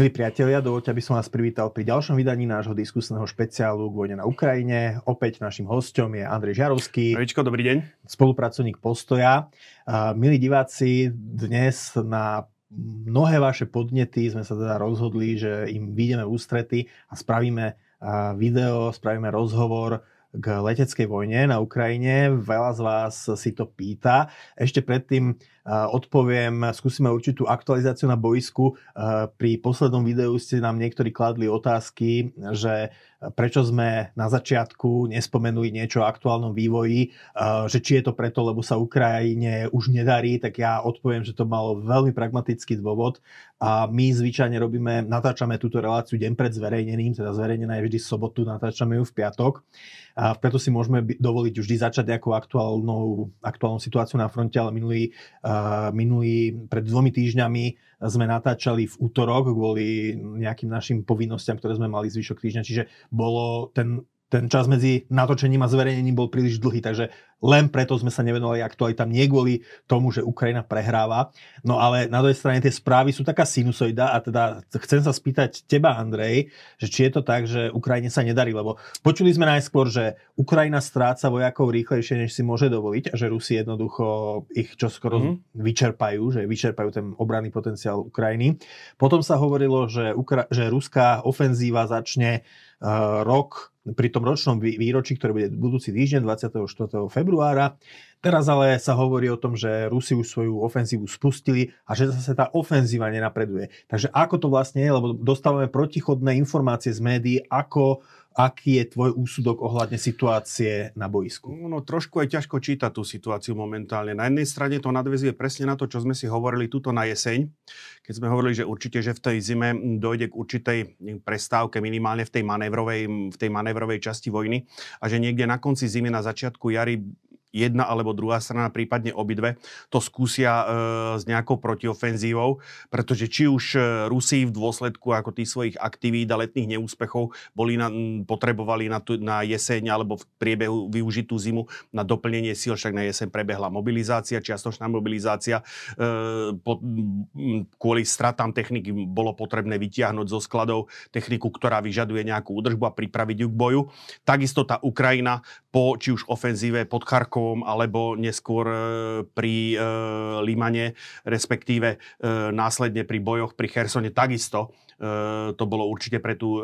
Milí priatelia, dovolte, aby som vás privítal pri ďalšom vydaní nášho diskusného špeciálu k vojne na Ukrajine. Opäť našim hostom je Andrej Žarovský. Pravičko, dobrý deň. Spolupracovník Postoja. Milí diváci, dnes na mnohé vaše podnety sme sa teda rozhodli, že im vyjdeme v ústrety a spravíme video, spravíme rozhovor k leteckej vojne na Ukrajine. Veľa z vás si to pýta. Ešte predtým odpoviem, skúsime určitú aktualizáciu na boisku. Pri poslednom videu ste nám niektorí kladli otázky, že prečo sme na začiatku nespomenuli niečo o aktuálnom vývoji, že či je to preto, lebo sa Ukrajine už nedarí, tak ja odpoviem, že to malo veľmi pragmatický dôvod a my zvyčajne robíme, natáčame túto reláciu deň pred zverejnením, teda zverejnená je vždy sobotu, natáčame ju v piatok. A preto si môžeme dovoliť vždy začať nejakou aktuálnou, aktuálnou situáciu na fronte, ale minulý minulý, pred dvomi týždňami sme natáčali v útorok kvôli nejakým našim povinnostiam, ktoré sme mali zvyšok týždňa, čiže bolo ten ten čas medzi natočením a zverejnením bol príliš dlhý, takže len preto sme sa nevenovali aktualitám, nie kvôli tomu, že Ukrajina prehráva. No ale na druhej strane tie správy sú taká sinusoida a teda chcem sa spýtať teba, Andrej, že či je to tak, že Ukrajine sa nedarí, lebo počuli sme najskôr, že Ukrajina stráca vojakov rýchlejšie, než si môže dovoliť a že Rusi jednoducho ich čoskoro mm-hmm. vyčerpajú, že vyčerpajú ten obranný potenciál Ukrajiny. Potom sa hovorilo, že, Ukra- že ruská ofenzíva začne uh, rok pri tom ročnom výročí, ktoré bude budúci týždeň 24. februára. Teraz ale sa hovorí o tom, že Rusi už svoju ofenzívu spustili a že zase tá ofenzíva nenapreduje. Takže ako to vlastne je, lebo dostávame protichodné informácie z médií, ako Aký je tvoj úsudok ohľadne situácie na boisku? No, trošku je ťažko čítať tú situáciu momentálne. Na jednej strane to nadvezuje presne na to, čo sme si hovorili tuto na jeseň, keď sme hovorili, že určite, že v tej zime dojde k určitej prestávke minimálne v tej manévrovej, v tej manévrovej časti vojny a že niekde na konci zimy, na začiatku jary jedna alebo druhá strana, prípadne obidve, to skúsia e, s nejakou protiofenzívou, pretože či už e, Rusi v dôsledku ako tých svojich aktivít a letných neúspechov boli na, potrebovali na, tu, na jeseň alebo v priebehu využitú zimu na doplnenie síl, však na jeseň prebehla mobilizácia, čiastočná mobilizácia. E, po, kvôli stratám techniky bolo potrebné vytiahnuť zo skladov techniku, ktorá vyžaduje nejakú údržbu a pripraviť ju k boju. Takisto tá Ukrajina po či už ofenzíve pod Charkou Charkovom alebo neskôr e, pri e, Limane, respektíve e, následne pri bojoch pri Chersone takisto to bolo určite pre tú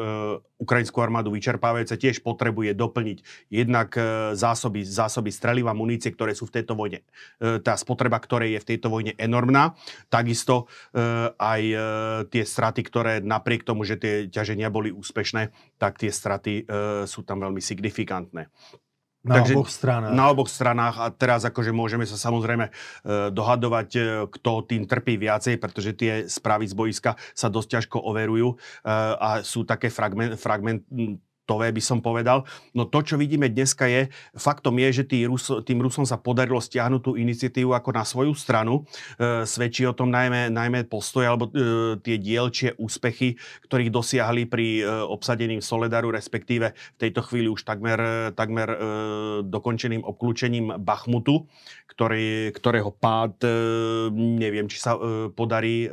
ukrajinskú armádu vyčerpávajúce, tiež potrebuje doplniť jednak zásoby, zásoby streliva, munície, ktoré sú v tejto vojne. Tá spotreba, ktorej je v tejto vojne enormná. Takisto aj tie straty, ktoré napriek tomu, že tie ťaženia boli úspešné, tak tie straty sú tam veľmi signifikantné. Na Takže, oboch stranách. Na oboch stranách a teraz akože môžeme sa samozrejme e, dohadovať, e, kto tým trpí viacej, pretože tie správy z boiska sa dosť ťažko overujú e, a sú také fragment, fragment, tové by som povedal. No to, čo vidíme dneska je, faktom je, že tý Rus, tým Rusom sa podarilo stiahnuť tú iniciatívu ako na svoju stranu. E, svedčí o tom najmä, najmä postoj alebo e, tie dielčie úspechy, ktorých dosiahli pri e, obsadením Soledaru, respektíve v tejto chvíli už takmer, takmer e, dokončeným obklúčením Bachmutu, ktorý, ktorého pád, e, neviem, či sa e, podarí e,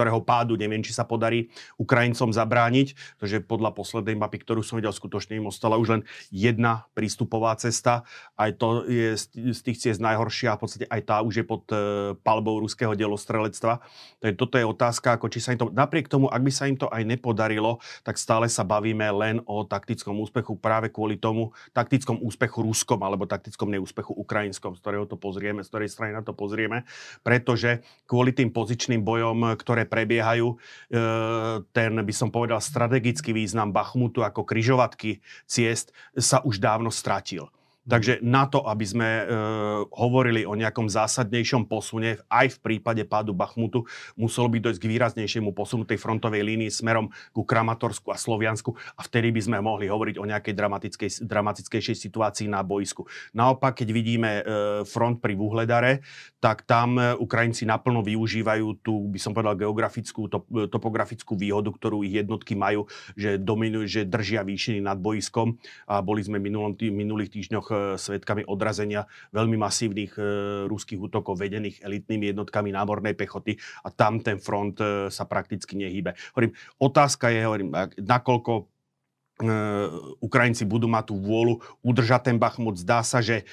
ktorého pádu neviem, či sa podarí Ukrajincom zabrániť, pretože podľa poslednej mapy, ktorú som videl, skutočne im ostala už len jedna prístupová cesta. Aj to je z tých ciest najhoršia a v podstate aj tá už je pod e, palbou ruského delostrelectva. Takže toto je otázka, ako či sa im to, napriek tomu, ak by sa im to aj nepodarilo, tak stále sa bavíme len o taktickom úspechu práve kvôli tomu taktickom úspechu ruskom alebo taktickom neúspechu ukrajinskom, z ktorého to pozrieme, z ktorej strany na to pozrieme, pretože kvôli tým pozičným bojom, ktoré prebiehajú. E, ten, by som povedal, strategický význam Bachmutu ako kryžovatky ciest sa už dávno stratil. Takže na to, aby sme e, hovorili o nejakom zásadnejšom posune, aj v prípade pádu Bachmutu, muselo by dojsť k výraznejšiemu posunu tej frontovej línii smerom ku Kramatorsku a Sloviansku a vtedy by sme mohli hovoriť o nejakej dramatickej, dramatickejšej situácii na boisku. Naopak, keď vidíme e, front pri Vuhledare, tak tam e, Ukrajinci naplno využívajú tú, by som povedal, geografickú, top, e, topografickú výhodu, ktorú ich jednotky majú, že, dominujú, že držia výšiny nad boiskom. A boli sme minulom tý, minulých týždňoch e, svetkami odrazenia veľmi masívnych ruských útokov vedených elitnými jednotkami námornej pechoty a tam ten front sa prakticky nehýbe. Hovorím, otázka je, hovorím, nakoľko E, Ukrajinci budú mať tú vôľu udržať ten Bachmut. Zdá sa, že e,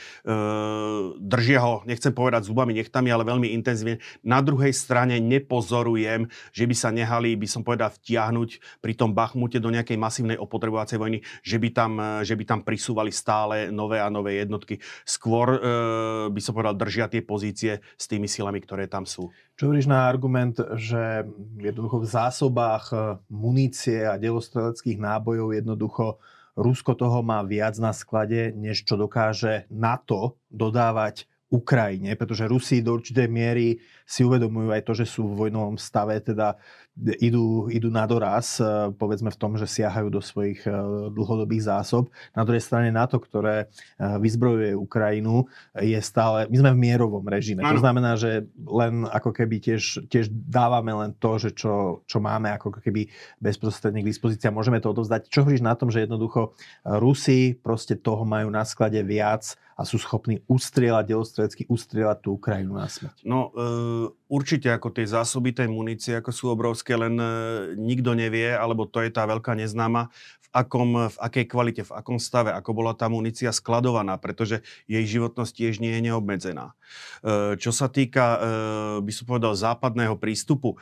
držia ho, nechcem povedať zubami, nechtami, ale veľmi intenzívne. Na druhej strane nepozorujem, že by sa nehali, by som povedal, vtiahnuť pri tom Bachmute do nejakej masívnej opotrebovacej vojny, že by tam, e, že by tam prisúvali stále nové a nové jednotky. Skôr e, by som povedal, držia tie pozície s tými silami, ktoré tam sú. Čo hovoríš na argument, že jednoducho v zásobách e, munície a delostreleckých nábojov jednoducho Rusko toho má viac na sklade, než čo dokáže NATO dodávať Ukrajine, pretože Rusi do určitej miery si uvedomujú aj to, že sú v vojnovom stave, teda idú, idú na doraz, e, povedzme v tom, že siahajú do svojich e, dlhodobých zásob. Na druhej strane NATO, ktoré e, vyzbrojuje Ukrajinu, je stále, my sme v mierovom režime. Ano. To znamená, že len ako keby tiež, tiež dávame len to, že čo, čo máme ako keby bezprostredne k dispozícii a môžeme to odovzdať. Čo hovoríš na tom, že jednoducho Rusi proste toho majú na sklade viac a sú schopní ustrieľať, delostrelecky ustrieľať tú Ukrajinu na smrť? No, e, いう určite ako tie zásoby tej munície, ako sú obrovské, len e, nikto nevie, alebo to je tá veľká neznáma, v, akom, v akej kvalite, v akom stave, ako bola tá munícia skladovaná, pretože jej životnosť tiež nie je neobmedzená. E, čo sa týka, e, by som povedal, západného prístupu,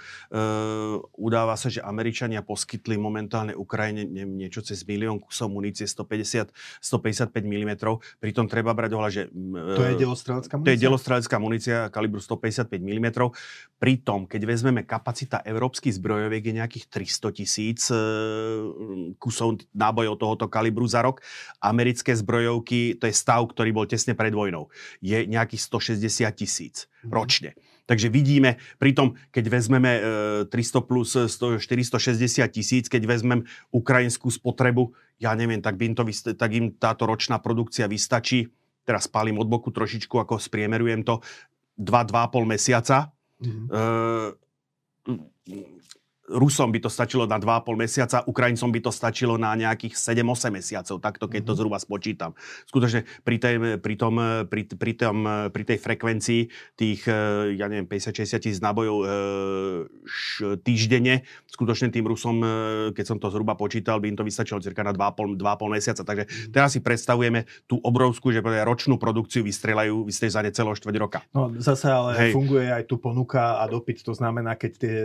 udáva sa, že Američania poskytli momentálne Ukrajine niečo cez milión kusov munície 150, 155 mm, pritom treba brať ohľad, že... To je delostrelecká munícia? To je delostrelecká munícia kalibru 155 mm. Pritom, keď vezmeme kapacita európskych zbrojoviek je nejakých 300 tisíc e, kusov nábojov tohoto kalibru za rok. Americké zbrojovky, to je stav, ktorý bol tesne pred vojnou, je nejakých 160 tisíc mm. ročne. Takže vidíme, pritom, keď vezmeme 300 e, plus 100, 460 tisíc, keď vezmem ukrajinskú spotrebu, ja neviem, tak, by im, to, tak im táto ročná produkcia vystačí teraz spálim od boku trošičku, ako spriemerujem to, 2-2,5 mesiaca. Mm-hmm. E, Rusom by to stačilo na 2,5 mesiaca, Ukrajincom by to stačilo na nejakých 7-8 mesiacov, takto keď to mhm. zhruba spočítam. Skutočne pri tej, pri tom, pri, pri tom, pri tej frekvencii tých, eh, ja neviem, 50-60 tisíc nábojov e, týždenne, skutočne tým Rusom, eh, keď som to zhruba počítal, by im to vystačilo cirka na 2,5, 2,5 mesiaca. Takže mhm. teraz si predstavujeme tú obrovskú, že ročnú produkciu vystrelajú, vystrelajú za necelo štvrť roka. No zase ale Hej. funguje aj tu ponuka a dopyt, to znamená, keď tie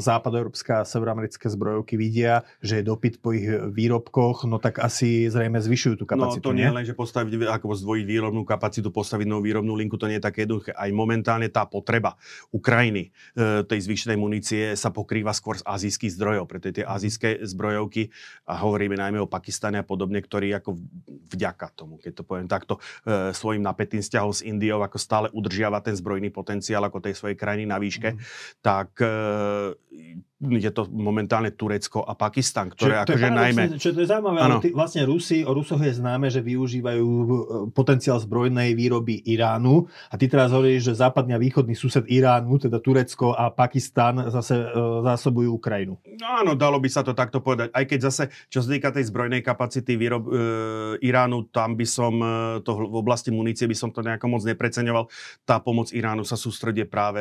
západoeurópska a severoamerické zbrojovky vidia, že je dopyt po ich výrobkoch, no tak asi zrejme zvyšujú tú kapacitu. No to nie, nie len, že postaviť, ako zdvojiť výrobnú kapacitu, postaviť novú výrobnú linku, to nie je také jednoduché. Aj momentálne tá potreba Ukrajiny e, tej zvyšenej munície sa pokrýva skôr z azijských zdrojov, preto tie azijské zbrojovky, a hovoríme najmä o Pakistane a podobne, ktorí ako vďaka tomu, keď to poviem takto, e, svojim napätým vzťahom s Indiou, ako stále udržiava ten zbrojný potenciál ako tej svojej krajiny na výške, mm. tak e, je to momentálne Turecko a Pakistan, ktoré akože najmä... Čo to je zaujímavé, ale ty, vlastne Rusi, o Rusoch je známe, že využívajú e, potenciál zbrojnej výroby Iránu a ty teraz hovoríš, že západný a východný sused Iránu, teda Turecko a Pakistan zase e, zásobujú Ukrajinu. No áno, dalo by sa to takto povedať. Aj keď zase, čo sa týka tej zbrojnej kapacity výrob, e, Iránu, tam by som e, to v oblasti munície by som to nejako moc nepreceňoval. Tá pomoc Iránu sa sústredie práve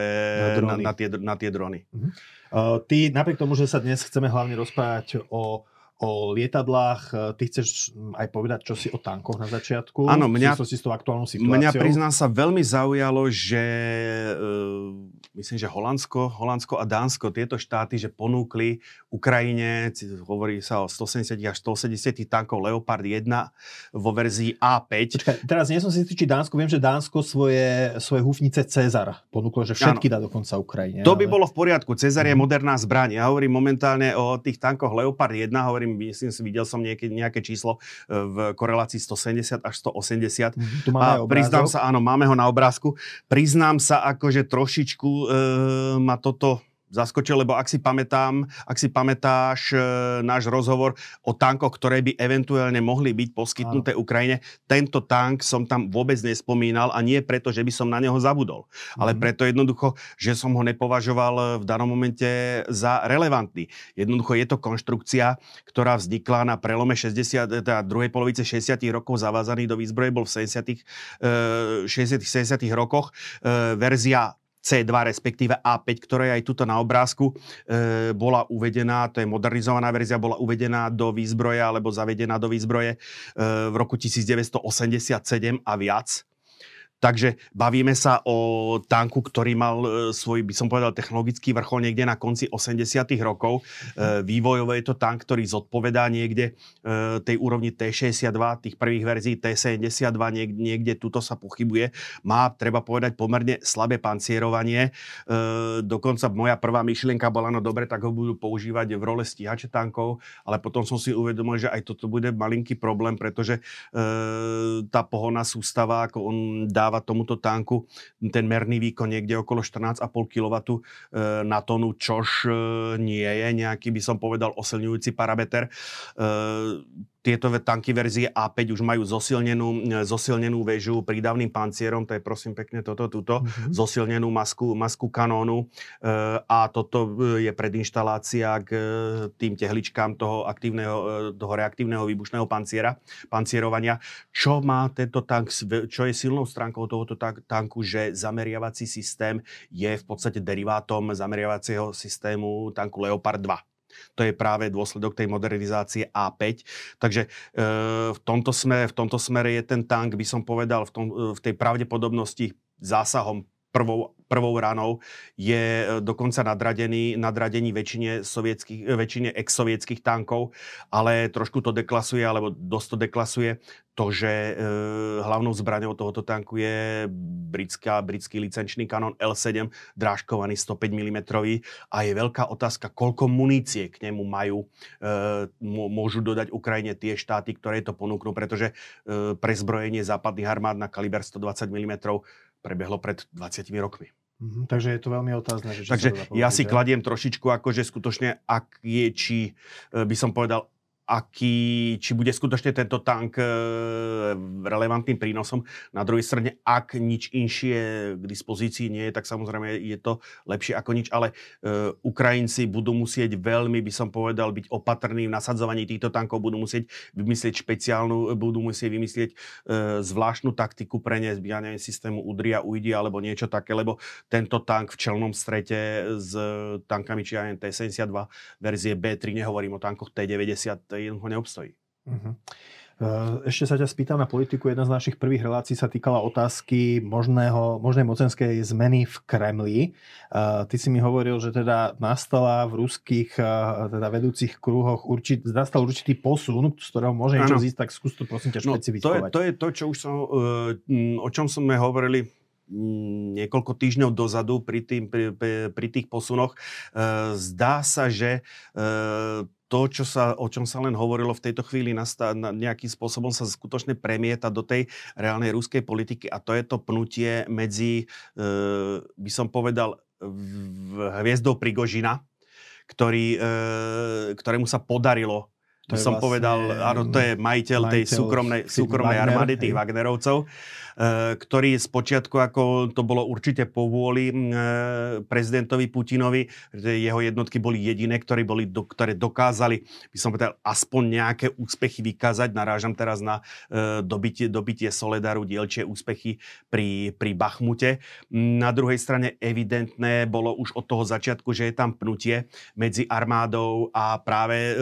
na, na, na, tie, na tie drony. Mm-hmm. Ty, napriek tomu, že sa dnes chceme hlavne rozprávať o o lietadlách. E, ty chceš aj povedať, čo si o tankoch na začiatku? Áno, mňa, s tou aktuálnou situáciou? Mňa priznám sa veľmi zaujalo, že uh, myslím, že Holandsko, Holandsko a Dánsko, tieto štáty, že ponúkli Ukrajine, hovorí sa o 170 až 180 tankov Leopard 1 vo verzii A5. Počkaj, teraz nie som si istý, či Dánsko, viem, že Dánsko svoje, svoje húfnice Cezar ponúklo, že všetky ano. dá dokonca Ukrajine. To by ale... bolo v poriadku. Cezar je mhm. moderná zbraň. Ja hovorím momentálne o tých tankoch Leopard 1, hovorím hovorím, myslím si, videl som nejaké, nejaké číslo e, v korelácii 170 až 180. Mm, tu máme a priznám sa, áno, máme ho na obrázku. Priznám sa, akože trošičku e, ma toto zaskočil, lebo ak si pamätám, ak si pamätáš e, náš rozhovor o tankoch, ktoré by eventuálne mohli byť poskytnuté Áno. Ukrajine, tento tank som tam vôbec nespomínal a nie preto, že by som na neho zabudol, mm. ale mhm. preto jednoducho, že som ho nepovažoval v danom momente za relevantný. Jednoducho je to konštrukcia, ktorá vznikla na prelome 60, teda druhej polovice 60 rokov zavázaný do výzbroje, bol v 70 60 70 rokoch. E, verzia C2, respektíve A5, ktorá je aj tuto na obrázku, e, bola uvedená, to je modernizovaná verzia, bola uvedená do výzbroje alebo zavedená do výzbroje e, v roku 1987 a viac. Takže bavíme sa o tanku, ktorý mal e, svoj, by som povedal, technologický vrchol niekde na konci 80 rokov. E, vývojovo je to tank, ktorý zodpovedá niekde e, tej úrovni T62, tých prvých verzií T72, niekde, niekde tuto sa pochybuje. Má, treba povedať, pomerne slabé pancierovanie. Dokonca moja prvá myšlienka bola, no dobre, tak ho budú používať v role stíhače tankov, ale potom som si uvedomil, že aj toto bude malinký problém, pretože tá pohonná sústava, ako on dá dáva tomuto tanku ten merný výkon niekde okolo 14,5 kW e, na tonu, čož e, nie je nejaký, by som povedal, osilňujúci parameter. E, tieto tanky verzie A5 už majú zosilnenú, zosilnenú väžu prídavným pancierom, to je prosím pekne toto, tuto, mm-hmm. zosilnenú masku, masku kanónu e, a toto je predinštalácia k e, tým tehličkám toho, aktívneho, e, toho reaktívneho výbušného panciera, pancierovania. Čo má tento tank, čo je silnou stránkou tohoto tanku, že zameriavací systém je v podstate derivátom zameriavacieho systému tanku Leopard 2. To je práve dôsledok tej modernizácie A5. Takže e, v, tomto smere, v tomto smere je ten tank, by som povedal, v, tom, e, v tej pravdepodobnosti zásahom prvou, prvou ranou je e, dokonca nadradený, nadradený väčšine, e, väčšine ex-sovietských tankov, ale trošku to deklasuje, alebo dosť to deklasuje. To, že e, hlavnou zbraňou tohoto tanku je britská, britský licenčný kanon L7, drážkovaný 105 mm a je veľká otázka, koľko munície k nemu majú, e, môžu dodať Ukrajine tie štáty, ktoré to ponúknú, pretože e, prezbrojenie západných armád na kaliber 120 mm prebehlo pred 20 rokmi. Mm-hmm, takže je to veľmi otázne. Že takže ja si kladiem trošičku, akože skutočne, ak je, či e, by som povedal, aký, či bude skutočne tento tank e, relevantným prínosom. Na druhej strane, ak nič inšie k dispozícii nie je, tak samozrejme je to lepšie ako nič, ale e, Ukrajinci budú musieť veľmi, by som povedal, byť opatrní v nasadzovaní týchto tankov, budú musieť vymyslieť špeciálnu, budú musieť vymyslieť e, zvláštnu taktiku pre ne, ja systému Udria, Ujdi alebo niečo také, lebo tento tank v čelnom strete s tankami, či ja neviem, T-72 verzie B3, nehovorím o tankoch T-90, jednoducho neobstojí. Uh-huh. Ešte sa ťa spýtam na politiku. Jedna z našich prvých relácií sa týkala otázky možného, možnej mocenskej zmeny v Kremli. Ty si mi hovoril, že teda nastala v ruských teda vedúcich kruhoch určit, nastal určitý posun, z ktorého môže niečo zísť, tak skús to prosím ťa špecifikovať. No, to, je, to je to, čo už som, e, o čom sme hovorili niekoľko týždňov dozadu pri, tým, pri, pri tých posunoch. E, zdá sa, že e, to, čo sa, o čom sa len hovorilo v tejto chvíli, nastá, na, nejakým spôsobom sa skutočne premieta do tej reálnej ruskej politiky a to je to pnutie medzi, e, by som povedal, hviezdou Prigožina, ktorý, e, ktorému sa podarilo to by som vlastne, povedal, áno, to je majiteľ, majiteľ tej súkromnej, súkromnej armády, tých Wagnerovcov. Eh, ktorý z počiatku, ako to bolo určite povôli eh, prezidentovi Putinovi, jeho jednotky boli jediné, ktoré, boli, ktoré dokázali, by som povedal, aspoň nejaké úspechy vykázať. Narážam teraz na eh, dobitie, dobitie Soledaru, dielčie úspechy pri, pri Bachmute. Na druhej strane evidentné bolo už od toho začiatku, že je tam pnutie medzi armádou a práve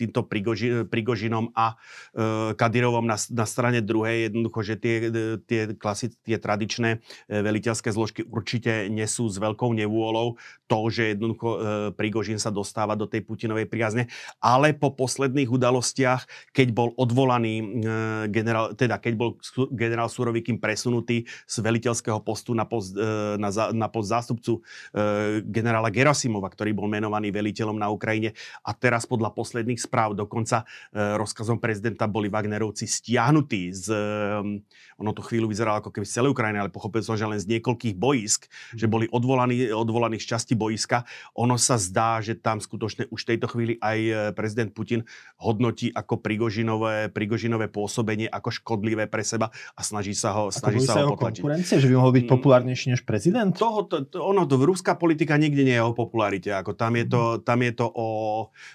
týmto Prigoži, Prigožinom a Kadirovom na, na strane druhej. Jednoducho, že tie, tie, klasic, tie tradičné e, veliteľské zložky určite nesú s veľkou nevôľou to, že jednoducho e, Prigožin sa dostáva do tej Putinovej priazne. Ale po posledných udalostiach, keď bol odvolaný e, generál, teda keď bol generál Surovikým presunutý z veliteľského postu na post, na, na post zástupcu generála Gerasimova, ktorý bol menovaný veliteľom na Ukrajine a teraz podľa posledných správ dokonca rozkazom prezidenta boli Wagnerovci stiahnutí z, ono to chvíľu vyzeralo ako keby z celej Ukrajiny, ale pochopil som, že len z niekoľkých boisk, mm. že boli odvolaní, odvolaní z časti boiska. Ono sa zdá, že tam skutočne už v tejto chvíli aj prezident Putin hodnotí ako Prigožinové, Prigožinové pôsobenie ako škodlivé pre seba a snaží sa ho, snaží sa ho potlačiť. konkurencie, že by mohol byť mm. populárnejší než prezident? Toho, to, to, ono, to, ruská politika nikdy nie je o popularite. Ako tam, je to, mhm. tam je to o,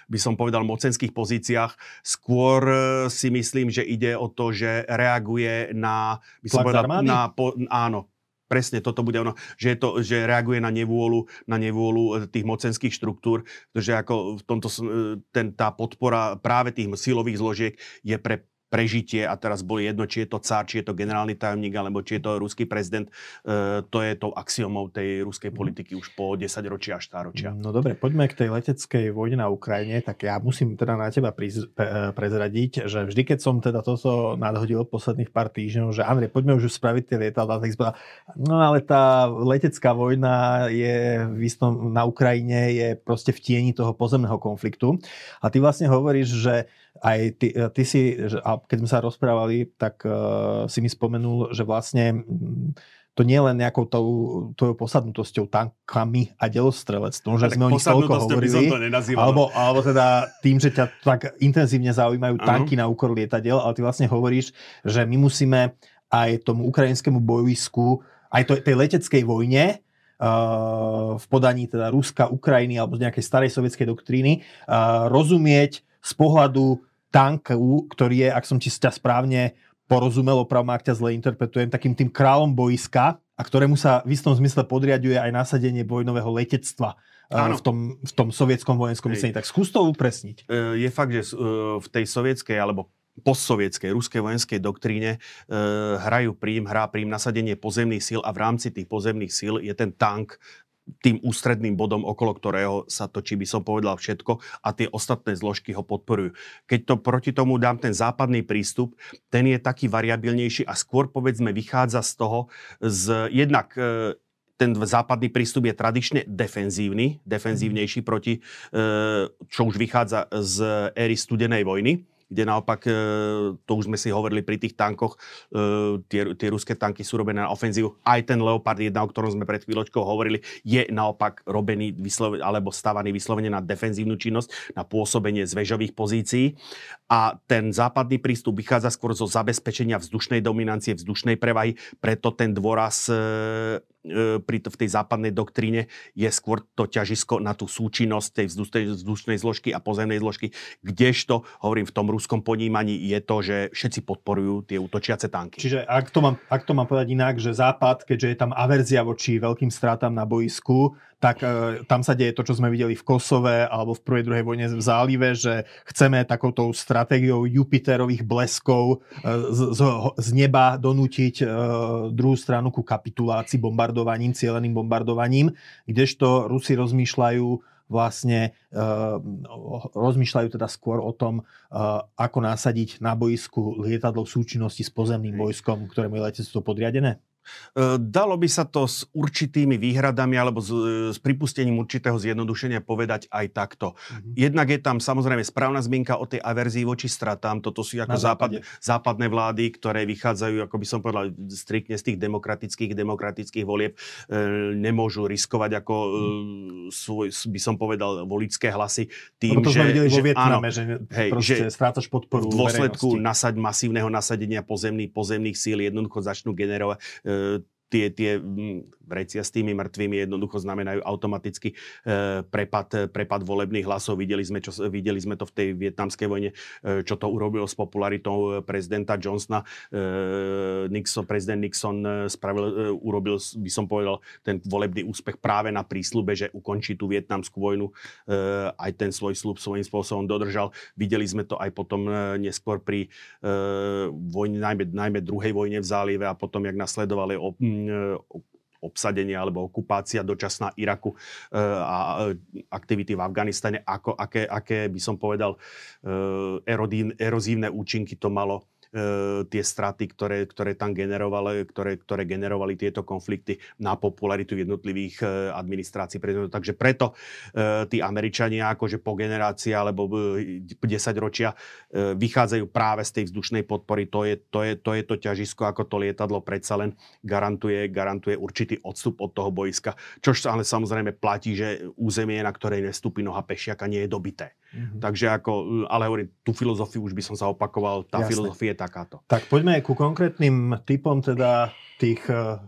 by som povedal, mocenských pozíciách. Skôr e, si myslím, že ide o to, že reaguje na... By som povedal, na, po, áno, presne toto bude ono, že, je to, že reaguje na nevôľu, na nevôľu e, tých mocenských štruktúr, že ako v tomto, e, ten, tá podpora práve tých silových zložiek je pre prežitie a teraz boli jedno, či je to cár, či je to generálny tajomník, alebo či je to ruský prezident. E, to je tou axiomou tej ruskej mhm. politiky už po 10 ročia až ročia. No dobre, poďme k tej leteckej vojne na Ukrajine. Tak ja musím teda na teba priz, pre, prezradiť, že vždy, keď som teda toto nadhodil posledných pár týždňov, že Andrej, poďme už spraviť tie lietadla, tak zbala, no ale tá letecká vojna je v istom, na Ukrajine je proste v tieni toho pozemného konfliktu. A ty vlastne hovoríš, že aj ty, ty si, a keď sme sa rozprávali, tak uh, si mi spomenul, že vlastne to nie len nejakou tou, tvojou posadnutosťou tankami a delostrelectvom, že sme o nich toľko hovorili, to alebo, alebo teda tým, že ťa tak intenzívne zaujímajú tanky uh-huh. na úkor lietadiel, ale ty vlastne hovoríš, že my musíme aj tomu ukrajinskému bojovisku, aj to, tej leteckej vojne, Uh, v podaní teda Ruska, Ukrajiny alebo z nejakej starej sovietskej doktríny uh, rozumieť z pohľadu tanku, ktorý je, ak som ti ťa správne porozumel, opravom ak ťa zle interpretujem, takým tým kráľom boiska a ktorému sa v istom zmysle podriaduje aj nasadenie vojnového letectva Áno. v tom, v tom sovietskom vojenskom myslení. Tak skús to upresniť. E, je fakt, že e, v tej sovietskej alebo postsovietskej ruskej vojenskej doktríne e, hrajú prím, hrá prím nasadenie pozemných síl a v rámci tých pozemných síl je ten tank tým ústredným bodom, okolo ktorého sa točí, by som povedal, všetko a tie ostatné zložky ho podporujú. Keď to proti tomu dám ten západný prístup, ten je taký variabilnejší a skôr povedzme vychádza z toho, z jednak e, ten západný prístup je tradične defenzívny, defenzívnejší proti, e, čo už vychádza z éry studenej vojny kde naopak, e, to už sme si hovorili pri tých tankoch, e, tie, tie ruské tanky sú robené na ofenzívu. Aj ten Leopard 1, o ktorom sme pred chvíľočkou hovorili, je naopak robený vyslove, alebo stavaný vyslovene na defenzívnu činnosť, na pôsobenie z vežových pozícií. A ten západný prístup vychádza skôr zo zabezpečenia vzdušnej dominancie, vzdušnej prevahy, preto ten dôraz E, pri to, v tej západnej doktríne je skôr to ťažisko na tú súčinnosť tej vzdušnej zložky a pozemnej zložky, kdežto, hovorím, v tom ruskom ponímaní je to, že všetci podporujú tie útočiace tanky. Čiže ak to mám, ak to mám povedať inak, že Západ, keďže je tam averzia voči veľkým stratám na boisku, tak e, tam sa deje to, čo sme videli v Kosove alebo v prvej, druhej vojne v zálive, že chceme takouto stratégiou Jupiterových bleskov e, z, z, z neba donútiť e, druhú stranu ku kapitulácii bombardovaním, cieleným bombardovaním, kdežto Rusi rozmýšľajú vlastne uh, rozmýšľajú teda skôr o tom, uh, ako nasadiť na boisku lietadlo v súčinnosti s pozemným vojskom, ktorému je letectvo podriadené? E, dalo by sa to s určitými výhradami alebo s, e, s pripustením určitého zjednodušenia povedať aj takto. Mm-hmm. Jednak je tam samozrejme správna zmienka o tej averzii voči stratám. Toto sú ako západ, západné vlády, ktoré vychádzajú, ako by som povedal, striktne z tých demokratických, demokratických volieb. E, nemôžu riskovať ako e, svoj, by som povedal, voličské hlasy tým, to že, že, Vietname, áno, že, hej, že strácaš podporu v dôsledku nasať, masívneho nasadenia pozemných, pozemných síl jednoducho začnú generovať e, tie, tie vrecia s tými mŕtvými jednoducho znamenajú automaticky e, prepad, prepad volebných hlasov. Videli sme, čo, videli sme to v tej vietnamskej vojne, e, čo to urobilo s popularitou prezidenta Johnsona. E, Nixon, prezident Nixon spravil, urobil, by som povedal, ten volebný úspech práve na prísľube, že ukončí tú vietnamskú vojnu. Aj ten svoj slub svojím spôsobom dodržal. Videli sme to aj potom neskôr pri vojne, najmä, najmä druhej vojne v zálive a potom, jak nasledovali obsadenie alebo okupácia dočasná Iraku e, a e, aktivity v Afganistane, ako, aké, aké by som povedal e, erodín, erozívne účinky to malo tie straty, ktoré, ktoré tam generovali, ktoré, ktoré generovali tieto konflikty na popularitu jednotlivých administrácií. Takže preto tí Američania akože po generácii alebo 10 ročia vychádzajú práve z tej vzdušnej podpory. To je to, je, to, je to ťažisko, ako to lietadlo predsa len garantuje, garantuje určitý odstup od toho boiska. Čož ale samozrejme platí, že územie, na ktorej nestúpi noha pešiaka, nie je dobité. Mm-hmm. Takže ako, ale hovorím, tú filozofiu už by som sa opakoval, tá Jasne. filozofia takáto. Tak poďme ku konkrétnym typom teda tých uh,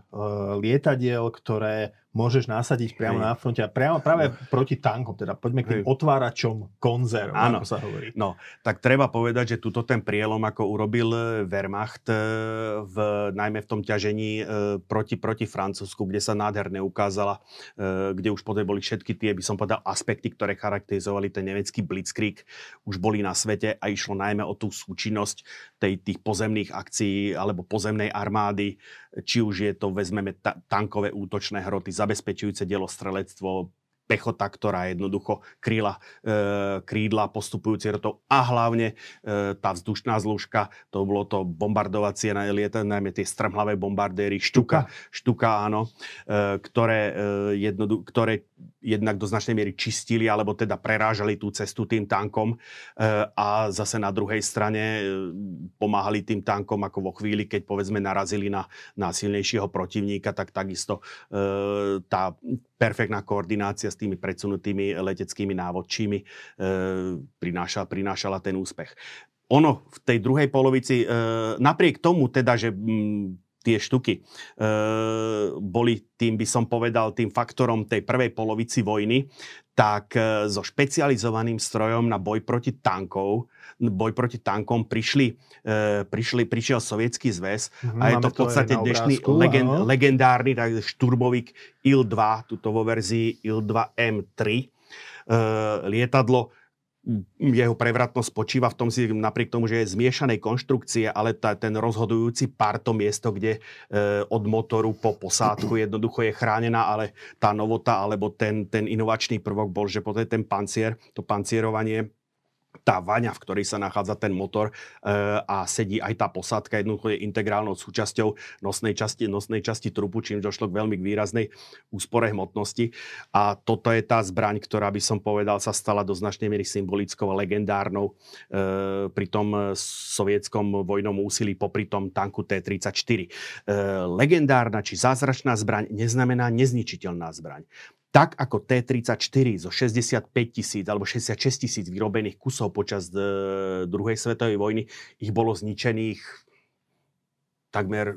lietadiel, ktoré môžeš nasadiť priamo Hej. na fronte a priamo práve no. proti tankom, teda poďme k tým Hej. otváračom konzerv, Áno. ako sa hovorí. No, tak treba povedať, že tuto ten prielom, ako urobil e, Wehrmacht, e, v, najmä v tom ťažení e, proti, proti Francúzsku, kde sa nádherne ukázala, kde už potom boli všetky tie, by som povedal, aspekty, ktoré charakterizovali ten nemecký blitzkrieg, už boli na svete a išlo najmä o tú súčinnosť tej, tých pozemných akcií alebo pozemnej armády, či už je to, vezmeme, ta- tankové útočné hroty, zabezpečujúce dielostrelectvo, pechota, ktorá jednoducho kríla, e, krídla postupujúci rotou a hlavne e, tá vzdušná zlúžka, to bolo to bombardovacie na lieta, najmä tie strmhlavé bombardéry, štuka, štuka, áno, e, ktoré, e, jednodu, ktoré jednak do značnej miery čistili alebo teda prerážali tú cestu tým tankom e, a zase na druhej strane e, pomáhali tým tankom ako vo chvíli, keď povedzme narazili na, na silnejšieho protivníka, tak takisto e, tá perfektná koordinácia s tými predsunutými leteckými návodčími prinášala, prinášala ten úspech. Ono v tej druhej polovici, napriek tomu teda, že tie štuky e, boli tým, by som povedal, tým faktorom tej prvej polovici vojny, tak e, so špecializovaným strojom na boj proti tankov, boj proti tankom prišli, e, prišli prišiel sovietský zväz mm, a je to v podstate dnešný legend, legendárny tak, šturmovik IL-2, tuto vo verzii IL-2 M3. E, lietadlo jeho prevratnosť spočíva v tom si, napriek tomu, že je zmiešanej konštrukcie, ale tá, ten rozhodujúci pár to miesto, kde e, od motoru po posádku jednoducho je chránená, ale tá novota alebo ten, ten inovačný prvok bol, že potom ten pancier, to pancierovanie tá vaňa, v ktorej sa nachádza ten motor e, a sedí aj tá posádka, jednoducho je integrálnou súčasťou nosnej časti, nosnej časti trupu, čím došlo k veľmi k výraznej úspore hmotnosti. A toto je tá zbraň, ktorá by som povedal sa stala do značnej miery symbolickou a legendárnou e, pri tom sovietskom vojnom úsilí popri tom tanku T-34. E, legendárna či zázračná zbraň neznamená nezničiteľná zbraň tak ako T-34 zo 65 tisíc alebo 66 tisíc vyrobených kusov počas e, druhej svetovej vojny, ich bolo zničených takmer, e,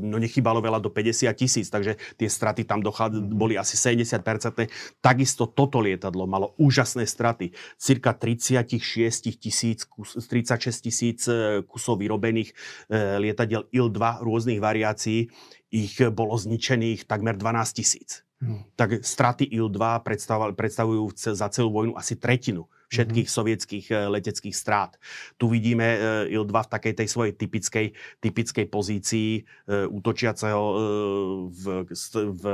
no nechybalo veľa do 50 tisíc, takže tie straty tam dochad, mhm. boli asi 70% Takisto toto lietadlo malo úžasné straty. Cirka 36 tisíc, 36 tisíc e, kusov vyrobených e, lietadiel IL-2 rôznych variácií, ich bolo zničených takmer 12 tisíc. Hmm. tak straty IL-2 predstavujú za celú vojnu asi tretinu všetkých mm-hmm. sovietských e, leteckých strát. Tu vidíme e, IL-2 v takej tej svojej typickej, typickej pozícii e, útočiaceho v, v,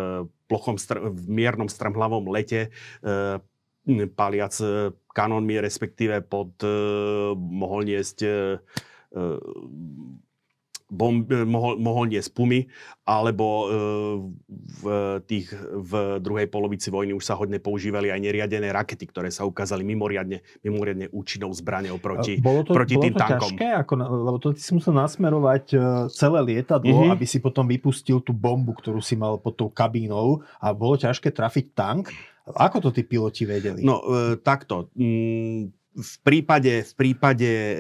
plochom, v miernom strmhlavom lete paliac kanónmi, respektíve pod mohol niesť bomb, eh, mohol, mohol niesť pumy, alebo e, v, tých, v druhej polovici vojny už sa hodne používali aj neriadené rakety, ktoré sa ukázali mimoriadne, mimoriadne účinnou zbraňou proti, bolo to, proti bolo tým to tankom. Ťažké, ako, lebo to ty si musel nasmerovať eh, celé lietadlo, mm-hmm. aby si potom vypustil tú bombu, ktorú si mal pod tou kabínou a bolo ťažké trafiť tank. Ako to tí piloti vedeli? No, e, takto. Mm, v prípade, v prípade e,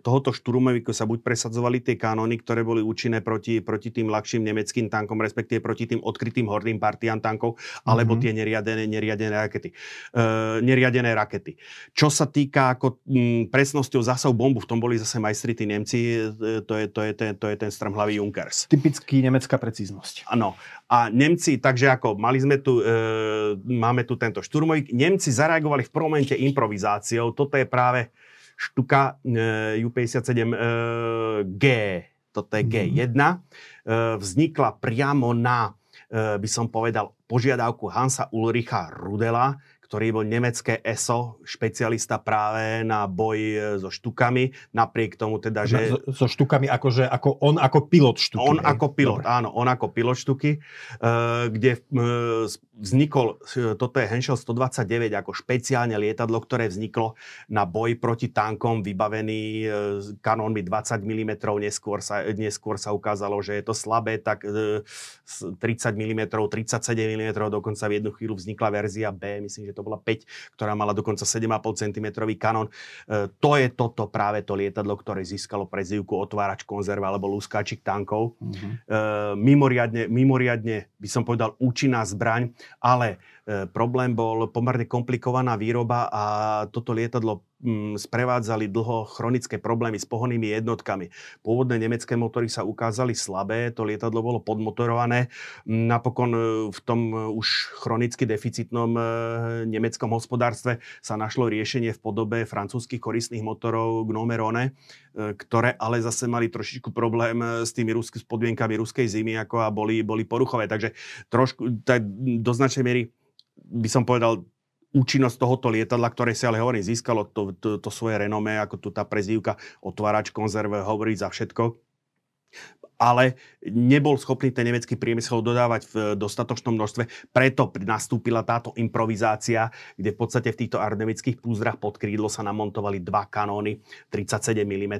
tohoto šturmoviku sa buď presadzovali tie kanóny, ktoré boli účinné proti, proti tým ľahším nemeckým tankom, respektíve proti tým odkrytým horným partiám tankov, alebo mm-hmm. tie neriadené, neriadené rakety. E, neriadené rakety. Čo sa týka ako m, presnosťou zasahov bombu, v tom boli zase majstri tí Nemci, e, to je, to je, ten, to je ten strmhlavý Junkers. Typický nemecká precíznosť. Áno. A Nemci, takže ako mali sme tu, e, máme tu tento šturmovík, Nemci zareagovali v prvom momente improvizáciou. Toto je práve štuka e, U-57G. E, Toto je G1. E, vznikla priamo na, e, by som povedal, požiadavku Hansa Ulricha Rudela, ktorý bol nemecké ESO, špecialista práve na boj e, so štukami, napriek tomu teda, že... So, so štukami, akože ako on ako pilot štuky. On ako pilot, Dobre. áno, on ako pilot štuky, kde vznikol, toto je Henschel 129 ako špeciálne lietadlo, ktoré vzniklo na boj proti tankom, vybavený kanónmi 20 mm, neskôr sa, neskôr sa ukázalo, že je to slabé, tak 30 mm, 37 mm, dokonca v jednu chvíľu vznikla verzia B, myslím, že to bola 5, ktorá mala dokonca 7,5 cm kanón. To je toto práve to lietadlo, ktoré získalo prezivku otvárač konzerva alebo lúskáčik tankov. Mm-hmm. Mimoriadne, mimoriadne, by som povedal, účinná zbraň, ale e, problém bol pomerne komplikovaná výroba a toto lietadlo sprevádzali dlho chronické problémy s pohonnými jednotkami. Pôvodné nemecké motory sa ukázali slabé, to lietadlo bolo podmotorované. Napokon e, v tom e, už chronicky deficitnom e, nemeckom hospodárstve sa našlo riešenie v podobe francúzskych koristných motorov Gnome Rone, ktoré ale zase mali trošičku problém s tými rusky, s podmienkami ruskej zimy ako a boli, boli poruchové. Takže trošku, tak do značnej miery by som povedal, účinnosť tohoto lietadla, ktoré si ale hovorím, získalo to, to, to svoje renomé, ako tu tá prezývka otvárač konzerve hovorí za všetko ale nebol schopný ten nemecký priemysel dodávať v dostatočnom množstve. Preto nastúpila táto improvizácia, kde v podstate v týchto aerodynamických púzrach pod krídlo sa namontovali dva kanóny 37 mm.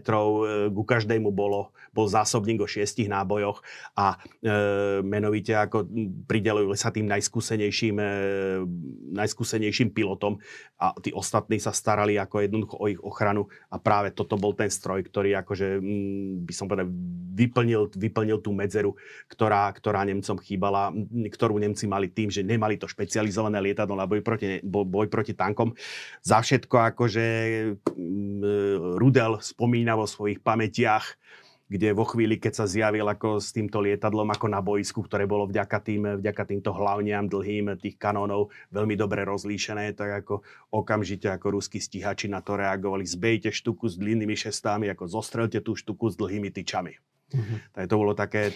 Ku každému bolo, bol zásobník o šiestich nábojoch a e, menovite ako pridelujú sa tým najskúsenejším, e, najskúsenejším pilotom a tí ostatní sa starali ako jednoducho o ich ochranu a práve toto bol ten stroj, ktorý akože, m, by som povedal, vyplnil vyplnil tú medzeru, ktorá, ktorá Nemcom chýbala, ktorú Nemci mali tým, že nemali to špecializované lietadlo na boj proti, boj proti tankom. Za všetko akože Rudel spomína vo svojich pamätiach, kde vo chvíli, keď sa zjavil ako s týmto lietadlom ako na boisku, ktoré bolo vďaka, tým, vďaka týmto hlavniam dlhým tých kanónov veľmi dobre rozlíšené, tak ako okamžite ako ruskí stíhači na to reagovali. Zbejte štuku s dlhými šestami, ako zostrelte tú štuku s dlhými tyčami. Uh-huh. Tak to bolo také...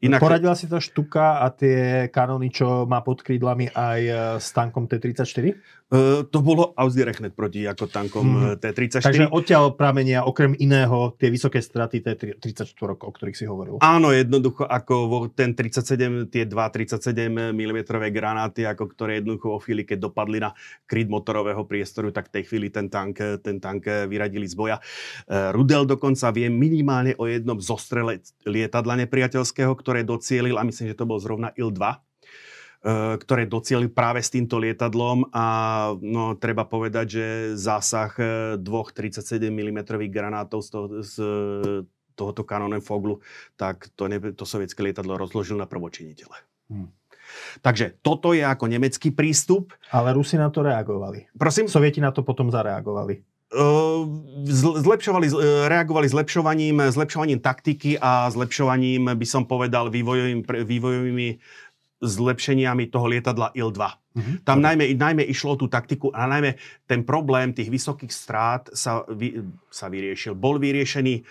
Inak... Poradila si to štuka a tie kanóny, čo má pod krídlami aj e, s tankom T-34? Uh, to bolo ausgerechnet proti ako tankom hmm. T-34. Takže odtiaľ pramenia okrem iného tie vysoké straty T-34, o ktorých si hovoril. Áno, jednoducho ako ten 37, tie dva 37 mm granáty, ako ktoré jednoducho vo chvíli, keď dopadli na kryt motorového priestoru, tak v tej chvíli ten tank, ten tank vyradili z boja. Uh, Rudel dokonca vie minimálne o jednom zostrele lietadla nepriateľského, ktoré docielil, a myslím, že to bol zrovna Il-2, Eh, ktoré docieli práve s týmto lietadlom a no, treba povedať, že zásah eh, dvoch 37 mm granátov z, toho, z tohoto kanónem Foglu, tak to, ne, to sovietské lietadlo rozložil na prvočinitele. Hmm. Takže toto je ako nemecký prístup. Ale Rusi na to reagovali. Prosím? Sovieti na to potom zareagovali. Eh, zlepšovali, reagovali zlepšovaním, zlepšovaním taktiky a zlepšovaním, by som povedal, vývojovými, vývojovými zlepšeniami toho lietadla Il-2. Mm-hmm. Tam najmä, najmä išlo o tú taktiku a najmä ten problém tých vysokých strát sa, vy, sa vyriešil. Bol vyriešený e,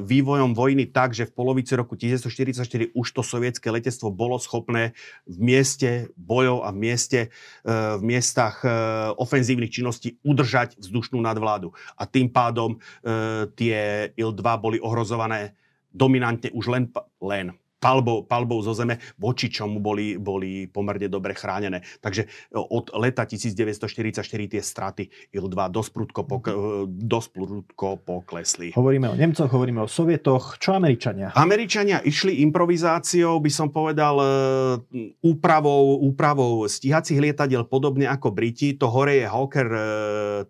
vývojom vojny tak, že v polovici roku 1944 už to sovietské letectvo bolo schopné v mieste bojov a v, mieste, e, v miestach e, ofenzívnych činností udržať vzdušnú nadvládu. A tým pádom e, tie Il-2 boli ohrozované dominantne už len, len palbou, palbou zo zeme, voči čomu boli, boli pomerne dobre chránené. Takže e, od leta 1944 tie straty IL-2 dosť prudko, pok- e, dosť prudko poklesli. Hovoríme o Nemcoch, hovoríme o Sovietoch. Čo Američania? Američania išli improvizáciou, by som povedal, e, úpravou, úpravou stíhacích lietadiel, podobne ako Briti. To hore je Hawker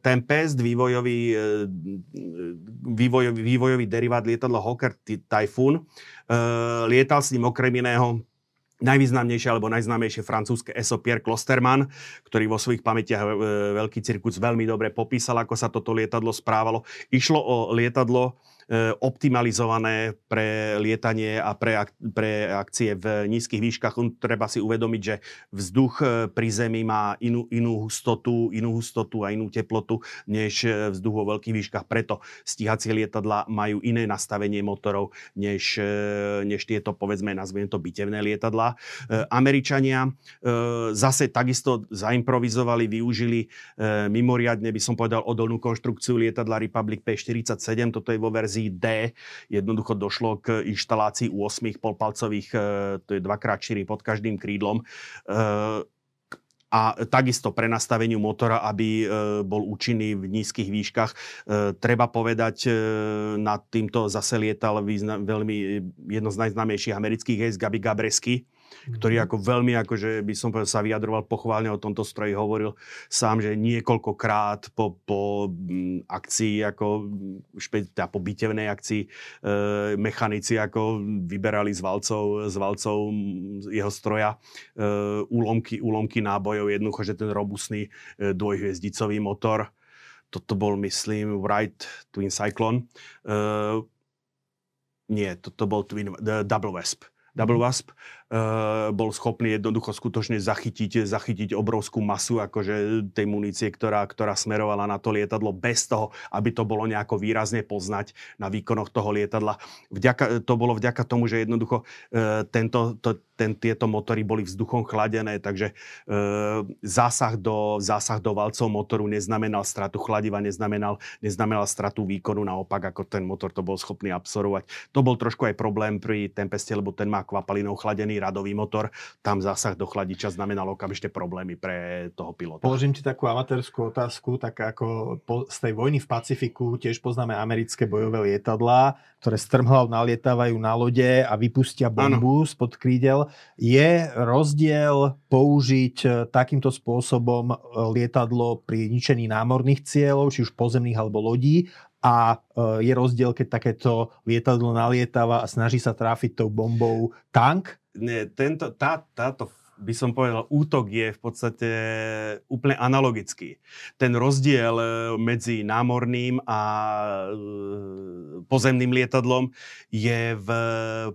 Tempest, vývojový, vývojový, vývojový derivát lietadla Hawker Typhoon lietal s ním okrem iného najvýznamnejšie alebo najznámejšie francúzske ESO Pierre Klosterman, ktorý vo svojich pamätiach e, Veľký cirkus veľmi dobre popísal, ako sa toto lietadlo správalo. Išlo o lietadlo, optimalizované pre lietanie a pre, ak- pre akcie v nízkych výškach. Treba si uvedomiť, že vzduch e, pri Zemi má inú, inú hustotu, inú hustotu a inú teplotu než e, vzduch vo veľkých výškach. Preto stíhacie lietadla majú iné nastavenie motorov než, než tieto, povedzme, nazviem to bitevné lietadla. Američania zase takisto zaimprovizovali, využili mimoriadne, by som povedal, odolnú konštrukciu lietadla Republic P-47. Toto je vo verzii D. Jednoducho došlo k inštalácii 8 polpalcových, e, to je 2x4 pod každým krídlom e, a takisto pre nastaveniu motora, aby e, bol účinný v nízkych výškach. Treba povedať, nad týmto zase lietal veľmi jedno z najznámejších amerických hejs Gabi Gabresky, ktorý mhm. ako veľmi, akože by som povedal, sa vyjadroval pochválne o tomto stroji, hovoril sám, že niekoľkokrát po, po mm, akcii, ako špe, teda po bitevnej akcii, e, mechanici ako vyberali z valcov, z valcov jeho stroja e, úlomky, úlomky nábojov, jednoducho, že ten robustný e, dvojhviezdicový motor, toto bol, myslím, Wright Twin Cyclone, e, nie, toto bol Twin, Double Wasp. Double Wasp uh, bol schopný jednoducho skutočne zachytiť, zachytiť obrovskú masu akože tej munície, ktorá, ktorá smerovala na to lietadlo bez toho, aby to bolo nejako výrazne poznať na výkonoch toho lietadla. Vďaka, to bolo vďaka tomu, že jednoducho uh, tento, to, ten, tieto motory boli vzduchom chladené, takže e, zásah, do, zásah do valcov motoru neznamenal stratu chladiva, neznamenal, neznamenal stratu výkonu, naopak ako ten motor to bol schopný absorbovať. To bol trošku aj problém pri Tempeste, lebo ten má kvapalinou chladený radový motor. Tam zásah do chladiča znamenal okamžite problémy pre toho pilota. Položím ti takú amatérskú otázku, tak ako po, z tej vojny v Pacifiku tiež poznáme americké bojové lietadlá, ktoré strmhlav nalietávajú na lode a vypustia bombu ano. spod krídel. Je rozdiel použiť e, takýmto spôsobom e, lietadlo pri ničení námorných cieľov, či už pozemných alebo lodí, a e, je rozdiel, keď takéto lietadlo nalietáva a snaží sa tráfiť tou bombou tank? Nie, tento, tá, táto by som povedal, útok je v podstate úplne analogický. Ten rozdiel e, medzi námorným a e, pozemným lietadlom je v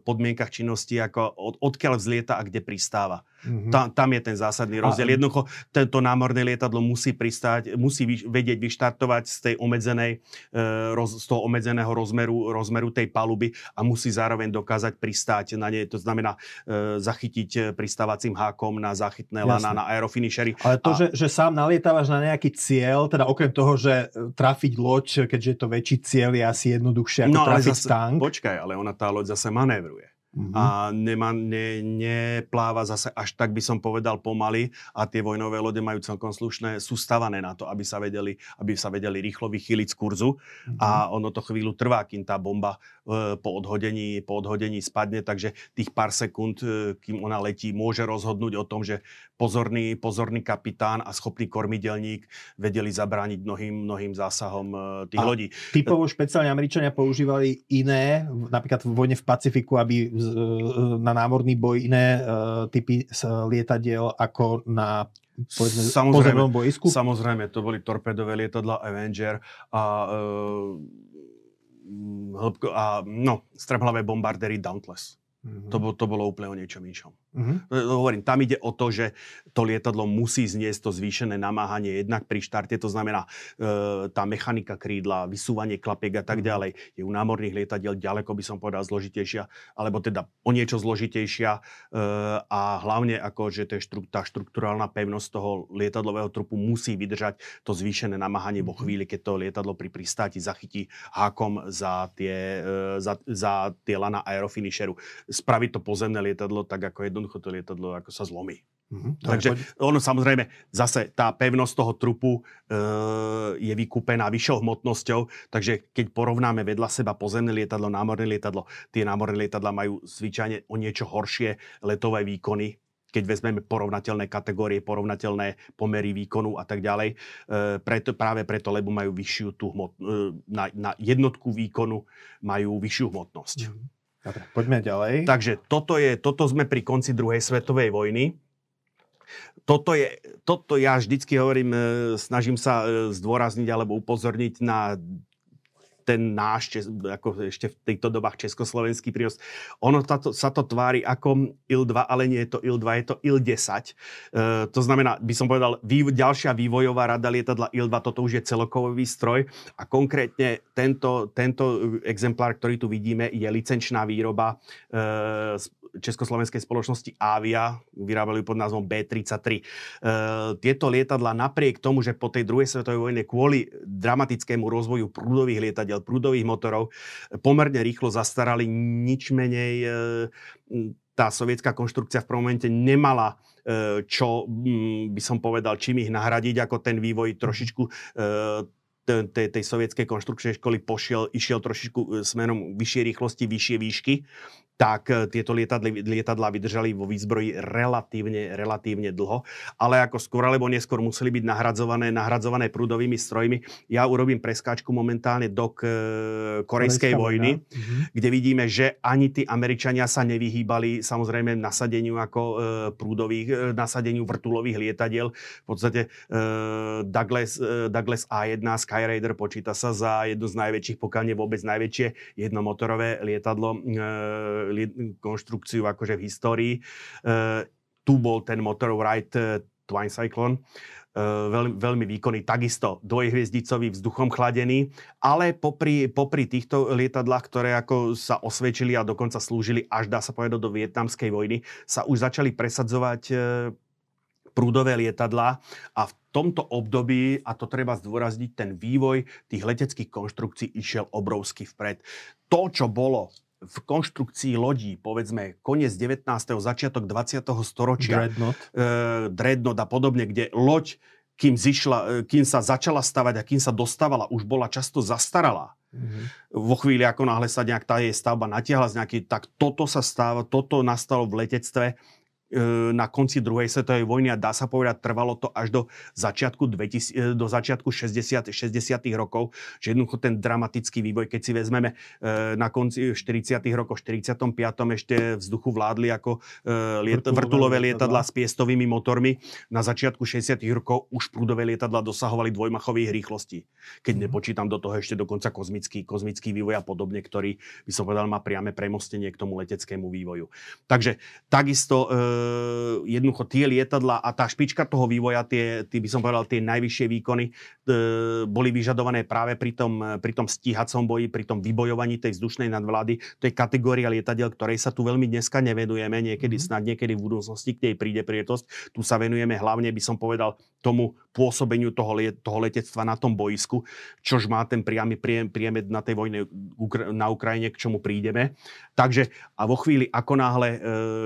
podmienkach činnosti, ako od, odkiaľ vzlieta a kde pristáva. Mm-hmm. Tam, tam je ten zásadný rozdiel. A... Jednoducho, tento námorné lietadlo musí pristáť, musí vyš, vedieť vyštartovať z tej omedzenej, e, roz, z toho obmedzeného rozmeru, rozmeru tej paluby a musí zároveň dokázať pristáť na nej. To znamená e, zachytiť pristávacím hákom na záchytné lana, na aerofinishery. Ale to, a... že, že sám nalietávaš na nejaký cieľ, teda okrem toho, že e, trafiť loď, keďže je to väčší cieľ, je asi jednoduchšie ako no, trafiť zase, tank. Počkaj, ale ona tá loď zase manévruje. Uh-huh. A nemá, ne, nepláva zase až tak by som povedal pomaly a tie vojnové lode majú celkom slušné, sú stavané na to, aby sa vedeli, aby sa vedeli rýchlo vychýliť z kurzu uh-huh. a ono to chvíľu trvá, kým tá bomba e, po, odhodení, po odhodení spadne, takže tých pár sekúnd, e, kým ona letí, môže rozhodnúť o tom, že pozorný, pozorný kapitán a schopný kormidelník vedeli zabrániť mnohým, mnohým zásahom e, tých a lodí. Typovo špeciálne Američania používali iné, napríklad v vojne v Pacifiku, aby na námorný boj iné uh, typy lietadiel ako na povedzme, samozrejme, bojisku? Samozrejme, to boli torpedové lietadla Avenger a, hĺbko, a no, straphlavé bombardéry Dauntless. Mm-hmm. To, to bolo úplne o niečom inšom. Mm-hmm. Hovorím, tam ide o to, že to lietadlo musí zniesť to zvýšené namáhanie jednak pri štarte, to znamená e, tá mechanika krídla, vysúvanie klapiek a tak mm-hmm. ďalej. Je u námorných lietadiel ďaleko by som povedal zložitejšia, alebo teda o niečo zložitejšia e, a hlavne ako, že štru, tá štruktúrálna pevnosť toho lietadlového trupu musí vydržať to zvýšené namáhanie vo mhm. chvíli, keď to lietadlo pri pristáti zachytí hákom za tie, e, za, za tie lana aerofinisheru. Spraviť to pozemné lietadlo tak ako jedno jednoducho to lietadlo ako sa zlomí. Mm-hmm. Takže ono samozrejme, zase tá pevnosť toho trupu e, je vykúpená vyššou hmotnosťou, takže keď porovnáme vedľa seba pozemné lietadlo, námorné lietadlo, tie námorné lietadla majú zvyčajne o niečo horšie letové výkony, keď vezmeme porovnateľné kategórie, porovnateľné pomery výkonu a tak ďalej. E, preto, práve preto, lebo majú vyššiu tú hmot, e, na, na jednotku výkonu majú vyššiu hmotnosť. Mm-hmm. Dobre, poďme ďalej. Takže toto, je, toto sme pri konci druhej svetovej vojny. Toto, je, toto ja vždycky hovorím, e, snažím sa e, zdôrazniť alebo upozorniť na ten náš, ako ešte v týchto dobách československý prínos. Ono tato, sa to tvári ako IL-2, ale nie je to IL-2, je to IL-10. E, to znamená, by som povedal, vý, ďalšia vývojová rada lietadla IL-2, toto už je celokový stroj a konkrétne tento, tento exemplár, ktorý tu vidíme, je licenčná výroba e, československej spoločnosti Avia, vyrábali pod názvom B-33. E, tieto lietadla napriek tomu, že po tej druhej svetovej vojne kvôli dramatickému rozvoju prúdových lietadiel, prúdových motorov, pomerne rýchlo zastarali, nič menej e, tá sovietská konštrukcia v prvom momente nemala čo, by som povedal, čím ich nahradiť, ako ten vývoj trošičku tej, tej sovietskej konštrukčnej školy pošiel, išiel trošičku smerom vyššej rýchlosti, vyššie výšky tak e, tieto lietadly, lietadlá vydržali vo výzbroji relatívne, relatívne dlho, ale ako skôr alebo neskôr museli byť nahradzované, nahradzované prúdovými strojmi. Ja urobím preskáčku momentálne do k, e, Korejskej vojny, uh-huh. kde vidíme, že ani tí Američania sa nevyhýbali samozrejme nasadeniu ako e, prúdových, e, nasadeniu vrtulových lietadiel. V podstate e, Douglas, e, Douglas A1 Skyraider počíta sa za jednu z najväčších, pokiaľ nie vôbec najväčšie jednomotorové lietadlo e, konštrukciu akože v histórii. Uh, tu bol ten motor Wright uh, Twine Cyclone, uh, veľmi, veľmi výkonný, takisto dvojhviezdicový, vzduchom chladený, ale popri, popri týchto lietadlách, ktoré ako sa osvedčili a dokonca slúžili až dá sa povedať do vietnamskej vojny, sa už začali presadzovať prúdové lietadlá a v tomto období, a to treba zdôrazniť, ten vývoj tých leteckých konštrukcií išiel obrovsky vpred. To, čo bolo v konštrukcii lodí, povedzme, koniec 19. začiatok 20. storočia, Dreadnought. E, Dreadnought a podobne, kde loď, kým, zišla, e, kým sa začala stavať a kým sa dostávala, už bola často zastaralá. Mm-hmm. Vo chvíli, ako náhle sa nejak tá jej stavba natiahla z nejaký, tak toto sa stáva, toto nastalo v letectve na konci druhej svetovej vojny a dá sa povedať, trvalo to až do začiatku, 2000, e, do začiatku 60, 60 rokov, že jednoducho ten dramatický vývoj, keď si vezmeme e, na konci 40 rokov, 45. ešte vzduchu vládli ako liet, vrtulové lietadla s piestovými motormi. Na začiatku 60 rokov už prúdové lietadla dosahovali dvojmachových rýchlostí. Keď mm. nepočítam do toho ešte dokonca kozmický, kozmický vývoj a podobne, ktorý by som povedal má priame premostenie k tomu leteckému vývoju. Takže takisto jednoducho tie lietadla a tá špička toho vývoja, tie, tie by som povedal, tie najvyššie výkony e, boli vyžadované práve pri tom, pri tom stíhacom boji, pri tom vybojovaní tej vzdušnej nadvlády. To je kategória lietadiel, ktorej sa tu veľmi dneska nevenujeme, niekedy, mm. snad niekedy v budúcnosti k tej príde prietosť. Tu sa venujeme hlavne, by som povedal, tomu pôsobeniu toho, toho letectva na tom boisku, čož má ten priamy priemed na tej vojne na Ukrajine, k čomu prídeme. Takže a vo chvíli, ako náhle e,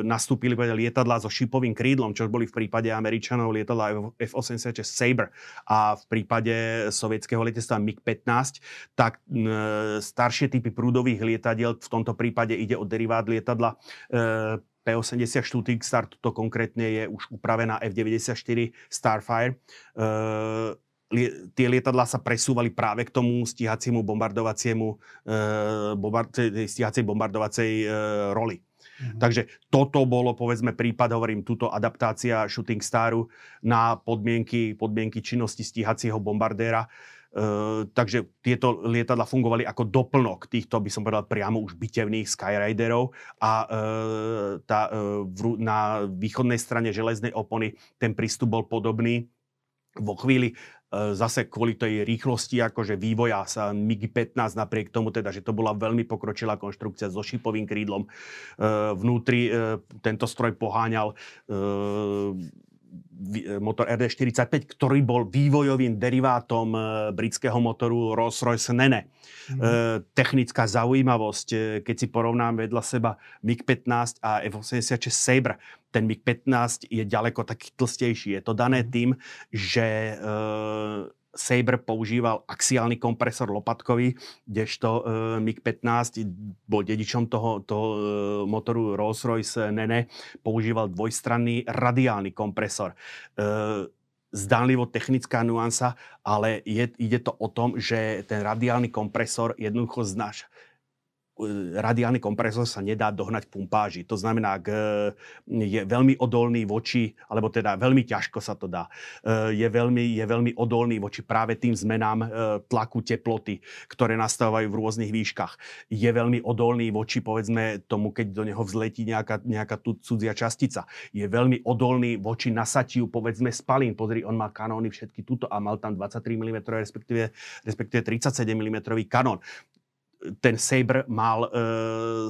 nastúpili lietadla so šipovým krídlom, čo boli v prípade Američanov lietadla F-86 Sabre a v prípade sovietského letectva MiG-15, tak e, staršie typy prúdových lietadiel, v tomto prípade ide o derivát lietadla e, P-80 Shooting Star, to konkrétne je už upravená F-94 Starfire. Uh, tie lietadlá sa presúvali práve k tomu stíhaciemu bombardovaciemu uh, bombard, stíhacej bombardovacej uh, roli. Mm-hmm. Takže toto bolo, povedzme, prípad, hovorím, túto adaptácia Shooting Staru na podmienky, podmienky činnosti stíhacieho bombardéra. Uh, takže tieto lietadla fungovali ako doplnok týchto, by som povedal, priamo už bitevných Skyriderov a uh, tá, uh, v, na východnej strane železnej opony ten prístup bol podobný. Vo chvíli zase kvôli tej rýchlosti akože vývoja sa MiG-15 napriek tomu teda, že to bola veľmi pokročilá konštrukcia so šipovým krídlom. Vnútri tento stroj poháňal E, motor RD45, ktorý bol vývojovým derivátom e, britského motoru Rolls-Royce Nene. Mm-hmm. Technická zaujímavosť, keď si porovnám vedľa seba MiG-15 a F-86 Sabre, ten MiG-15 je ďaleko taký tlstejší. Je to dané mhm. tým, že Sabre používal axiálny kompresor lopatkový, kdežto uh, MiG-15 bol dedičom toho, toho uh, motoru Rolls-Royce Nene, používal dvojstranný radiálny kompresor. Uh, zdánlivo technická nuansa, ale je, ide to o tom, že ten radiálny kompresor jednoducho znáša radiálny kompresor sa nedá dohnať v pumpáži. To znamená, ak je veľmi odolný voči, alebo teda veľmi ťažko sa to dá, je veľmi, je veľmi odolný voči práve tým zmenám tlaku teploty, ktoré nastávajú v rôznych výškach. Je veľmi odolný voči, povedzme, tomu, keď do neho vzletí nejaká, nejaká tu cudzia častica. Je veľmi odolný voči nasatiu, povedzme, spalín. Pozri, on má kanóny všetky tuto a mal tam 23 mm, respektíve, respektíve 37 mm kanón ten Saber mal e,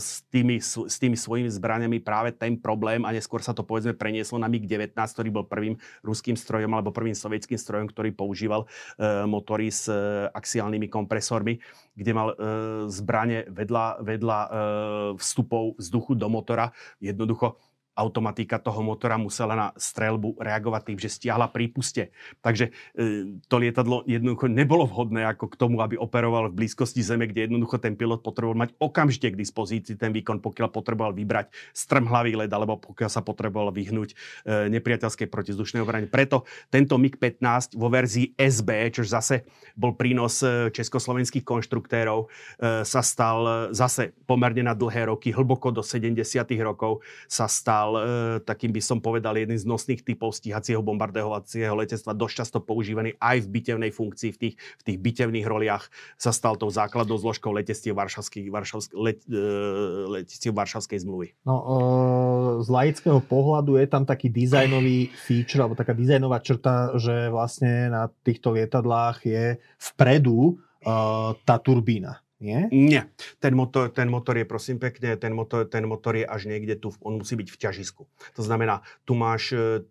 s, tými, s tými svojimi zbraniami práve ten problém a neskôr sa to povedzme prenieslo na MiG-19, ktorý bol prvým ruským strojom alebo prvým sovietským strojom, ktorý používal e, motory s e, axiálnymi kompresormi, kde mal e, zbranie vedľa, vedľa e, vstupov vzduchu do motora. Jednoducho automatika toho motora musela na strelbu reagovať tým, že stiahla prípuste. Takže e, to lietadlo jednoducho nebolo vhodné ako k tomu, aby operoval v blízkosti Zeme, kde jednoducho ten pilot potreboval mať okamžite k dispozícii ten výkon, pokiaľ potreboval vybrať strmhlavý led, alebo pokiaľ sa potreboval vyhnúť e, nepriateľskej protizdušnej obrane. Preto tento MiG-15 vo verzii SB, čo zase bol prínos e, československých konštruktérov, e, sa stal zase pomerne na dlhé roky, hlboko do 70. rokov sa stal stal e, takým by som povedal jedným z nosných typov stíhacieho bombardovacieho letectva, dosť často používaný aj v bitevnej funkcii, v tých, v tých bitevných roliach sa stal tou základnou zložkou letectiev Varšavskej, Varšavskej, e, Varšavskej zmluvy. No, e, z laického pohľadu je tam taký dizajnový feature, alebo taká dizajnová črta, že vlastne na týchto lietadlách je vpredu tá turbína nie? Nie. Ten motor, ten motor je, prosím pekne, ten motor, ten motor je až niekde tu, on musí byť v ťažisku. To znamená, tu máš... E,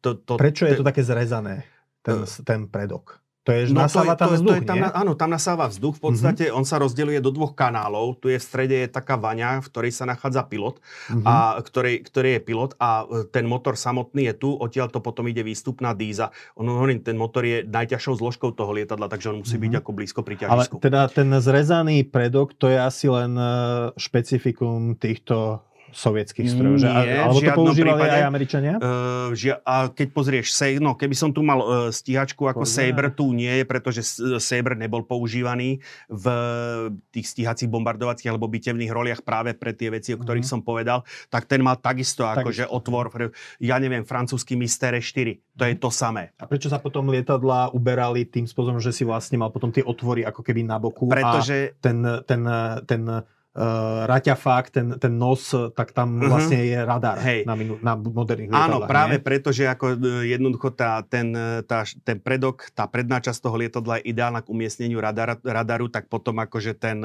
to, to, Prečo je to také zrezané, ten, ten predok? To je, no, nasáva to tam to, vzduch, to je tam, nie? Áno, tam nasáva vzduch. V podstate uh-huh. on sa rozdeľuje do dvoch kanálov. Tu je v strede je taká vaňa, v ktorej sa nachádza pilot, uh-huh. a ktorý, ktorý je pilot a e, ten motor samotný je tu, odtiaľ to potom ide výstupná díza. On hovorím, ten motor je najťažšou zložkou toho lietadla, takže on musí uh-huh. byť ako blízko pri ťažisku. Ale teda ten zrezaný predok, to je asi len e, špecifikum týchto sovietských strojov? Že, alebo to používali prípade, aj Američania? Uh, žia, a keď pozrieš, no keby som tu mal uh, stíhačku ako Pozrieme. Saber, tu nie je, pretože Saber nebol používaný v tých stíhacích bombardovacích alebo bitevných roliach práve pre tie veci, o ktorých uh-huh. som povedal, tak ten mal takisto, akože otvor, ja neviem, francúzsky Mystere 4, to je to samé. A prečo sa potom lietadla uberali tým spôsobom, že si vlastne mal potom tie otvory ako keby na boku Pretože... a ten, ten, ten, ten uh, raťafák, ten, ten nos, tak tam uh-huh. vlastne je radar Hej. na, minu, na moderných lietadlách. Áno, práve nie? preto, že ako e, jednoducho tá, ten, e, tá, ten predok, tá predná časť toho lietadla je ideálna k umiestneniu radar, radaru, tak potom akože ten,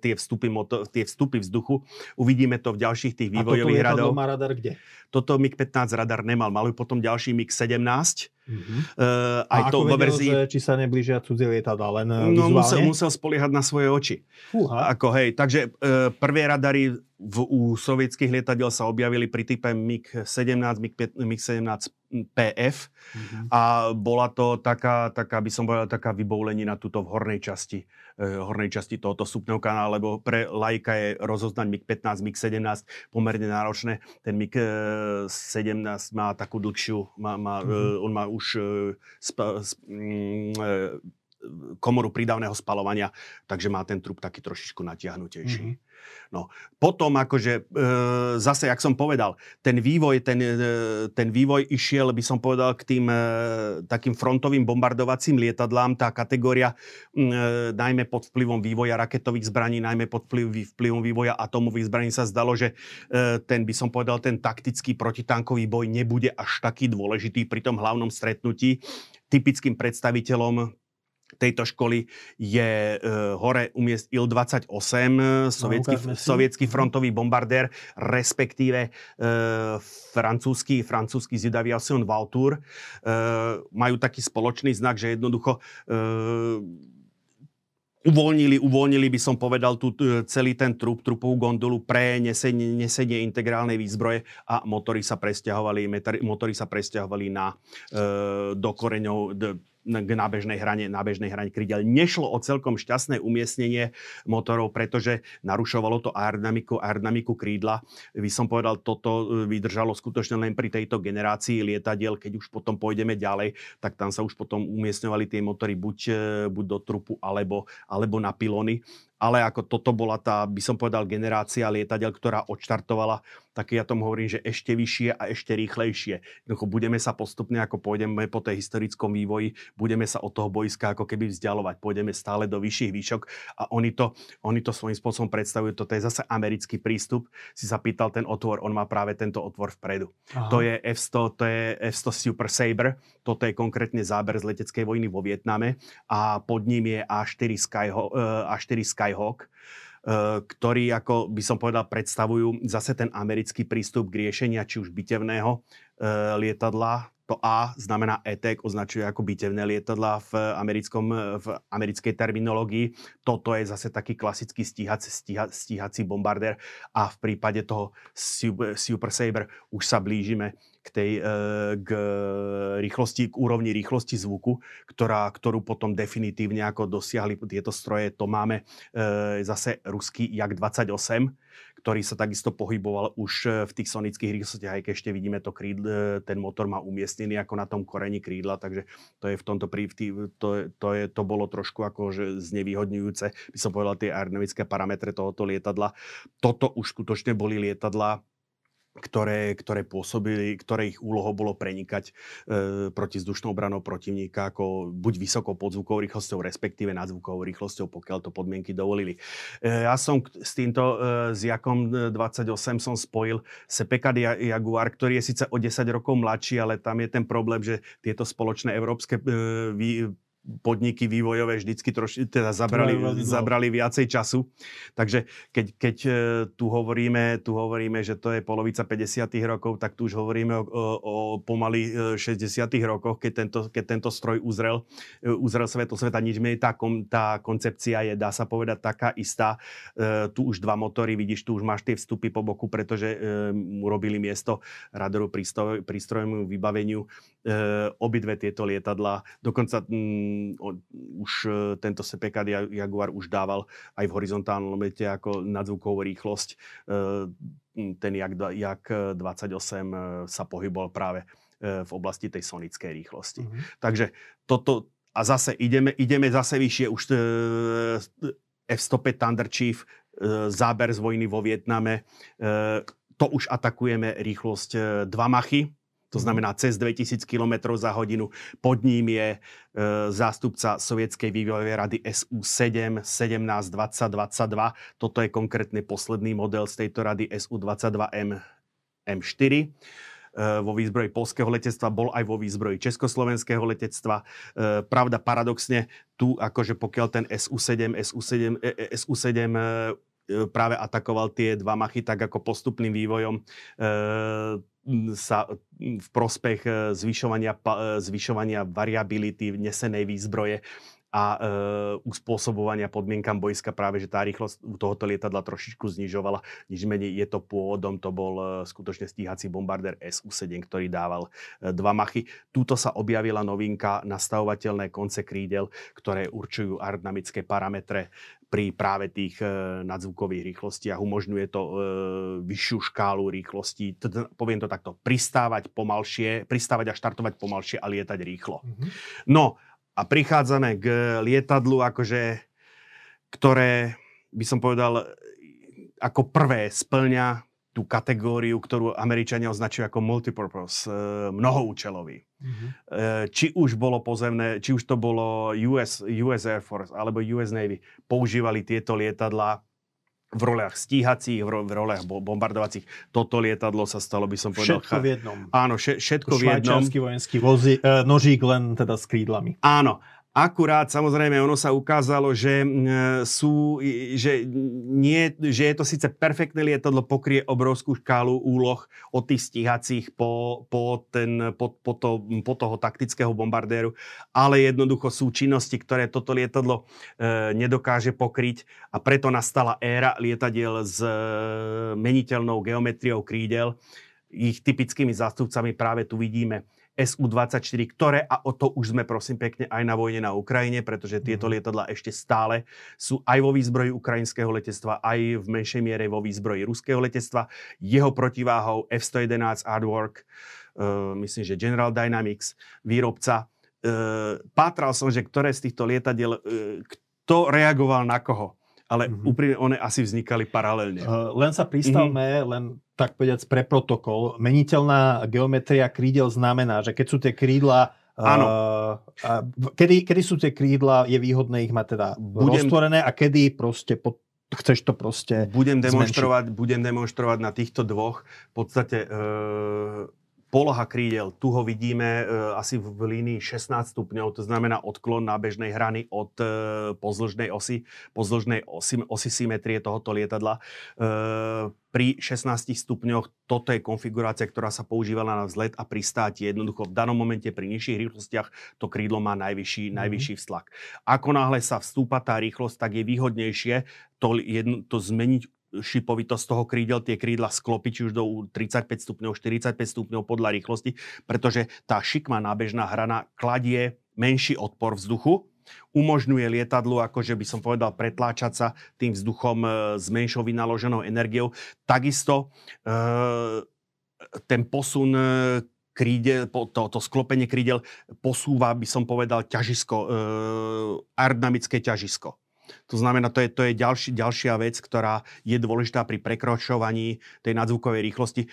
tie, vstupy moto, tie vstupy vzduchu, uvidíme to v ďalších tých vývojových radov. A toto má radar kde? Toto MiG-15 radar nemal. Mali potom ďalší MiG-17. Mm-hmm. Uh, aj a to ako vedel, verzii... že či sa neblížia cudzie lietadla, len no, musel, musel spoliehať na svoje oči. Fúha. Ako, hej, takže uh, prvé radary v, u sovietských lietadiel sa objavili pri type MiG-17, MiG-17 PF mm-hmm. a bola to taká, taká, by som povedal, taká vyboulenina tuto v hornej časti, eh, hornej časti tohoto súpneho kanála, lebo pre lajka je rozoznať MiG-15, MiG-17 pomerne náročné. Ten MiG-17 má takú dlhšiu, má, má, mm-hmm. on má už eh, sp, sp, mm, eh, komoru prídavného spalovania, takže má ten trup taký trošičku natiahnutejší. Mm-hmm. No, potom akože e, zase, jak som povedal, ten vývoj, ten, e, ten vývoj išiel, by som povedal, k tým e, takým frontovým bombardovacím lietadlám. Tá kategória, e, najmä pod vplyvom vývoja raketových zbraní, najmä pod vplyv, vplyvom vývoja atomových zbraní sa zdalo, že e, ten, by som povedal, ten taktický protitankový boj nebude až taký dôležitý pri tom hlavnom stretnutí. Typickým predstaviteľom tejto školy je uh, hore umiest Il-28, sovietský, no, sovietský frontový bombardér, respektíve uh, francúzsky, francúzsky Zidaviation Valtour. Uh, majú taký spoločný znak, že jednoducho uh, uvoľnili, uvoľnili by som povedal tu celý ten trup, trupovú gondolu pre nesenie, nesenie integrálnej výzbroje a motory sa presťahovali, motory sa presťahovali na, e, do koreňov, d, k nábežnej hrane, nábežnej hrane krídel. Nešlo o celkom šťastné umiestnenie motorov, pretože narušovalo to aerodynamiku, aerodynamiku krídla. Vy som povedal, toto e, vydržalo skutočne len pri tejto generácii lietadiel. Keď už potom pôjdeme ďalej, tak tam sa už potom umiestňovali tie motory buď, e, buď do trupu alebo, alebo na pilony ale ako toto bola tá, by som povedal, generácia lietadiel, ktorá odštartovala tak ja tomu hovorím, že ešte vyššie a ešte rýchlejšie. Jednoducho budeme sa postupne, ako pôjdeme po tej historickom vývoji, budeme sa od toho boiska ako keby vzdialovať. Pôjdeme stále do vyšších výšok a oni to, oni to svojím spôsobom predstavujú. Toto je zase americký prístup. Si sa pýtal ten otvor, on má práve tento otvor vpredu. Aha. To je F-100, to je F-100 Super Sabre, toto je konkrétne záber z leteckej vojny vo Vietname a pod ním je A4 Skyhawk, A4 Skyhawk Eh, ktorí, ako by som povedal, predstavujú zase ten americký prístup k riešenia či už bitevného eh, lietadla. To A znamená ETEC, označuje ako bitevné lietadla v, americkom, v americkej terminológii. Toto je zase taký klasický stíhací, stíha, stíhací bombardér a v prípade toho Super Sabre už sa blížime k tej e, k rýchlosti, k úrovni rýchlosti zvuku, ktorá, ktorú potom definitívne ako dosiahli tieto stroje. To máme e, zase ruský Jak 28, ktorý sa takisto pohyboval už e, v tých sonických rýchlostiach, aj keď ešte vidíme to krídl, ten motor má umiestnený ako na tom koreni krídla, takže to je v tomto prí, to, to, je, to bolo trošku ako znevýhodňujúce, by som povedal, tie aerodynamické parametre tohoto lietadla. Toto už skutočne boli lietadla, ktoré, ktoré pôsobili, ktoré ich úlohou bolo prenikať e, proti vzdušnou obranou protivníka ako buď vysokou podzvukovou rýchlosťou, respektíve nadzvukovou rýchlosťou, pokiaľ to podmienky dovolili. E, ja som s týmto e, s Jakom 28 som spojil Sepekad Jaguar, ktorý je síce o 10 rokov mladší, ale tam je ten problém, že tieto spoločné európske e, podniky vývojové vždycky troši, teda zabrali, zabrali viacej času. Takže keď, keď e, tu, hovoríme, tu hovoríme, že to je polovica 50. rokov, tak tu už hovoríme o, o, pomaly 60. E, rokoch, keď tento, keď tento stroj uzrel, e, uzrel sveto sveta. Nič menej tá, tá koncepcia je, dá sa povedať, taká istá. Tu už dva motory, vidíš, tu už máš tie vstupy po boku, pretože e, urobili miesto radaru prístrojovému vybaveniu obidve tieto lietadla. Dokonca m, už e, tento CPK Jaguar už dával aj v horizontálnom lete ako nadzvukovú rýchlosť. E, ten Jak, Jak 28 e, sa pohyboval práve v oblasti tej sonickej rýchlosti. Mm-hmm. Takže toto, a zase ideme, ideme zase vyššie, už F-105 Thunder Chief, záber z vojny vo Vietname, to už atakujeme rýchlosť 2 machy, to mhm. znamená cez 2000 km za hodinu. Pod ním je e, zástupca sovietskej vývojovej rady SU-7, 17, 20, 22. Toto je konkrétne posledný model z tejto rady SU-22M M4 e, vo výzbroji polského letectva, bol aj vo výzbroji československého letectva. E, pravda, paradoxne, tu akože pokiaľ ten SU-7, SU-7, e, e SU-7 e, práve atakoval tie dva machy, tak ako postupným vývojom e, sa v prospech e, zvyšovania, e, zvyšovania variability nesenej výzbroje a e, uspôsobovania podmienkam boiska práve, že tá rýchlosť tohoto lietadla trošičku znižovala. Nič menej je to pôvodom, to bol e, skutočne stíhací bombardér SU-7, ktorý dával e, dva machy. Tuto sa objavila novinka nastavovateľné konce krídel, ktoré určujú aerodynamické parametre pri práve tých e, nadzvukových rýchlostiach. Umožňuje to e, vyššiu škálu rýchlostí. Poviem to takto, pristávať pomalšie, pristávať a štartovať pomalšie a lietať rýchlo. Mm-hmm. No a prichádzame k lietadlu, akože, ktoré by som povedal, ako prvé splňa tú kategóriu, ktorú Američania označujú ako multipurpose, e, mnohoúčelový. Mm-hmm. Či už bolo pozemné, či už to bolo US, US Air Force alebo US Navy, používali tieto lietadla v rolách stíhacích, v, ro- v rolách bombardovacích. Toto lietadlo sa stalo, by som povedal... Všetko v jednom. Áno, všetko v jednom. Švajčiarsky vojenský vozi, e, nožík len teda s krídlami. Áno. Akurát samozrejme ono sa ukázalo, že, sú, že, nie, že je to síce perfektné lietadlo, pokrie obrovskú škálu úloh od tých stíhacích po, po, ten, po, po, to, po toho taktického bombardéru, ale jednoducho sú činnosti, ktoré toto lietadlo e, nedokáže pokryť a preto nastala éra lietadiel s e, meniteľnou geometriou krídel. Ich typickými zástupcami práve tu vidíme SU-24, ktoré, a o to už sme prosím pekne aj na vojne na Ukrajine, pretože tieto mhm. lietadla ešte stále sú aj vo výzbroji ukrajinského letectva, aj v menšej miere vo výzbroji ruského letectva. Jeho protiváhou F-111 Artwork, uh, myslím, že General Dynamics, výrobca. Uh, pátral som, že ktoré z týchto lietadiel, uh, kto reagoval na koho. ale mm-hmm. úprimne one asi vznikali paralelne. Uh, len sa pristavme, mm-hmm. len tak povedať pre protokol. Meniteľná geometria krídel znamená, že keď sú tie krídla Áno. Uh, kedy, kedy sú tie krídla, je výhodné ich mať teda budem, roztvorené a kedy proste pod, chceš to proste budem demonstrovať, budem demonstrovať na týchto dvoch v podstate uh, Poloha krídel, tu ho vidíme e, asi v línii 16 stupňov, to znamená odklon nábežnej hrany od e, pozdĺžnej osy, pozdĺžnej osi, osy symetrie tohoto lietadla. E, pri 16 stupňoch toto je konfigurácia, ktorá sa používala na vzlet a pristátie. Jednoducho v danom momente pri nižších rýchlostiach to krídlo má najvyšší, mm-hmm. najvyšší vztlak. Ako náhle sa vstúpa tá rýchlosť, tak je výhodnejšie to, jedno, to zmeniť šipovitosť toho krídel, tie krídla sklopiť už do 35 stupňov, 45 stupňov podľa rýchlosti, pretože tá šikma nábežná hrana kladie menší odpor vzduchu, umožňuje lietadlu, akože by som povedal, pretláčať sa tým vzduchom e, s menšou vynaloženou energiou. Takisto e, ten posun e, krídel, to, to sklopenie krídel posúva, by som povedal, ťažisko, aerodynamické ťažisko. To znamená, to je, to je ďalší, ďalšia vec, ktorá je dôležitá pri prekročovaní tej nadzvukovej rýchlosti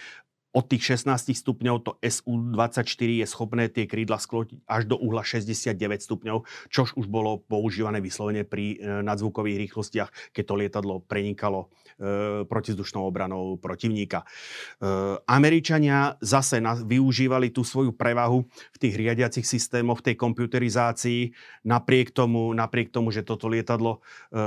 od tých 16 stupňov to SU-24 je schopné tie krídla sklotiť až do uhla 69 stupňov, čož už bolo používané vyslovene pri e, nadzvukových rýchlostiach, keď to lietadlo prenikalo e, protizdušnou obranou protivníka. E, Američania zase na, využívali tú svoju prevahu v tých riadiacich systémoch, v tej komputerizácii, napriek tomu, napriek tomu že toto lietadlo e,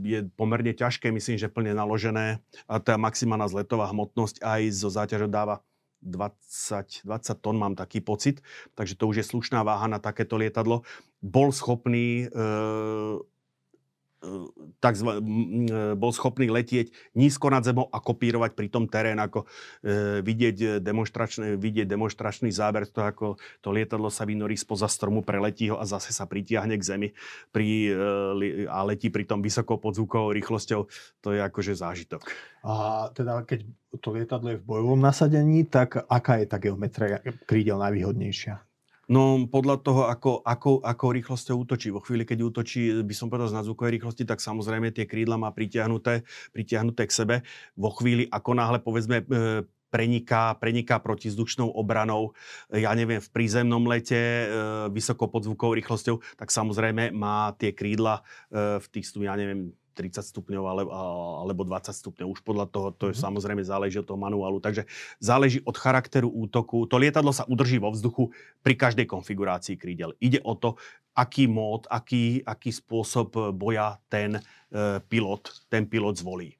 je pomerne ťažké, myslím, že plne naložené a tá maximálna zletová hmotnosť aj zo záťažou dáva 20, 20 tón, mám taký pocit, takže to už je slušná váha na takéto lietadlo. Bol schopný e, tak zva, e, bol schopný letieť nízko nad zemou a kopírovať pri tom terén, ako e, vidieť, demonstračný, vidieť demonstračný záber, to ako to lietadlo sa vynorí spoza stromu, preletí ho a zase sa pritiahne k zemi pri, e, a letí pri tom vysokou podzvukovou rýchlosťou. To je akože zážitok. A teda keď to lietadlo je v bojovom nasadení, tak aká je tá geometria krídel najvýhodnejšia? No podľa toho, ako, ako, ako rýchlosťou útočí. Vo chvíli, keď útočí, by som povedal, z nadzvukovej rýchlosti, tak samozrejme tie krídla má pritiahnuté, pritiahnuté k sebe. Vo chvíli, ako náhle povedzme e, preniká, preniká protizdušnou obranou, e, ja neviem, v prízemnom lete, e, vysoko podzvukovou rýchlosťou, tak samozrejme má tie krídla e, v tých, ja neviem, 30 stupňov alebo, alebo 20 stupňov. Už podľa toho, to je mm-hmm. samozrejme záleží od toho manuálu. Takže záleží od charakteru útoku. To lietadlo sa udrží vo vzduchu pri každej konfigurácii krídel. Ide o to, aký mód, aký, aký spôsob boja ten e, pilot, ten pilot zvolí.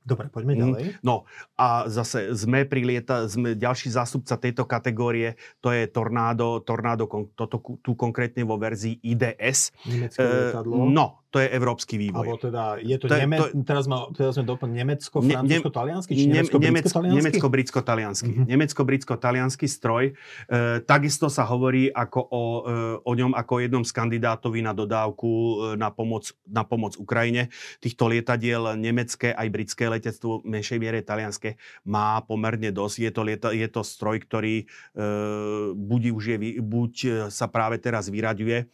Dobre, poďme mm. ďalej. No a zase sme pri lieta, sme ďalší zástupca tejto kategórie, to je Tornado, Tornado toto, tu konkrétne vo verzii IDS. Nemecké lietadlo. No, to je európsky vývoj. Alebo teda, je to, to, Neme- to teraz, ma, teraz sme doplň Nemecko, Francúzsko, Taliansky? Či Nemecko, Nemecko, Nemecko, Britsko, Taliansky. Uh-huh. Nemecko, Britsko, Taliansky stroj. E, takisto sa hovorí ako o, e, o ňom ako jednom z kandidátovi na dodávku e, na pomoc, na pomoc Ukrajine. Týchto lietadiel nemecké aj britské letectvo, v menšej miere talianské, má pomerne dosť. Je to, lieta, je to stroj, ktorý e, buď, už je, buď sa práve teraz vyraďuje e,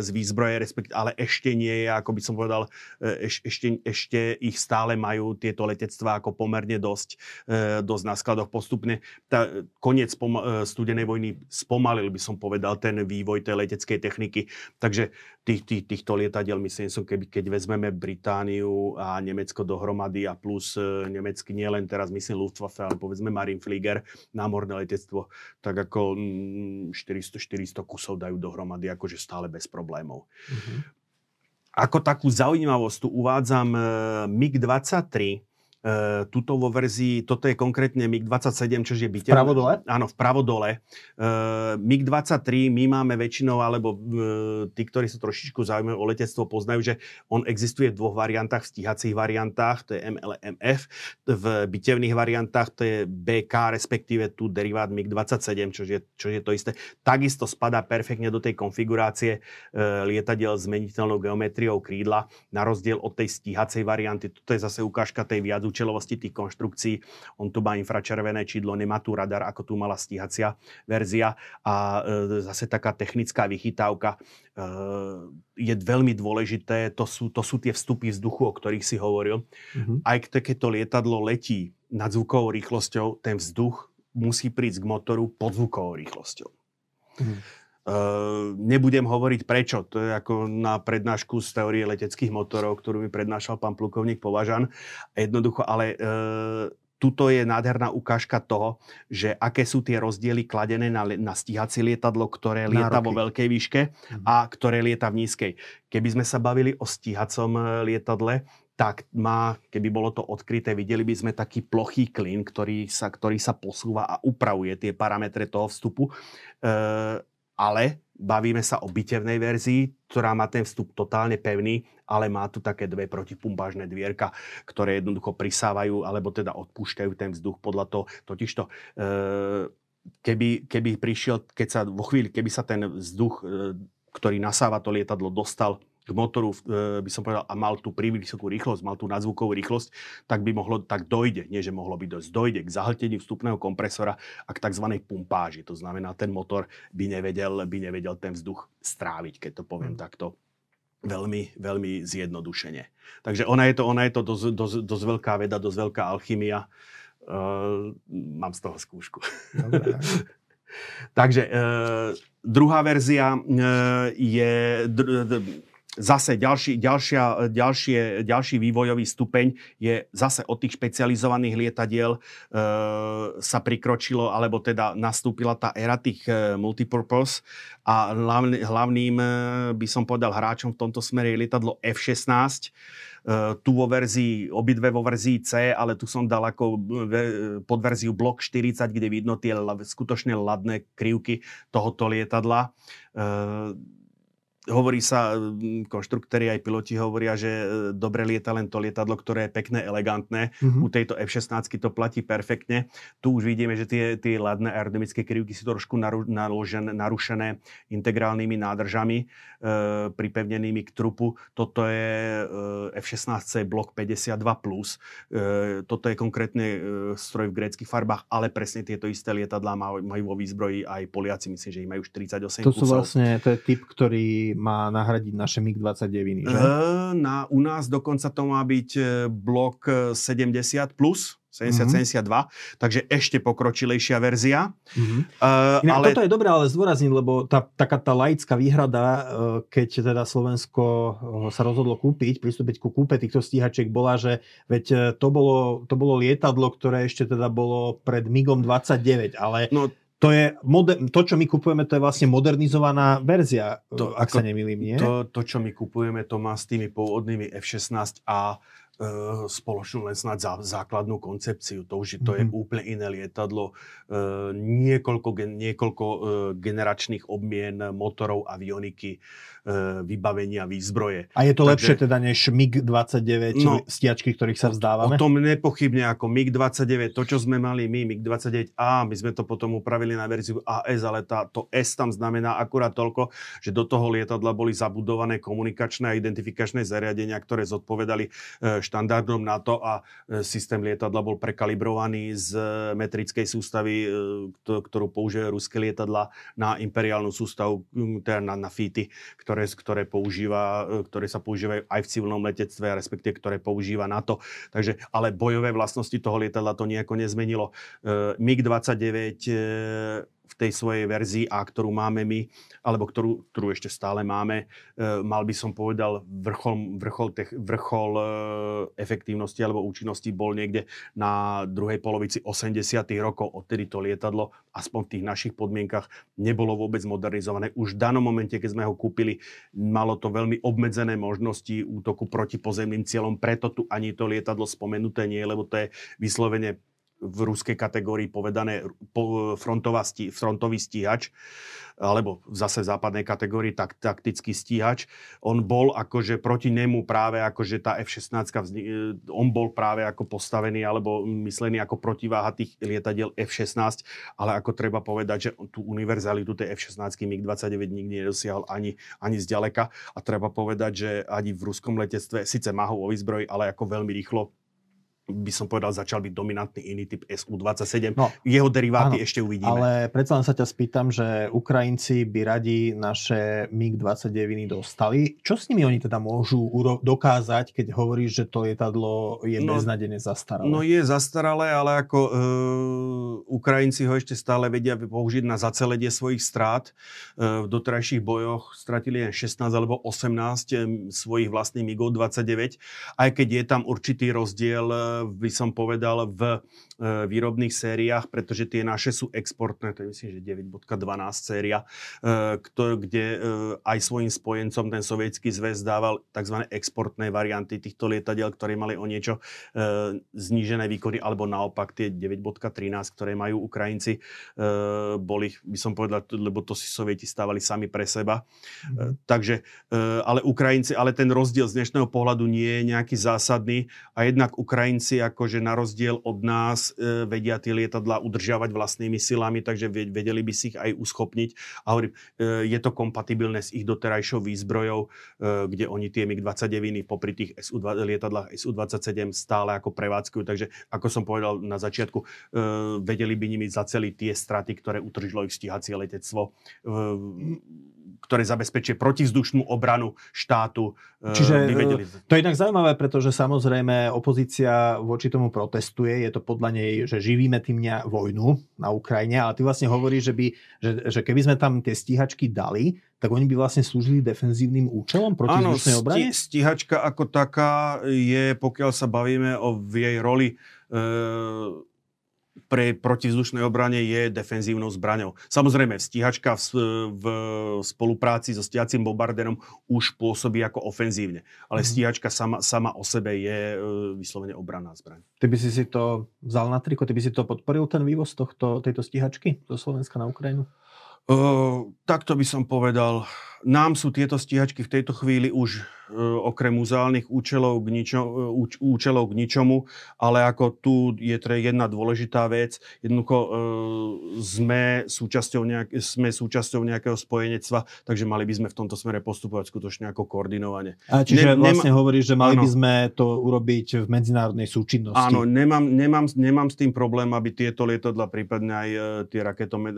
z výzbroje, respektíve, ale ešte nie je, ako by som povedal, e, eš, ešte, ešte ich stále majú tieto letectvá ako pomerne dosť, e, dosť na skladoch postupne. Tá, koniec spom- e, studenej vojny spomalil, by som povedal, ten vývoj tej leteckej techniky. Takže tých, tých, týchto lietadiel, myslím, som, keby, keď vezmeme Britániu a Nemecko dohromady a plus nemecky nielen teraz, myslím, Luftwaffe, ale povedzme Marineflieger, námorné letectvo, tak ako 400-400 mm, kusov dajú dohromady, akože stále bez problémov. Mm-hmm. Ako takú zaujímavosť tu uvádzam e, MiG-23, Uh, tuto vo verzii, toto je konkrétne MiG-27, čo je byte. Vpravo dole? Áno, vpravo dole. Uh, MiG-23 my máme väčšinou, alebo uh, tí, ktorí sa trošičku zaujímajú o letectvo, poznajú, že on existuje v dvoch variantách, v stíhacích variantách, to je MLMF, v bitevných variantách to je BK, respektíve tu derivát MiG-27, čo je, čo je to isté. Takisto spadá perfektne do tej konfigurácie uh, lietadiel s meniteľnou geometriou krídla, na rozdiel od tej stíhacej varianty. Toto je zase ukážka tej viac účelovosti tých konštrukcií. On tu má infračervené čidlo, nemá tu radar, ako tu mala stíhacia verzia. A e, zase taká technická vychytávka e, je veľmi dôležité. To sú, to sú tie vstupy vzduchu, o ktorých si hovoril. Mm-hmm. Aj keď to lietadlo letí nad zvukovou rýchlosťou, ten vzduch musí prísť k motoru pod zvukovou rýchlosťou. Mm. Uh, nebudem hovoriť prečo, to je ako na prednášku z teórie leteckých motorov, ktorú mi prednášal pán plukovník Považan. Jednoducho, ale uh, tuto je nádherná ukážka toho, že aké sú tie rozdiely kladené na, na stíhacie lietadlo, ktoré lieta vo veľkej výške mhm. a ktoré lieta v nízkej. Keby sme sa bavili o stíhacom e, lietadle, tak má, keby bolo to odkryté, videli by sme taký plochý klin, ktorý sa, ktorý sa posúva a upravuje tie parametre toho vstupu. E, ale bavíme sa o bitevnej verzii, ktorá má ten vstup totálne pevný, ale má tu také dve protipumpážne dvierka, ktoré jednoducho prisávajú, alebo teda odpúšťajú ten vzduch podľa toho. Totižto, e, keby, keby prišiel, keď sa vo chvíli, keby sa ten vzduch, e, ktorý nasáva to lietadlo, dostal k motoru, e, by som povedal, a mal tú príliš vysokú rýchlosť, mal tú nadzvukovú rýchlosť, tak by mohlo, tak dojde, nie že mohlo by dojsť, dojde k zahlteniu vstupného kompresora a k tzv. pumpáži. To znamená, ten motor by nevedel, by nevedel ten vzduch stráviť, keď to poviem mm. takto veľmi, veľmi zjednodušene. Takže ona je to, ona je to dosť, dosť, dosť veľká veda, dosť veľká alchymia. Uh, mám z toho skúšku. Takže uh, druhá verzia uh, je... Dr- dr- Zase ďalší, ďalšia, ďalšie, ďalší vývojový stupeň je zase od tých špecializovaných lietadiel e, sa prikročilo, alebo teda nastúpila tá éra tých e, multipurpose a hlavný, hlavným, e, by som povedal, hráčom v tomto smere je lietadlo F-16. E, tu vo verzii, obidve vo verzii C, ale tu som dal ako pod verziu Block 40, kde vidno tie skutočne ladné krivky tohoto lietadla. E, hovorí sa, konštruktori aj piloti hovoria, že e, dobre lieta len to lietadlo, ktoré je pekné, elegantné. Mm-hmm. U tejto F-16 to platí perfektne. Tu už vidíme, že tie, tie ladné aerodynamické krivky sú trošku naru, naložen, narušené integrálnymi nádržami, e, pripevnenými k trupu. Toto je e, F-16C blok 52+. E, toto je konkrétne e, stroj v gréckých farbách, ale presne tieto isté lietadlá majú, majú vo výzbroji aj Poliaci, myslím, že ich majú už 38 To sú vlastne, to je typ, ktorý má nahradiť naše MiG-29, že? Uh, na, u nás dokonca to má byť e, blok 70 e, plus, 70-72, mm-hmm. takže ešte pokročilejšia verzia. Mm-hmm. Uh, Inak ale... Toto je dobré ale zdôrazniť, lebo tá, taká tá laická výhrada, keď teda Slovensko sa rozhodlo kúpiť, pristúpiť ku kúpe týchto stíhačiek, bola, že veď to bolo, to bolo lietadlo, ktoré ešte teda bolo pred MIGom 29, ale... No, to, je moder- to, čo my kupujeme, to je vlastne modernizovaná verzia, to, ak ako, sa nemýlim, nie? To, to, čo my kupujeme, to má s tými pôvodnými F-16 a e, spoločnú len zá, základnú koncepciu. To už to mm-hmm. je mhm. úplne iné lietadlo. E, niekoľko, niekoľko e, generačných obmien motorov, avioniky, E, vybavenia, výzbroje. A je to Takže, lepšie teda než MiG-29, no, stiačky, ktorých sa vzdávame? O tom nepochybne ako MiG-29, to, čo sme mali my, MiG-29A, my sme to potom upravili na verziu AS, ale tá, to S tam znamená akurát toľko, že do toho lietadla boli zabudované komunikačné a identifikačné zariadenia, ktoré zodpovedali štandardom NATO a e, systém lietadla bol prekalibrovaný z metrickej sústavy, ktorú používajú ruské lietadla na imperiálnu sústavu, teda na, na FITy, ktoré ktoré, používa, e, ktoré sa používajú aj v civilnom letectve, respektíve ktoré používa NATO. Takže, ale bojové vlastnosti toho lietadla to nejako nezmenilo. E, MiG-29 v tej svojej verzii A, ktorú máme my, alebo ktorú, ktorú ešte stále máme, e, mal by som povedal, vrchol, vrchol, tech, vrchol e, efektívnosti alebo účinnosti bol niekde na druhej polovici 80. rokov. Odtedy to lietadlo, aspoň v tých našich podmienkach, nebolo vôbec modernizované. Už v danom momente, keď sme ho kúpili, malo to veľmi obmedzené možnosti útoku proti pozemným cieľom, preto tu ani to lietadlo spomenuté nie, lebo to je vyslovene v ruskej kategórii povedané frontová stí, frontový stíhač, alebo zase v západnej kategórii tak, taktický stíhač. On bol akože proti nemu práve akože tá F-16, e, on bol práve ako postavený alebo myslený ako protiváha tých lietadiel F-16, ale ako treba povedať, že tú univerzalitu tej F-16 MiG-29 nikdy nedosiahol ani, ani zďaleka a treba povedať, že ani v ruskom letectve, síce má ho vo výzbroji, ale ako veľmi rýchlo by som povedal, začal byť dominantný iný typ SU-27. No, Jeho deriváty áno, ešte uvidíme. Ale predsa len sa ťa spýtam, že Ukrajinci by radi naše MiG-29 dostali. Čo s nimi oni teda môžu dokázať, keď hovoríš, že to lietadlo je no, beznadene zastaralé? No je zastaralé, ale ako e, Ukrajinci ho ešte stále vedia použiť na zacelenie svojich strát. E, v doterajších bojoch stratili len 16 alebo 18 svojich vlastných MiG-29, aj keď je tam určitý rozdiel e, by som povedal, v výrobných sériách, pretože tie naše sú exportné, to je myslím, že 9.12 séria, e, kde e, aj svojim spojencom ten sovietský zväz dával tzv. exportné varianty týchto lietadiel, ktoré mali o niečo znížené výkony, alebo naopak tie 9.13, ktoré majú Ukrajinci, boli, by som povedal, lebo to si sovieti stávali sami pre seba. Mm. Takže, ale Ukrajinci, ale ten rozdiel z dnešného pohľadu nie je nejaký zásadný a jednak Ukrajinci akože na rozdiel od nás e, vedia tie lietadla udržiavať vlastnými silami, takže vedeli by si ich aj uschopniť. A hovorím, e, je to kompatibilné s ich doterajšou výzbrojou, e, kde oni tie MiG-29 popri tých SU, lietadlách SU-27 stále ako prevádzkujú. Takže ako som povedal na začiatku, e, vedeli by nimi zaceliť tie straty, ktoré utržilo ich stíhacie letectvo. Ktoré zabezpečuje protivzdušnú obranu štátu. E, Čiže vedeli... to je inak zaujímavé, pretože samozrejme opozícia voči tomu protestuje. Je to podľa nej, že živíme tým vojnu na Ukrajine, ale ty vlastne hovoríš, že, by, že, že keby sme tam tie stíhačky dali, tak oni by vlastne slúžili defenzívnym účelom proti Áno, obrane? stíhačka ako taká je, pokiaľ sa bavíme o jej roli e, pre protivzdušnej obrane je defenzívnou zbraňou. Samozrejme, stíhačka v, v spolupráci so stíhacím bombardérom už pôsobí ako ofenzívne, ale mm. stíhačka sama, sama o sebe je e, vyslovene obranná zbraň. Ty by si si to vzal na triko, ty by si to podporil, ten vývoz tohto, tejto stíhačky zo Slovenska na Ukrajinu? Uh, takto by som povedal, nám sú tieto stíhačky v tejto chvíli už E, okrem muzeálnych účelov k, ničo, e, úč, účelov k ničomu, ale ako tu je teda jedna dôležitá vec. Jednoducho e, sme, súčasťou nejak, sme súčasťou nejakého spojenectva, takže mali by sme v tomto smere postupovať skutočne ako koordinovane. A čiže ne, vlastne nema, hovoríš, že mali áno, by sme to urobiť v medzinárodnej súčinnosti. Áno, nemám, nemám, nemám s tým problém, aby tieto lietadla, prípadne aj tie raketom,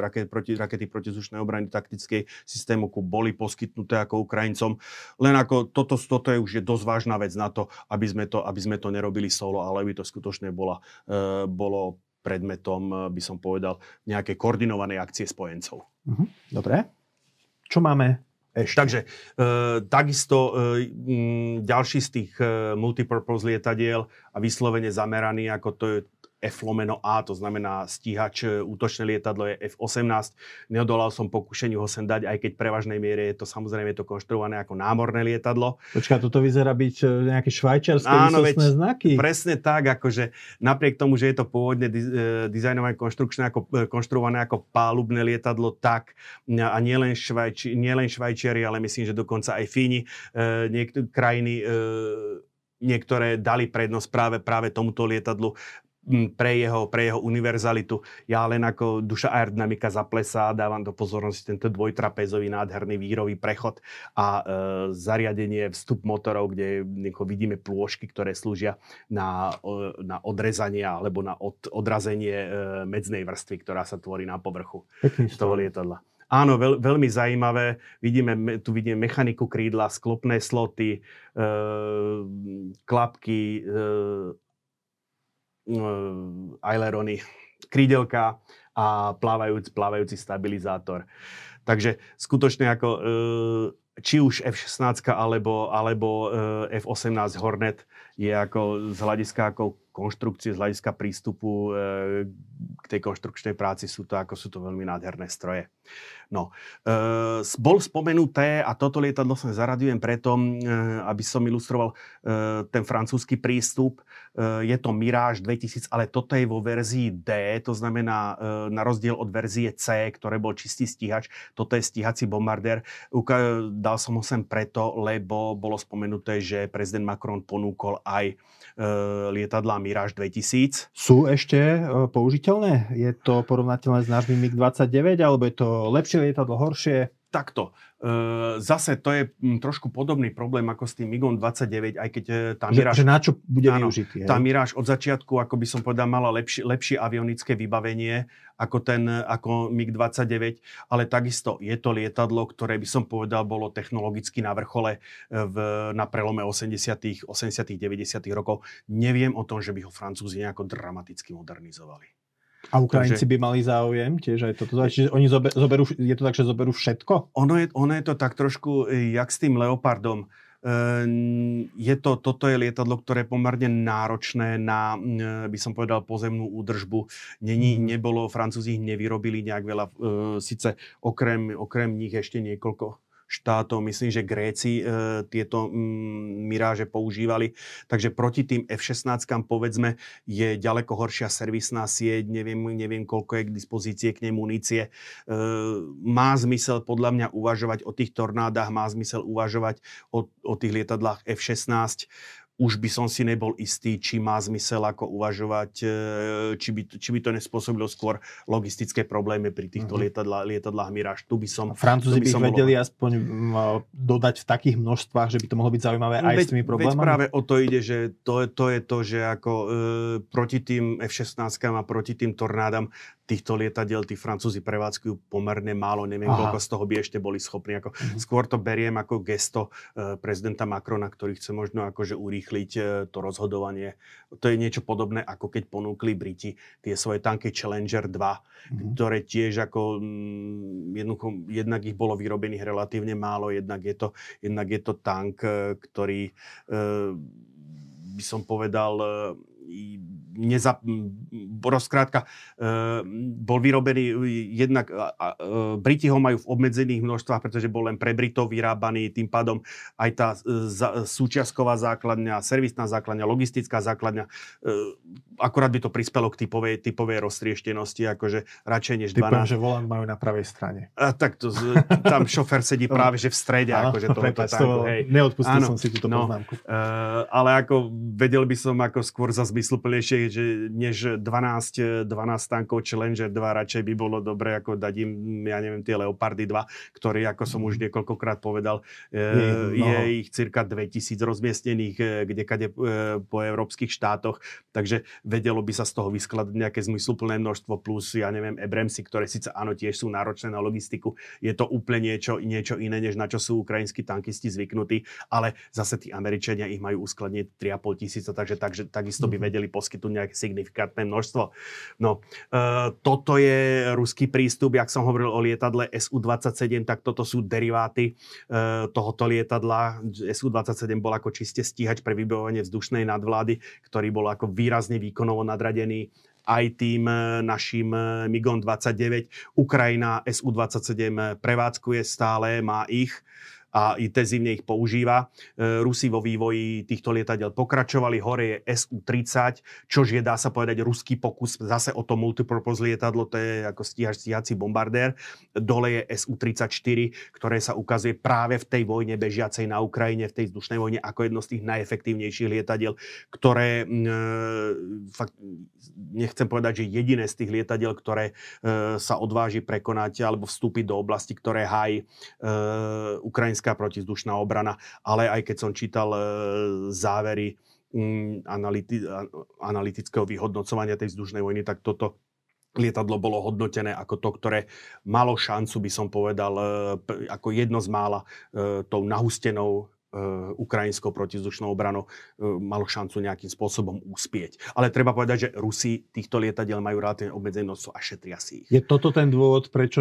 raket, proti, rakety protizdušnej obrany taktickej systému boli poskytnuté ako Ukrajincom len ako toto, toto je už je dosť vážna vec na to, aby sme to, aby sme to nerobili solo, ale aby to skutočne bola, e, bolo predmetom, e, by som povedal, nejakej koordinovanej akcie spojencov. Uh-huh. Dobre. Čo máme ešte? Takže e, takisto e, m, ďalší z tých e, multipurpose lietadiel a vyslovene zameraný, ako to je F lomeno A, to znamená stíhač, e, útočné lietadlo je F-18. Neodolal som pokušeniu ho sem dať, aj keď prevažnej miere je to samozrejme je to konštruované ako námorné lietadlo. Počká, toto vyzerá byť e, nejaké švajčiarske Áno, veď, znaky. Presne tak, akože napriek tomu, že je to pôvodne e, dizajnované konštrukčné ako, konštruované ako pálubné lietadlo, tak a nielen, švajči, nielen Švajčiari, ale myslím, že dokonca aj Fíni, niektoré krajiny niektoré dali prednosť práve, práve tomuto lietadlu pre jeho, pre jeho univerzalitu. Ja len ako duša aerodynamika zaplesá, dávam do pozornosti tento dvojtrapezový nádherný vírový prechod a e, zariadenie vstup motorov, kde vidíme plôžky, ktoré slúžia na, e, na odrezanie alebo na od, odrazenie e, medznej vrstvy, ktorá sa tvorí na povrchu Pekný toho lietadla. Áno, veľ, veľmi zaujímavé. Vidíme, tu vidíme mechaniku krídla, sklopné sloty, e, klapky, e, ailerony, krídelka a plávajúc, plávajúci stabilizátor. Takže skutočne ako e, či už F-16 alebo, alebo e, F-18 Hornet je ako z hľadiska ako konštrukcie, z hľadiska prístupu e, k tej konštrukčnej práci sú to, ako sú to veľmi nádherné stroje. No, e, bol spomenuté, a toto lietadlo som zaradujem preto, e, aby som ilustroval ten francúzsky prístup. Je to Mirage 2000, ale toto je vo verzii D, to znamená na rozdiel od verzie C, ktoré bol čistý stíhač, toto je stíhací bombardér. Dal som ho sem preto, lebo bolo spomenuté, že prezident Macron ponúkol aj e, lietadlá Mirage 2000. Sú ešte e, použiteľné? Je to porovnateľné s nášmi MiG-29, alebo je to lepšie lietadlo, horšie? Takto. E, zase to je m, trošku podobný problém ako s tým MIGom 29, aj keď e, tá Miráž... Že, že na čo bude áno, využitý. Tá Miráž od začiatku, ako by som povedal, mala lepšie, lepšie avionické vybavenie ako ten ako MiG-29, ale takisto je to lietadlo, ktoré by som povedal bolo technologicky na vrchole e, v, na prelome 80 80 90 rokov. Neviem o tom, že by ho Francúzi nejako dramaticky modernizovali. A Ukrajinci Takže, by mali záujem tiež aj toto. Čiže oni zoberú, je to tak, že zoberú všetko? Ono je, ono je to tak trošku, e, jak s tým Leopardom. Ehm, je to, toto je lietadlo, ktoré je pomerne náročné na, e, by som povedal, pozemnú údržbu. Není, mhm. nebolo, Francúzi ich nevyrobili nejak veľa, e, síce okrem, okrem nich ešte niekoľko štátov. Myslím, že Gréci e, tieto mm, miráže používali. Takže proti tým F-16 povedzme je ďaleko horšia servisná sieť, neviem, neviem koľko je k dispozície k nej munície. E, má zmysel podľa mňa uvažovať o tých tornádach, má zmysel uvažovať o, o tých lietadlách F-16 už by som si nebol istý, či má zmysel ako uvažovať, e, či by, či by to nespôsobilo skôr logistické problémy pri týchto mm-hmm. lietadlá, lietadlách Mirage. Tu by som... Francúzi by, by vedeli mohol... aspoň dodať v takých množstvách, že by to mohlo byť zaujímavé aj veď, s tými problémami? Veď práve o to ide, že to, to je to, že ako e, proti tým F-16 a proti tým tornádam týchto lietadiel tí Francúzi prevádzkujú pomerne málo, neviem, Aha. koľko z toho by ešte boli schopní. Ako, mm-hmm. Skôr to beriem ako gesto uh, prezidenta Macrona, ktorý chce možno akože urýchliť uh, to rozhodovanie. To je niečo podobné, ako keď ponúkli Briti tie svoje tanky Challenger 2, mm-hmm. ktoré tiež ako mm, jednoducho, jednak ich bolo vyrobených relatívne málo, jednak je to, jednak je to tank, uh, ktorý uh, by som povedal neza, rozkrátka, e, bol vyrobený jednak, a, a, e, Briti ho majú v obmedzených množstvách, pretože bol len pre Britov vyrábaný, tým pádom aj tá e, súčiastková základňa, servisná základňa, logistická základňa, akorát by to prispelo k typovej, typovej roztrieštenosti, akože radšej než 12. Typujem, že volant majú na pravej strane. A, tak to, tam šofer sedí práve že v strede, akože tohoto tanku, hej. Neodpustil Áno, som si túto no, poznámku. Uh, ale ako vedel by som ako skôr za zmysluplnejšie že než 12, 12 tankov Challenger 2 radšej by bolo dobre ako dať im, ja neviem, tie Leopardy 2, ktoré, ako som už mhm. niekoľkokrát povedal, je, no. je ich cirka 2000 rozmiestnených e, kdekade e, po európskych štátoch, takže vedelo by sa z toho vyskladať nejaké zmysluplné množstvo plus, ja neviem, Ebremsy, ktoré síce áno, tiež sú náročné na logistiku, je to úplne niečo, niečo iné, než na čo sú ukrajinskí tankisti zvyknutí, ale zase tí Američania ich majú uskladniť 3,5 tisíca, takže, takže takisto by mhm. Vedeli poskytnúť nejaké signifikantné množstvo. No, e, toto je ruský prístup, jak som hovoril o lietadle SU-27, tak toto sú deriváty e, tohoto lietadla. SU-27 bol ako čiste stíhač pre vybavovanie vzdušnej nadvlády, ktorý bol ako výrazne výkonovo nadradený aj tým e, našim e, MIGom 29. Ukrajina SU-27 prevádzkuje stále, má ich a intenzívne ich používa. E, Rusi vo vývoji týchto lietadiel pokračovali. Hore je SU-30, čož je, dá sa povedať, ruský pokus zase o to multipurpose lietadlo, to je ako stíhač stíhací bombardér. Dole je SU-34, ktoré sa ukazuje práve v tej vojne bežiacej na Ukrajine, v tej vzdušnej vojne, ako jedno z tých najefektívnejších lietadiel, ktoré, e, fakt, nechcem povedať, že jediné z tých lietadiel, ktoré e, sa odváži prekonať alebo vstúpiť do oblasti, ktoré hájí e, ukrajinská letecká protizdušná obrana, ale aj keď som čítal e, závery mm, analyti, analytického vyhodnocovania tej vzdušnej vojny, tak toto lietadlo bolo hodnotené ako to, ktoré malo šancu, by som povedal, e, ako jedno z mála e, tou nahustenou ukrajinskou protizdušnou obranou malo šancu nejakým spôsobom uspieť. Ale treba povedať, že Rusi týchto lietadiel majú relatívne obmedzené a šetria si ich. Je toto ten dôvod, prečo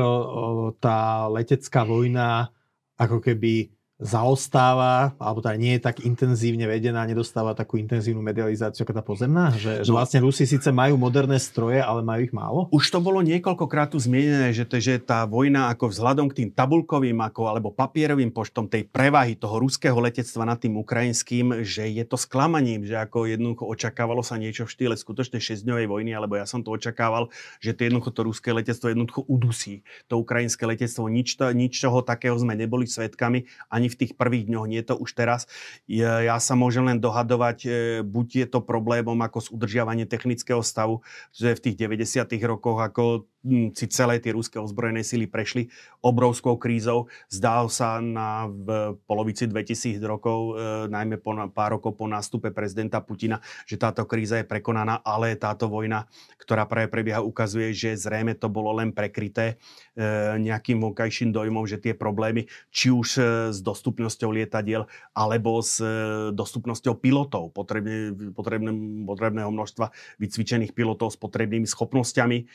tá letecká vojna ako keby zaostáva, alebo tá nie je tak intenzívne vedená, nedostáva takú intenzívnu medializáciu ako tá pozemná? Že, no. že vlastne Rusi síce majú moderné stroje, ale majú ich málo? Už to bolo niekoľkokrát tu zmienené, že, to, že tá vojna ako vzhľadom k tým tabulkovým ako, alebo papierovým poštom tej prevahy toho ruského letectva nad tým ukrajinským, že je to sklamaním, že ako jednoducho očakávalo sa niečo v štýle skutočne 6-dňovej vojny, alebo ja som to očakával, že to jednoducho to ruské letectvo jednoducho udusí. To ukrajinské letectvo, nič, to, nič čoho takého sme neboli svetkami, ani ani v tých prvých dňoch, nie je to už teraz. Ja, sa môžem len dohadovať, e, buď je to problémom ako s udržiavanie technického stavu, že v tých 90. rokoch ako si celé tie ruské ozbrojené sily prešli obrovskou krízou. Zdál sa na v polovici 2000 rokov, e, najmä po, pár rokov po nástupe prezidenta Putina, že táto kríza je prekonaná, ale táto vojna, ktorá práve prebieha, ukazuje, že zrejme to bolo len prekryté e, nejakým vonkajším dojmom, že tie problémy, či už e, s dostupnosťou lietadiel, alebo s e, dostupnosťou pilotov, potrebne, potrebné, potrebného množstva vycvičených pilotov s potrebnými schopnosťami. E,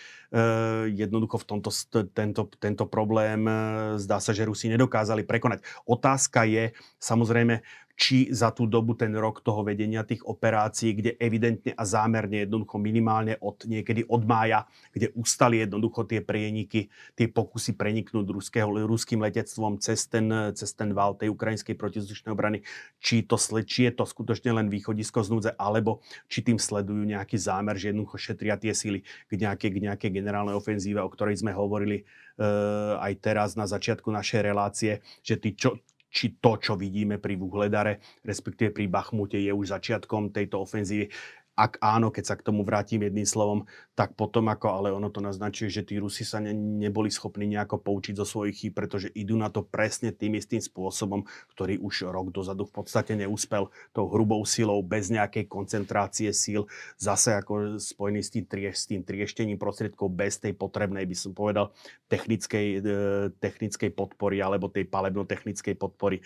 jednoducho v tomto, tento, tento problém e, zdá sa, že Rusi nedokázali prekonať. Otázka je samozrejme, či za tú dobu ten rok toho vedenia tých operácií, kde evidentne a zámerne jednoducho minimálne od niekedy od mája, kde ustali jednoducho tie prieniky, tie pokusy preniknúť ruského, ruským letectvom cez ten, cez ten val tej ukrajinskej protizdušnej obrany, či, to, či je to skutočne len východisko z núdze, alebo či tým sledujú nejaký zámer, že jednoducho šetria tie síly k nejakej, k nejakej generálnej ofenzíve, o ktorej sme hovorili uh, aj teraz na začiatku našej relácie, že tí, čo, či to, čo vidíme pri Vuhledare, respektíve pri Bachmute, je už začiatkom tejto ofenzívy. Ak áno, keď sa k tomu vrátim jedným slovom, tak potom ako, ale ono to naznačuje, že tí Rusi sa ne, neboli schopní nejako poučiť zo svojich chýb, pretože idú na to presne tým istým spôsobom, ktorý už rok dozadu v podstate neúspel tou hrubou silou, bez nejakej koncentrácie síl, zase ako spojený s tým, trieš, s tým trieštením prostriedkov, bez tej potrebnej, by som povedal, technickej, e, technickej podpory alebo tej palebno-technickej podpory.